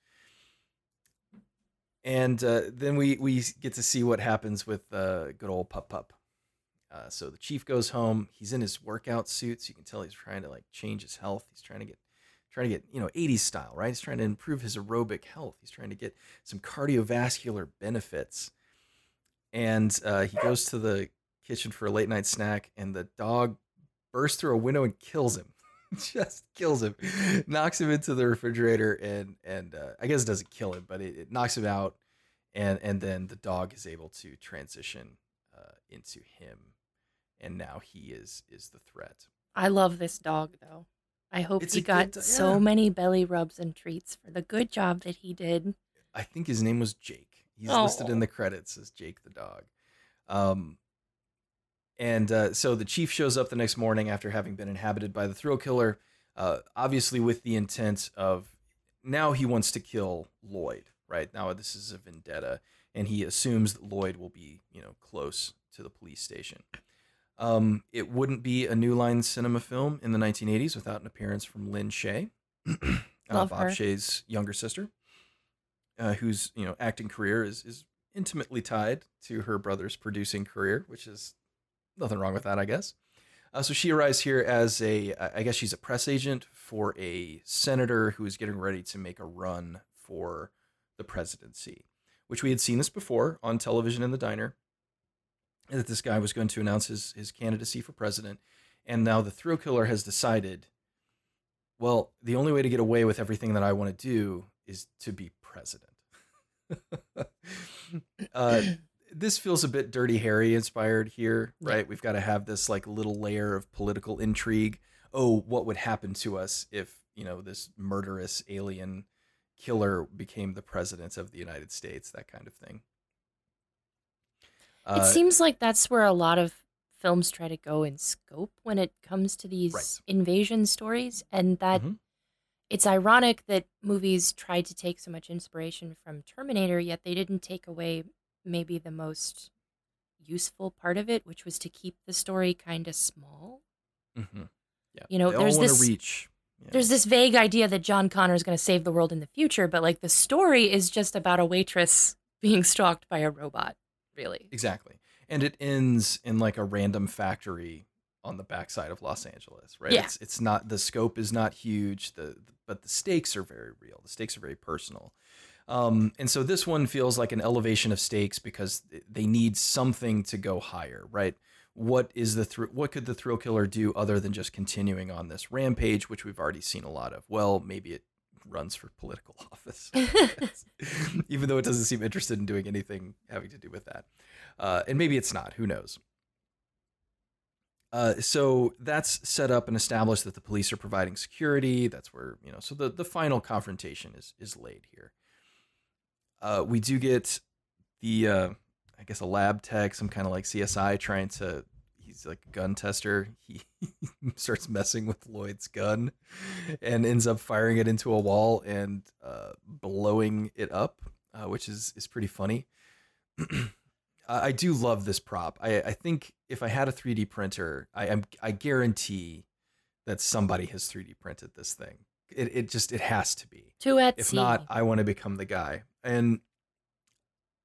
And uh, then we we get to see what happens with uh, good old Pup Pup. Uh, so the chief goes home. He's in his workout suit, so you can tell he's trying to like change his health. He's trying to get trying to get you know 80s style, right? He's trying to improve his aerobic health. He's trying to get some cardiovascular benefits. And uh, he goes to the kitchen for a late night snack, and the dog bursts through a window and kills him. Just kills him, knocks him into the refrigerator, and and uh, I guess it doesn't kill him, but it, it knocks him out, and and then the dog is able to transition uh, into him, and now he is is the threat. I love this dog though. I hope It's he got do- so yeah. many belly rubs and treats for the good job that he did. I think his name was Jake. He's listed in Oh. the credits as Jake the dog. Um, and uh, so the chief shows up the next morning after having been inhabited by the thrill killer, uh, obviously with the intent of now he wants to kill Lloyd. Right now, this is a vendetta, and he assumes that Lloyd will be, you know, close to the police station. Um, it wouldn't be a New Line Cinema film in the 1980s without an appearance from Lynn Shaye, uh, Bob her. Shaye's younger sister, uh, whose you know acting career is is intimately tied to her brother's producing career, which is nothing wrong with that, I guess. Uh, so she arrives here as a, I guess she's a press agent for a senator who is getting ready to make a run for the presidency, which we had seen this before on television in the diner. That this guy was going to announce his his candidacy for president, and now the thrill killer has decided. Well, the only way to get away with everything that I want to do is to be president. uh, this feels a bit Dirty Harry inspired here, right? We've got to have this like little layer of political intrigue. Oh, what would happen to us if, you know, this murderous alien killer became the president of the United States, that kind of thing. it Uh, seems like that's where a lot of films try to go in scope when it comes to these Right. invasion stories and that Mhm. it's ironic that movies tried to take so much inspiration from Terminator yet they didn't take away maybe the most useful part of it which was to keep the story kind of small. mhm. Yeah. You know, they there's this- reach. Yeah. There's this vague idea that John Connor is going to save the world in the future but like the story is just about a waitress being stalked by a robot, really. Exactly. And it ends in like a random factory on the backside of Los Angeles, right? Yeah. It's it's not the scope is not huge, the but the stakes are very real. The stakes are very personal. Um, and so this one feels like an elevation of stakes because they need something to go higher, right? What is the thr- what could the thrill killer do other than just continuing on this rampage, which we've already seen a lot of? Well, maybe it runs for political office, even though it doesn't seem interested in doing anything having to do with that. Uh, and maybe it's not. Who knows? Uh, so that's set up and established that the police are providing security. That's where you know. So the the final confrontation is is laid here. Uh, we do get the. Uh, I guess a lab tech, some kind of like CSI trying to he's like a gun tester. He starts messing with Lloyd's gun and ends up firing it into a wall and uh, blowing it up, uh, which is is pretty funny. I I do love this prop. I, I think if I had a 3D printer, I am I guarantee that somebody has 3D printed this thing. It it just it has to be. To Etsy. If not, I want to become the guy. And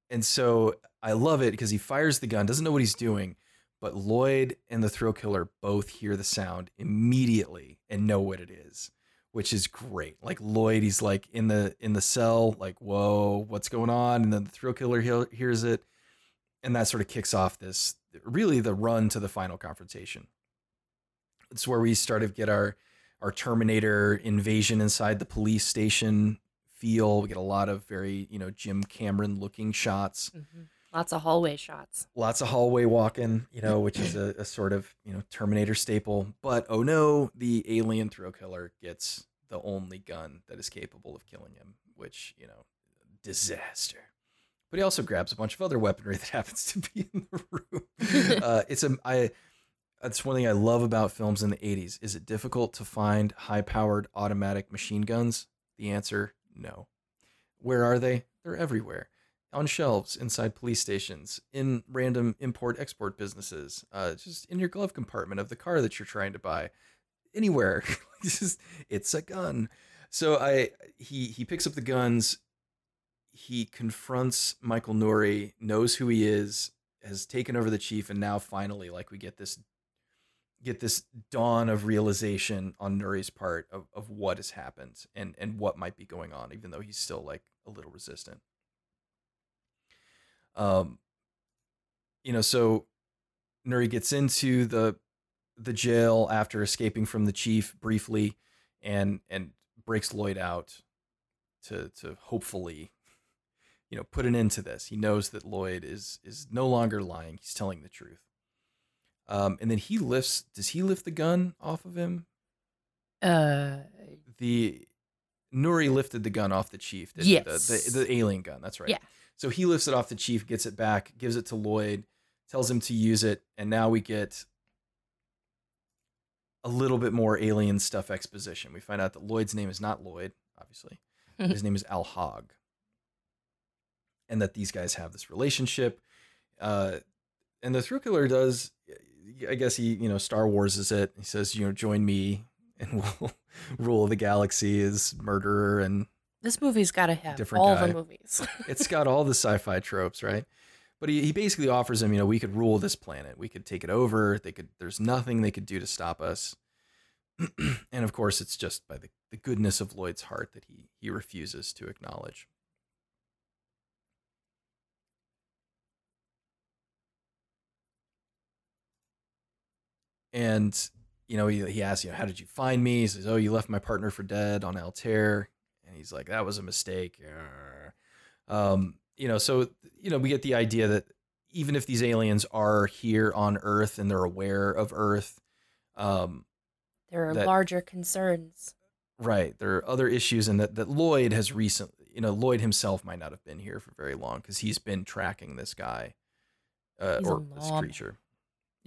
and so I love it because he fires the gun, doesn't know what he's doing, but Lloyd and the thrill killer both hear the sound immediately and know what it is, which is great. Like Lloyd, he's like in the in the cell, like whoa, what's going on? And then the thrill killer he- hears it, and that sort of kicks off this really the run to the final confrontation. It's where we start to get our our Terminator invasion inside the police station feel. We get a lot of very you know Jim Cameron looking shots Mhm. Lots of hallway shots. lots of hallway walking, you know, which is a, a sort of, you know, Terminator staple. But oh no, the alien thrill killer gets the only gun that is capable of killing him, which, you know, disaster. But he also grabs a bunch of other weaponry that happens to be in the room. uh, it's a, I, that's one thing I love about films in the 80s. Is it difficult to find high powered automatic machine guns? The answer, no. Where are they? They're everywhere on shelves inside police stations, in random import export businesses, uh, just in your glove compartment of the car that you're trying to buy, anywhere. it's just it's a gun. So I he he picks up the guns. He confronts Michael Nouri, knows who he is, has taken over the chief, and now finally, like we get this get this dawn of realization on Nouri's part of, of what has happened and and what might be going on, even though he's still like a little resistant. Um, you know, so Nouri gets into the the jail after escaping from the chief briefly, and and breaks Lloyd out to to hopefully, you know, put an end to this. He knows that Lloyd is is no longer lying; he's telling the truth. Um, and then he lifts. Does he lift the gun off of him? Uh, The Nouri lifted the gun off the chief. Didn't? Yes. The, the the alien gun. That's right. Yeah. So he lifts it off the chief, gets it back, gives it to Lloyd, tells him to use it, and now we get a little bit more alien stuff exposition. We find out that Lloyd's name is not Lloyd, obviously. His name is Al Hogg. And that these guys have this relationship. Uh, and the thrill killer does, I guess he, you know, Star Wars is it. He says, you know, join me and we'll rule the galaxy as murderer and this movie's got to have Different all guy. the movies. it's got all the sci-fi tropes, right? But he, he basically offers him, you know, we could rule this planet. We could take it over. They could there's nothing they could do to stop us. and of course, it's just by the, the goodness of Lloyd's heart that he he refuses to acknowledge. And you know, he, he asks, you know, how did you find me? He says, oh, you left my partner for dead on Altair. And he's like, that was a mistake. Um, you know, so you know, we get the idea that even if these aliens are here on Earth and they're aware of Earth, um, there are that- larger concerns. right, there are other issues, and that that Lloyd has recently, you know, Lloyd himself might not have been here for very long because he's been tracking this guy uh, or this creature.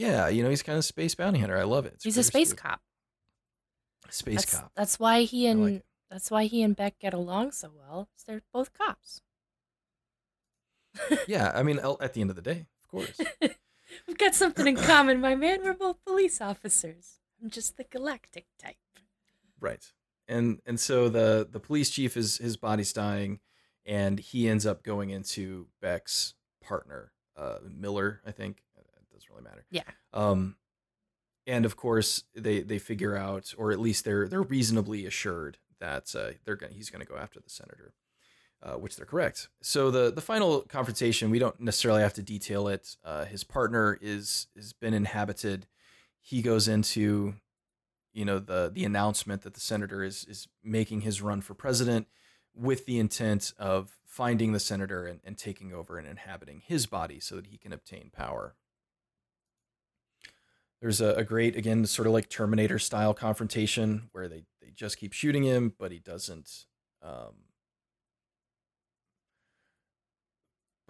Yeah, you know, he's kind of space bounty hunter. I love it. It's He's a space astute. cop. Space that's, cop. That's why he and like that's why he and Beck get along so well. They're both cops. Yeah, I mean, at the end of the day, of course. We've got something in common, my man. We're both police officers. I'm just the galactic type. Right. And and so the the police chief is his body's dying, and he ends up going into Beck's partner, uh, Miller, I think. Really matter. Yeah. Um, and of course they they figure out, or at least they're they're reasonably assured that uh, they're gonna he's gonna go after the senator. Uh, which they're correct. So the the final confrontation, we don't necessarily have to detail it. Uh, his partner is has been inhabited. He goes into you know the the announcement that the senator is is making his run for president with the intent of finding the senator and, and taking over and inhabiting his body so that he can obtain power there's a, a great again sort of like terminator style confrontation where they they just keep shooting him but he doesn't um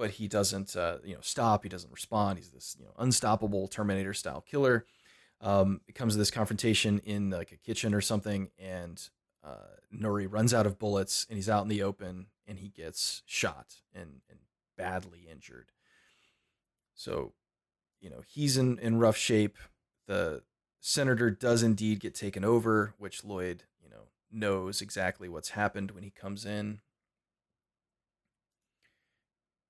but he doesn't, uh, you know, stop. He doesn't respond. He's this, you know, unstoppable Terminator style killer. Um, it comes to this confrontation in like a kitchen or something, and uh, Nouri runs out of bullets, and he's out in the open, and he gets shot and, and badly injured. So, you know, he's in, in rough shape. The senator does indeed get taken over, which Lloyd, you know, knows exactly what's happened when he comes in.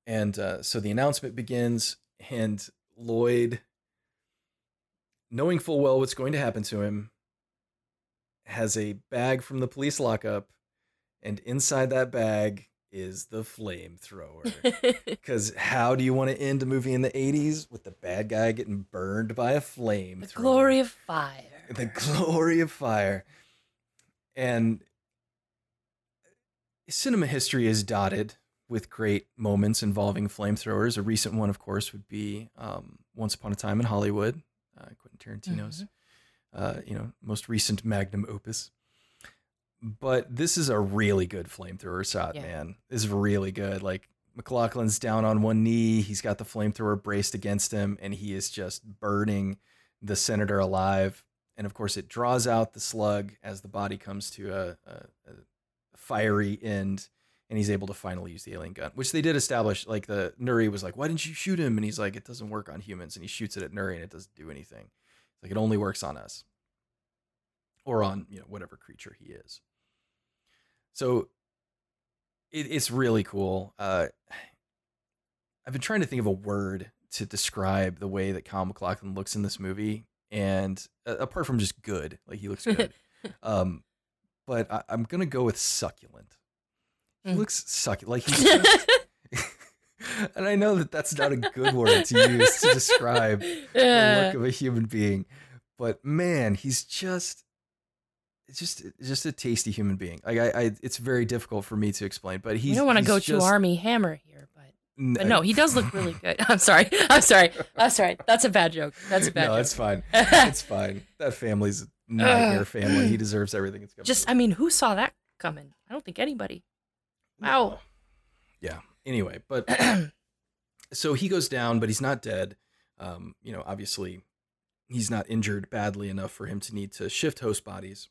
And uh, so the announcement begins, and Lloyd, knowing full well what's going to happen to him, has a bag from the police lockup, and inside that bag is the flamethrower. Because how do you want to end a movie in the 80s with the bad guy getting burned by a flame? The glory of fire. The glory of fire. And cinema history is dotted with great moments involving flamethrowers. A recent one, of course, would be um, Once Upon a Time in Hollywood, uh, Quentin Tarantino's, uh, you know, most recent magnum opus. But this is a really good flamethrower shot, Yeah. man. This is really good. Like MacLachlan's down on one knee, he's got the flamethrower braced against him, and he is just burning the senator alive. And of course, it draws out the slug as the body comes to a, a, a fiery end, and he's able to finally use the alien gun, which they did establish. Like the Nouri was like, "Why didn't you shoot him?" And he's like, "It doesn't work on humans." And he shoots it at Nouri, and it doesn't do anything. It's Like it only works on us, or on you know whatever creature he is. So it, it's really cool. Uh, I've been trying to think of a word to describe the way that Kyle MacLachlan looks in this movie, and uh, apart from just good, like he looks good. um, but I, I'm gonna go with succulent. He Mm. looks succulent, like he's just. and I know that that's not a good word to use to describe the Yeah. look of a human being, but man, he's just. It's just, just a tasty human being. Like I, I, it's very difficult for me to explain. But he's. you don't want to go to Armie Hammer here, but N- but no, he does look really good. I'm sorry. I'm sorry. I'm sorry. That's a bad joke. That's a bad no, joke. it's fine. It's fine. That family's nightmare Ugh. family. He deserves everything that's coming. Just, to I mean, who saw that coming? I don't think anybody. Wow. Yeah. Anyway, but so he goes down, but he's not dead. Um, you know, obviously, he's not injured badly enough for him to need to shift host bodies.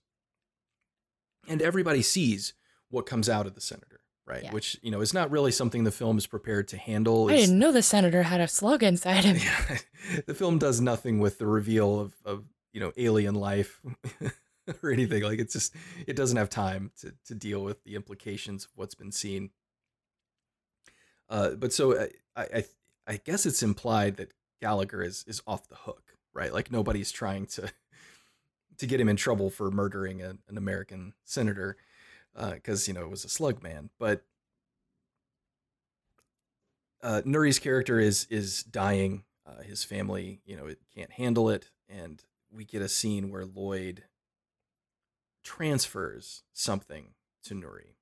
And everybody sees what comes out of the senator, right? Yeah. Which you know is not really something the film is prepared to handle. I It's- didn't know the senator had a slug inside him. Yeah, the film does nothing with the reveal of, of you know alien life or anything like it's just it doesn't have time to, to deal with the implications of what's been seen uh, but so I, I i guess it's implied that gallagher is is off the hook right like nobody's trying to to get him in trouble for murdering a, an american senator because you know it was a slug man but uh, Nouri's character is is dying. Uh, his family, you know, it can't handle it, and we get a scene where Lloyd transfers something to Nuri.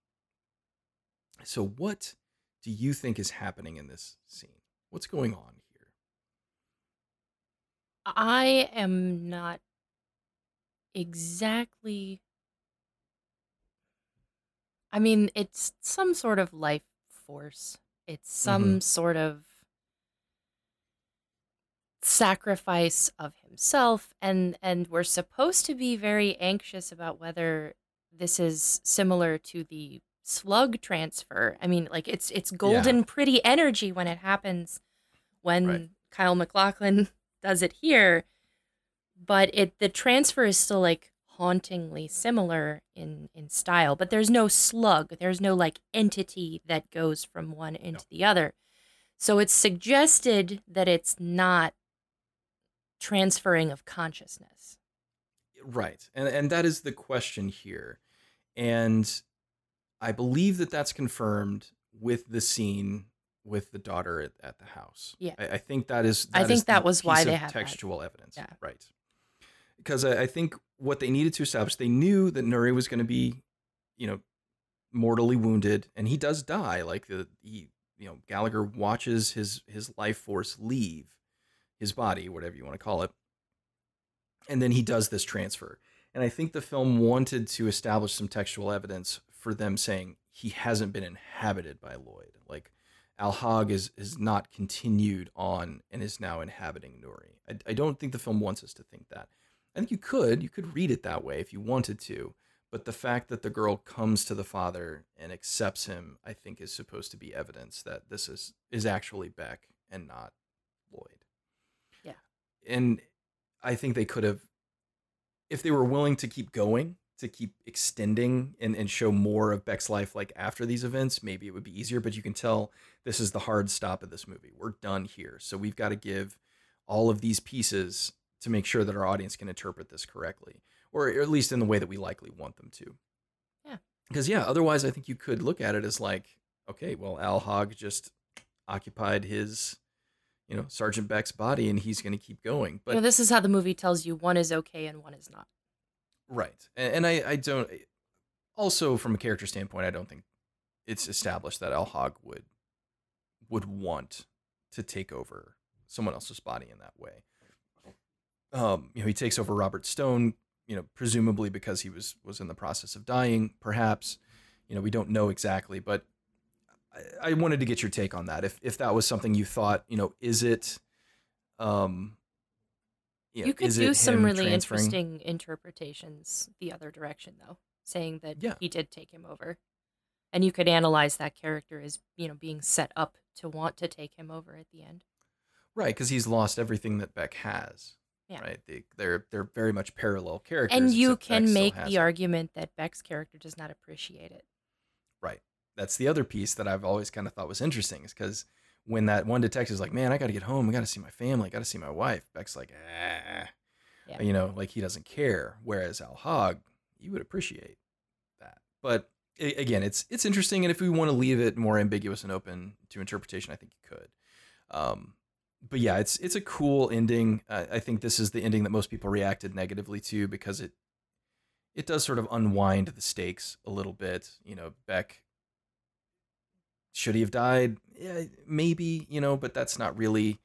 So, what do you think is happening in this scene? What's going on here? I am not exactly. I mean, it's some sort of life force. It's mm-hmm. some sort of sacrifice of himself and and we're supposed to be very anxious about whether this is similar to the slug transfer. I mean, like it's it's golden pretty energy when it happens when Right. Kyle MacLachlan does it here, but it the transfer is still like hauntingly similar in in style, but there's no slug, there's no like entity that goes from one into the other. So it's suggested that it's not transferring of consciousness. Right. And and that is the question here. And I believe that that's confirmed with the scene with the daughter at, at the house. Yeah. I, I think that is. I that think is that was why they of had that. textual evidence. Yeah. Right. Because I, I think what they needed to establish, they knew that Nouri was going to be, you know, mortally wounded, and he does die. Like the he, you know, Gallagher watches his his life force leave his body, whatever you want to call it, and then he does this transfer. And I think the film wanted to establish some textual evidence for them saying he hasn't been inhabited by Lloyd. Like Al Hogg is is not continued on and is now inhabiting Nouri. I, I don't think the film wants us to think that. I think you could you could read it that way if you wanted to, but the fact that the girl comes to the father and accepts him, I think, is supposed to be evidence that this is is actually Beck and not Lloyd. Yeah. And I think they could have, if they were willing to keep going, to keep extending and, and show more of Beck's life like after these events, maybe it would be easier. But you can tell this is the hard stop of this movie. We're done here. So we've got to give all of these pieces to make sure that our audience can interpret this correctly, or at least in the way that we likely want them to. Yeah. Because, yeah, otherwise, I think you could look at it as like, okay, well, Al Hogg just occupied his, you know, Sergeant Beck's body and he's going to keep going. But you know, this is how the movie tells you one is okay and one is not. Right. And, and I, I don't, also from a character standpoint, I don't think it's established that Al Hogg would, would want to take over someone else's body in that way. Um, you know, he takes over Robert Stone, you know, presumably because he was, was in the process of dying, perhaps, you know, we don't know exactly, but I, I wanted to get your take on that. If, if that was something you thought, you know, is it, um, you, know, You could do some really interesting interpretations the other direction, though, saying that Yeah. he did take him over. And you could analyze that character as, you know, being set up to want to take him over at the end. Right, because he's lost everything that Beck has. Yeah. Right. They, they're they're very much parallel characters. And you Beck can make the it. argument that Beck's character does not appreciate it. Right. That's the other piece that I've always kind of thought was interesting is because when that one detective's like, "Man, I got to get home. I got to see my family. I got to see my wife." Beck's like, "Ah," Yeah. you know, like he doesn't care. Whereas Al Hogg, you would appreciate that. But again, it's it's interesting, and if we want to leave it more ambiguous and open to interpretation, I think you could. Um, but yeah, it's it's a cool ending. Uh, I think this is the ending that most people reacted negatively to because it it does sort of unwind the stakes a little bit. You know, Beck should he have died? Yeah, maybe. You know, but that's not really.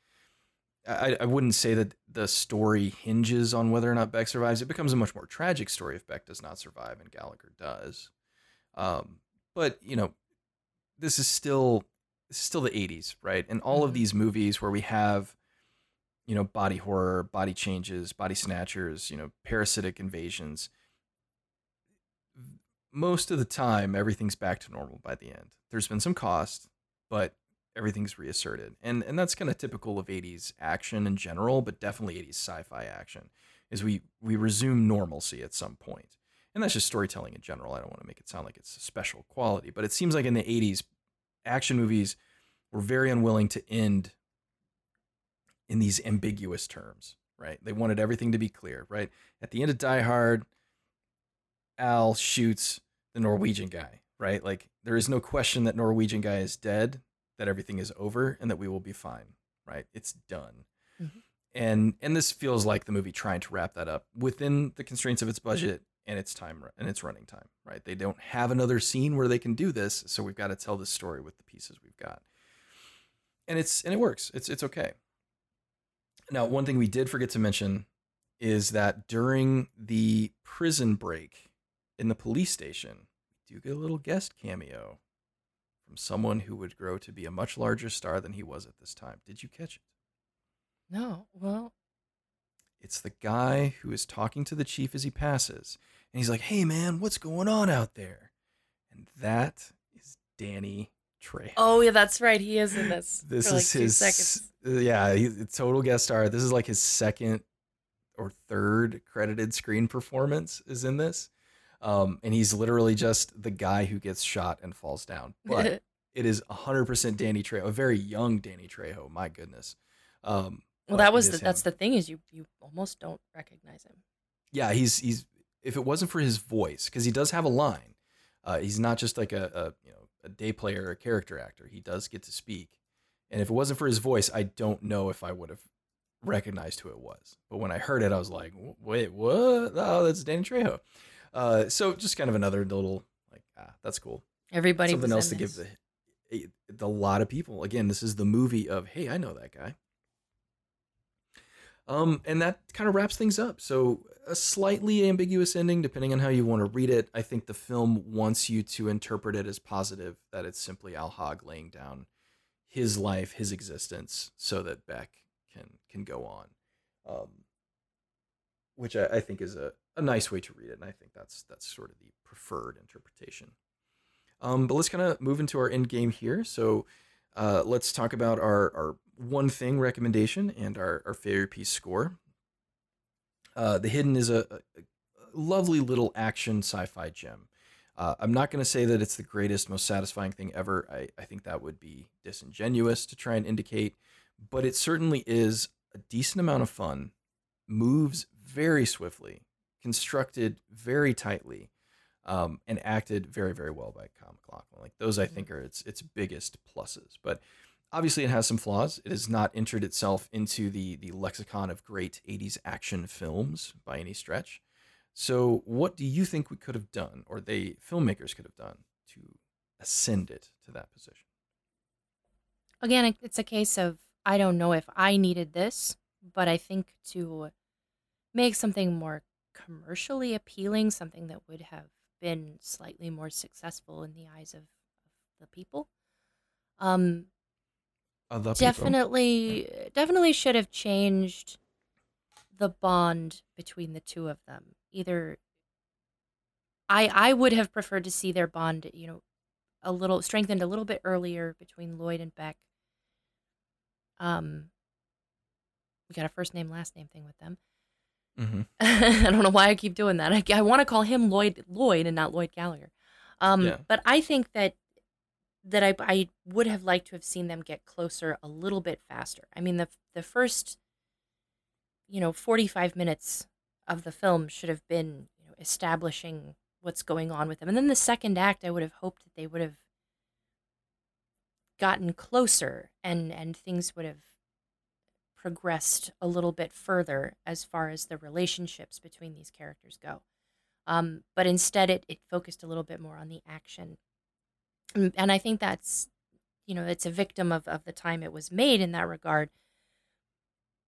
I, I wouldn't say that the story hinges on whether or not Beck survives. It becomes a much more tragic story if Beck does not survive and Gallagher does. Um, but you know, this is still this is still the 80s, right? And all of Mhm. these movies where we have, you know, body horror, body changes, body snatchers, you know, parasitic invasions. Most of the time, everything's back to normal by the end. There's been some cost, but everything's reasserted, and and that's kind of typical of 80s action in general, but definitely 80s sci-fi action. Is we we resume normalcy at some point, and that's just storytelling in general. I don't want to make it sound like it's a special quality, but it seems like in the 80s, action movies were very unwilling to end in these ambiguous terms, right? They wanted everything to be clear, right? At the end of Die Hard, Al shoots the Norwegian guy, right? Like there is no question that Norwegian guy is dead, that everything is over, and that we will be fine, right? It's done. Mhm. And and this feels like the movie trying to wrap that up within the constraints of its budget and its time and its running time, right? They don't have another scene where they can do this, so we've got to tell this story with the pieces we've got. And it's and it works. It's it's okay. Now, one thing we did forget to mention is that during the prison break in the police station, we do get a little guest cameo from someone who would grow to be a much larger star than he was at this time. Did you catch it? No, well, It's the guy who is talking to the chief as he passes. And he's like, hey, man, what's going on out there? And that is Danny Trejo. oh yeah, that's right. He is in this. This like is his seconds. yeah, he's a total guest star. This is like his second or third credited screen performance is in this. Um, and he's literally just the guy who gets shot and falls down. But it is 100% Danny Trejo, a very young Danny Trejo. My goodness. Um, well, that was the, that's the thing is you you almost don't recognize him. yeah, he's he's if it wasn't for his voice, because he does have a line. Uh, he's not just like a, a you know a day player or a character actor. He does get to speak, and if it wasn't for his voice, I don't know if I would have recognized who it was. But when I heard it, I was like, "Wait, what? Oh, that's Danny Trejo." Uh, so just kind of another little like, ah, that's cool. Everybody Something else to this. give the a, the lot of people. Again, this is the movie of hey, I know that guy. Um, and that kind of wraps things up. So a slightly ambiguous ending, depending on how you want to read it. I think the film wants you to interpret it as positive, that it's simply Al Hogg laying down his life, his existence, so that Beck can can go on. Um, which I, I think is a, a nice way to read it, and I think that's that's sort of the preferred interpretation. Um, but let's kind of move into our end game here. So uh, let's talk about our, our one thing recommendation and our, our favorite piece score. Uh, the Hidden is a, a, a lovely little action sci fi gem. Uh, I'm not going to say that it's the greatest, most satisfying thing ever. I, I think that would be disingenuous to try and indicate, but it certainly is a decent amount of fun, moves very swiftly, constructed very tightly, um, and acted very, very well by Kyle MacLachlan. Like those, I think, are its its biggest pluses. But obviously, it has some flaws. It has not entered itself into the the lexicon of great '80s action films by any stretch. So, what do you think we could have done, or they filmmakers could have done, to ascend it to that position? Again, it's a case of I don't know if I needed this, but I think to make something more commercially appealing, something that would have been slightly more successful in the eyes of, of the people. Um, Other people. definitely, definitely should have changed the bond between the two of them. Either I I would have preferred to see their bond, you know, a little strengthened a little bit earlier between Lloyd and Beck. Um, we got a first name last name thing with them. Mm-hmm. I don't know why I keep doing that. I, I want to call him Lloyd Lloyd and not Lloyd Gallagher. Um, Yeah. but I think that that I I would have liked to have seen them get closer a little bit faster. I mean the the first you know 45 minutes of the film should have been you know establishing what's going on with them. And then the second act I would have hoped that they would have gotten closer and and things would have progressed a little bit further as far as the relationships between these characters go. Um, but instead, it, it focused a little bit more on the action. And, and I think that's, you know, it's a victim of, of the time it was made in that regard.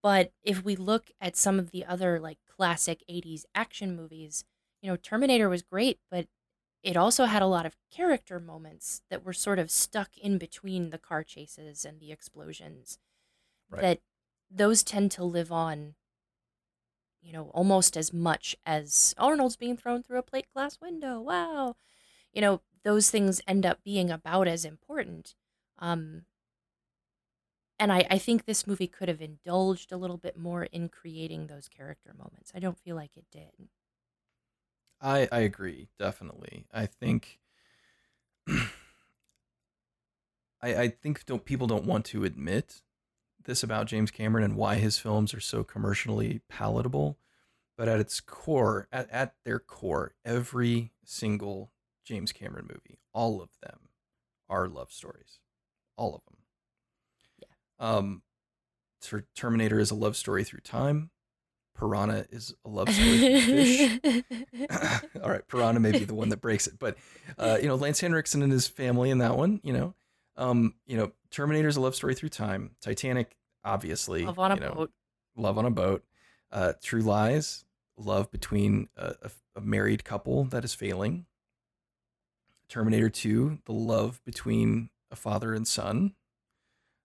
But if we look at some of the other like classic 80s action movies, you know, Terminator was great, but it also had a lot of character moments that were sort of stuck in between the car chases and the explosions Right. that those tend to live on you know almost as much as arnold's being thrown through a plate glass window wow you know those things end up being about as important um and I, I think this movie could have indulged a little bit more in creating those character moments. I don't feel like it did. I I agree definitely. I think I I think don't people don't want to admit this about James Cameron and why his films are so commercially palatable, but at its core, at, at their core, every single James Cameron movie, all of them are love stories. All of them. Yeah. Um Ter- Terminator is a love story through time. Piranha is a love story through fish. All right, Piranha may be the one that breaks it, but uh, you know, Lance Henriksen and his family in that one, you know, um, you know, Terminator's a love story through time. Titanic, obviously, Love on a you know, boat. love on a boat. Uh, True Lies, love between a, a, married couple that is failing. Terminator Two, the love between a father and son.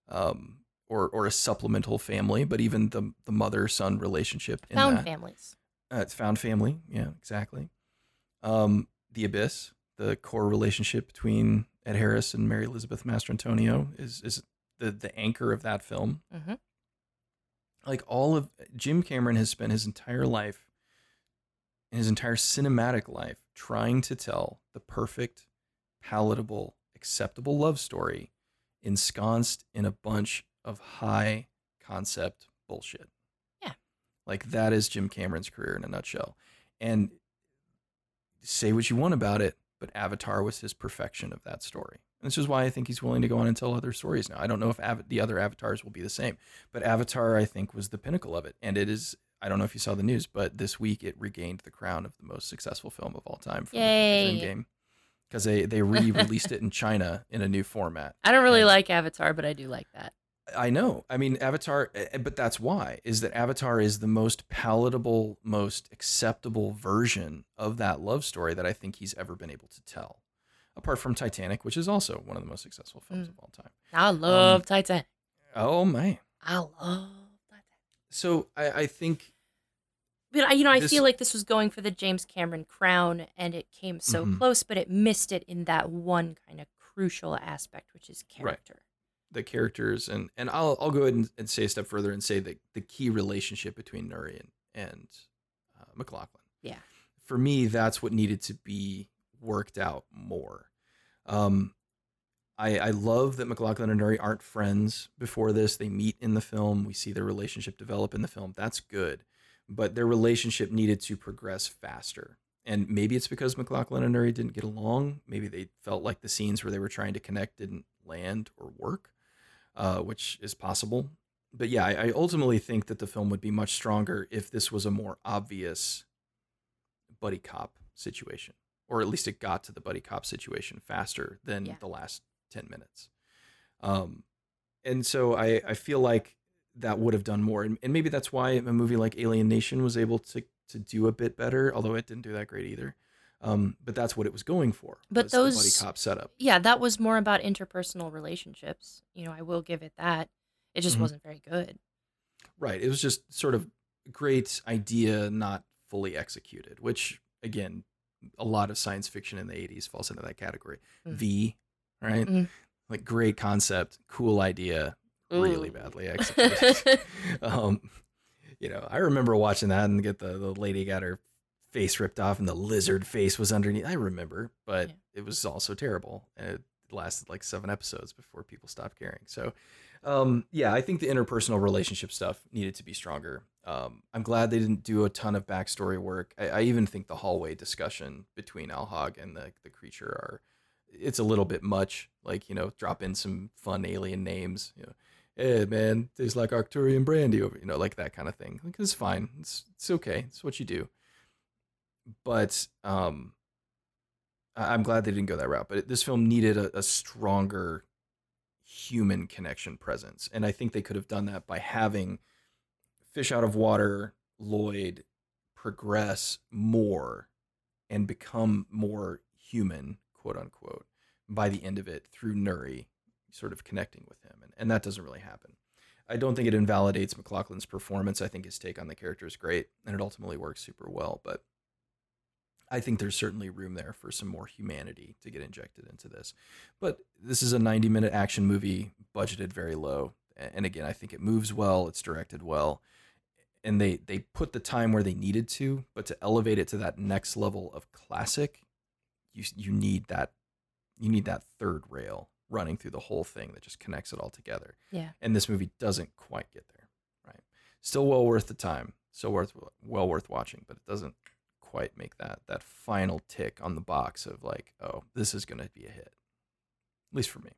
Um, or, or a supplemental family, but even the the mother son relationship in Found that. families. Uh, it's found family. Yeah, exactly. Um, the Abyss, the core relationship between Ed Harris and Mary Elizabeth Mastrantonio is is the the anchor of that film. hmm Like all of Jim Cameron has spent his entire life, his entire cinematic life, trying to tell the perfect, palatable, acceptable love story, ensconced in a bunch of high concept bullshit. Yeah. Like that is Jim Cameron's career in a nutshell. And say what you want about it, but Avatar was his perfection of that story. And this is why I think he's willing to go on and tell other stories now. I don't know if the other avatars will be the same, but Avatar, I think, was the pinnacle of it. And it is, I don't know if you saw the news, but this week it regained the crown of the most successful film of all time from Yay. Game because they, they re released it in China in a new format. I don't really And- like Avatar, but I do like that. I know. I mean, Avatar, eh, but that's why is that Avatar is the most palatable, most acceptable version of that love story that I think he's ever been able to tell. apart from Titanic, which is also one of the most successful films Mm. of all time. I love Um, Titanic. Oh man! I love Titanic. So I, I think But I- you know, I This- feel like this was going for the James Cameron crown, and it came so Mhm. close, but it missed it in that one kind of crucial aspect, which is Right. The characters and and I'll I'll go ahead and, and say a step further and say that the key relationship between Nouri and, and uh, MacLachlan. Yeah. For me, that's what needed to be worked out more. Um, I I love that MacLachlan and Nouri aren't friends before this. They meet in the film. We see their relationship develop in the film. That's good, but their relationship needed to progress faster. And maybe it's because MacLachlan and Nouri didn't get along. Maybe they felt like the scenes where they were trying to connect didn't land or work uh, which is possible. But yeah, I, I ultimately think that the film would be much stronger if this was a more obvious buddy cop situation, or at least it got to the buddy cop situation faster than Yeah. the last 10 minutes. Um, and so I, I feel like that would have done more. And, and maybe that's why a movie like Alien Nation was able to, to do a bit better, although it didn't do that great either. Um, but that's what it was going for. But the buddy those- cop setup. Yeah, that was more about interpersonal relationships. You know, I will give it that. It just Mhm. wasn't very good. Right. It was just sort of great idea, not fully executed, which again, a lot of science fiction in the 80s falls into that category. Mm. V, right? Mm. Like great concept, cool idea, really badly executed. um, you know, I remember watching that and get the, the lady got her face ripped off and the lizard face was underneath. I remember, but Yeah. it was also terrible. And it lasted like seven episodes before people stopped caring. So, um, yeah, I think the interpersonal relationship stuff needed to be stronger. Um, I'm glad they didn't do a ton of backstory work. I, I even think the hallway discussion between Al Alhog and the, the creature are, it's a little bit much. Like, you know, drop in some fun alien names, you know, hey man, tastes like Arcturian brandy over, you know, like that kind of thing. Like it's fine. It's it's okay. It's what you do. But um, I- I'm glad they didn't go that route. But this film needed a, a stronger human connection presence, and I think they could have done that by having fish out of water Lloyd progress more and become more human, quote unquote, by the end of it through Nouri sort of connecting with him. And, and that doesn't really happen. I don't think it invalidates MacLachlan's performance. I think his take on the character is great and it ultimately works super well. But I think there's certainly room there for some more humanity to get injected into this. But this is a 90 minute action movie, budgeted very low. And again, I think it moves well, it's directed well. And they, they put the time where they needed to, but to elevate it to that next level of classic, you you need that you need that third rail running through the whole thing that just connects it all together. Yeah. And this movie doesn't quite get there, right? Still well worth the time, still worth well worth watching, but it doesn't quite make that that final tick on the box of like, oh, this is going to be a hit. At least for me.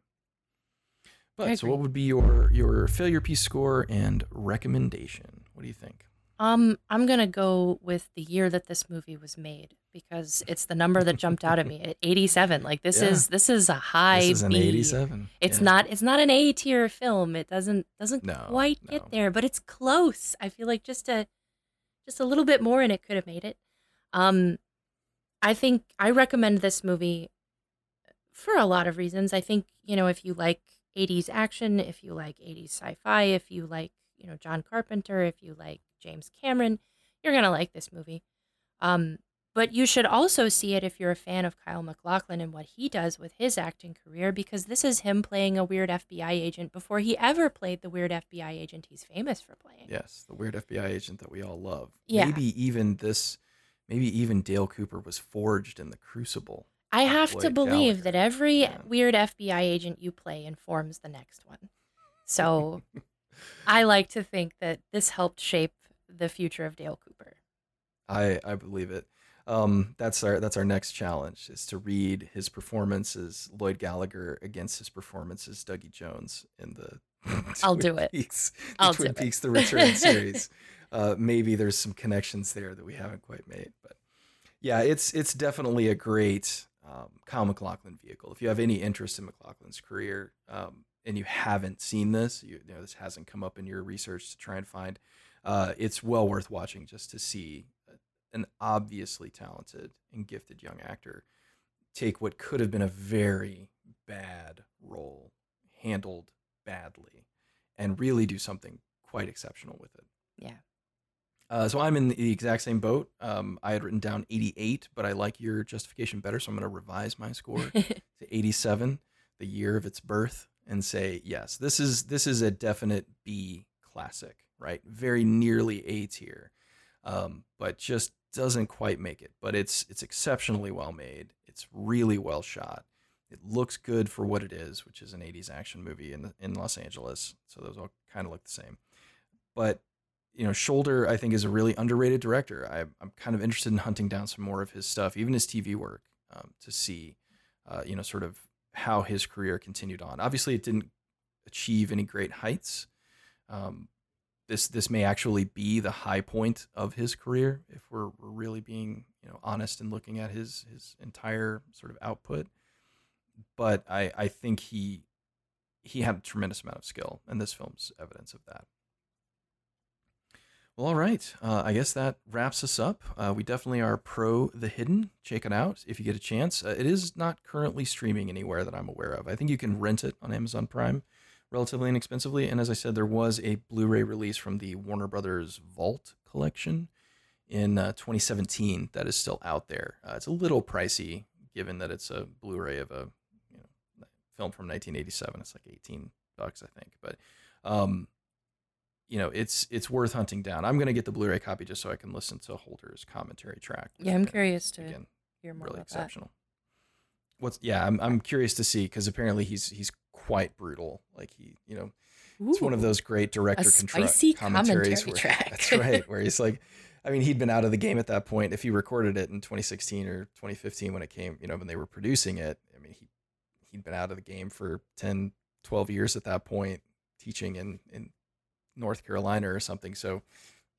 But so what would be your your failure piece score and recommendation? What do you think? Um, I'm gonna go with the year that this movie was made because it's the number that jumped out at me at 87. Like this Yeah. is this is a high this is an B. 87. It's Yeah. not it's not an A tier film. It doesn't doesn't No, quite no. get there, but it's close. I feel like just a just a little bit more and it could have made it. Um I think I recommend this movie for a lot of reasons. I think, you know, if you like 80s action, if you like 80s sci-fi, if you like, you know, John Carpenter, if you like James Cameron, you're going to like this movie. Um but you should also see it if you're a fan of Kyle MacLachlan and what he does with his acting career, because this is him playing a weird FBI agent before he ever played the weird FBI agent he's famous for playing. Yes, the weird FBI agent that we all love. Yeah. Maybe even this, maybe even Dale Cooper was forged in the Crucible. I have to believe Gallagher. that every Yeah. weird FBI agent you play informs the next one. So I like to think that this helped shape the future of Dale Cooper. I I believe it. Um, that's our that's our next challenge is to read his performances Lloyd Gallagher against his performances Dougie Jones in the. I'll Twin do it. Peaks, the I'll Twin do it. Peaks: The Return series. Uh, maybe there's some connections there that we haven't quite made, but yeah, it's it's definitely a great um, Kyle MacLachlan vehicle. If you have any interest in MacLachlan's career um, and you haven't seen this, you, you know this hasn't come up in your research to try and find. Uh, it's well worth watching just to see an obviously talented and gifted young actor take what could have been a very bad role handled badly and really do something quite exceptional with it. Yeah. Uh, so I'm in the exact same boat. Um, I had written down 88, but I like your justification better, so I'm going to revise my score to 87, the year of its birth, and say yes, this is this is a definite B classic, right? Very nearly A tier, um, but just doesn't quite make it. But it's it's exceptionally well made. It's really well shot. It looks good for what it is, which is an 80s action movie in in Los Angeles. So those all kind of look the same. But you know, Sholder I think is a really underrated director. I, I'm kind of interested in hunting down some more of his stuff, even his TV work, um, to see, uh, you know, sort of how his career continued on. Obviously, it didn't achieve any great heights. Um, this this may actually be the high point of his career if we're, we're really being you know honest and looking at his his entire sort of output. But I I think he he had a tremendous amount of skill, and this film's evidence of that. Well, all right. Uh, I guess that wraps us up. Uh, we definitely are pro The Hidden. Check it out if you get a chance. Uh, it is not currently streaming anywhere that I'm aware of. I think you can rent it on Amazon Prime relatively inexpensively. And as I said, there was a Blu ray release from the Warner Brothers Vault collection in uh, 2017 that is still out there. Uh, it's a little pricey given that it's a Blu ray of a you know, film from 1987. It's like 18 bucks, I think. But um, you know, it's it's worth hunting down. I'm gonna get the Blu-ray copy just so I can listen to Sholder's commentary track. Yeah, I'm curious to Again, hear more really about exceptional. What's yeah, I'm I'm curious to see because apparently he's he's quite brutal. Like he, you know, that. it's one of those great director contra- commentaries. commentary Where, track. that's right, where he's like, I mean, he'd been out of the game at that point. If he recorded it in 2016 or 2015 when it came, you know, when they were producing it, I mean, he he'd been out of the game for 10, 12 years at that point, teaching in in North Carolina or something. So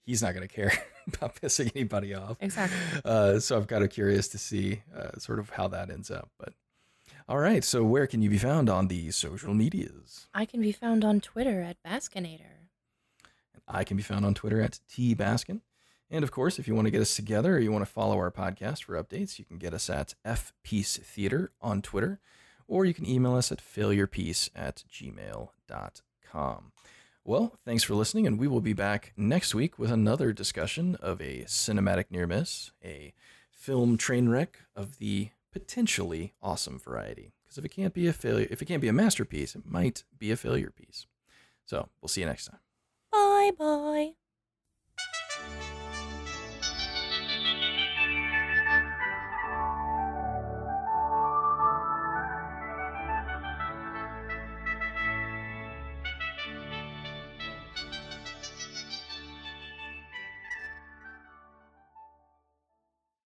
he's not going to care about pissing anybody off. Exactly. Uh, so I'm kind of curious to see uh, sort of how that ends up. But all right, so where can you be found on the social medias? I can be found on Twitter at Baskinator. I can be found on Twitter at tbaskin. And of course, if you want to get us together or you want to follow our podcast for updates, you can get us at fpiece theater on Twitter, or you can email us at failurepiece at gmail.com. Well, thanks for listening, and we will be back next week with another discussion of a cinematic near miss, a film train wreck of the potentially awesome variety. Because if it can't be a failure, if it can't be a masterpiece, it might be a failure piece. So we'll see you next time. Bye bye.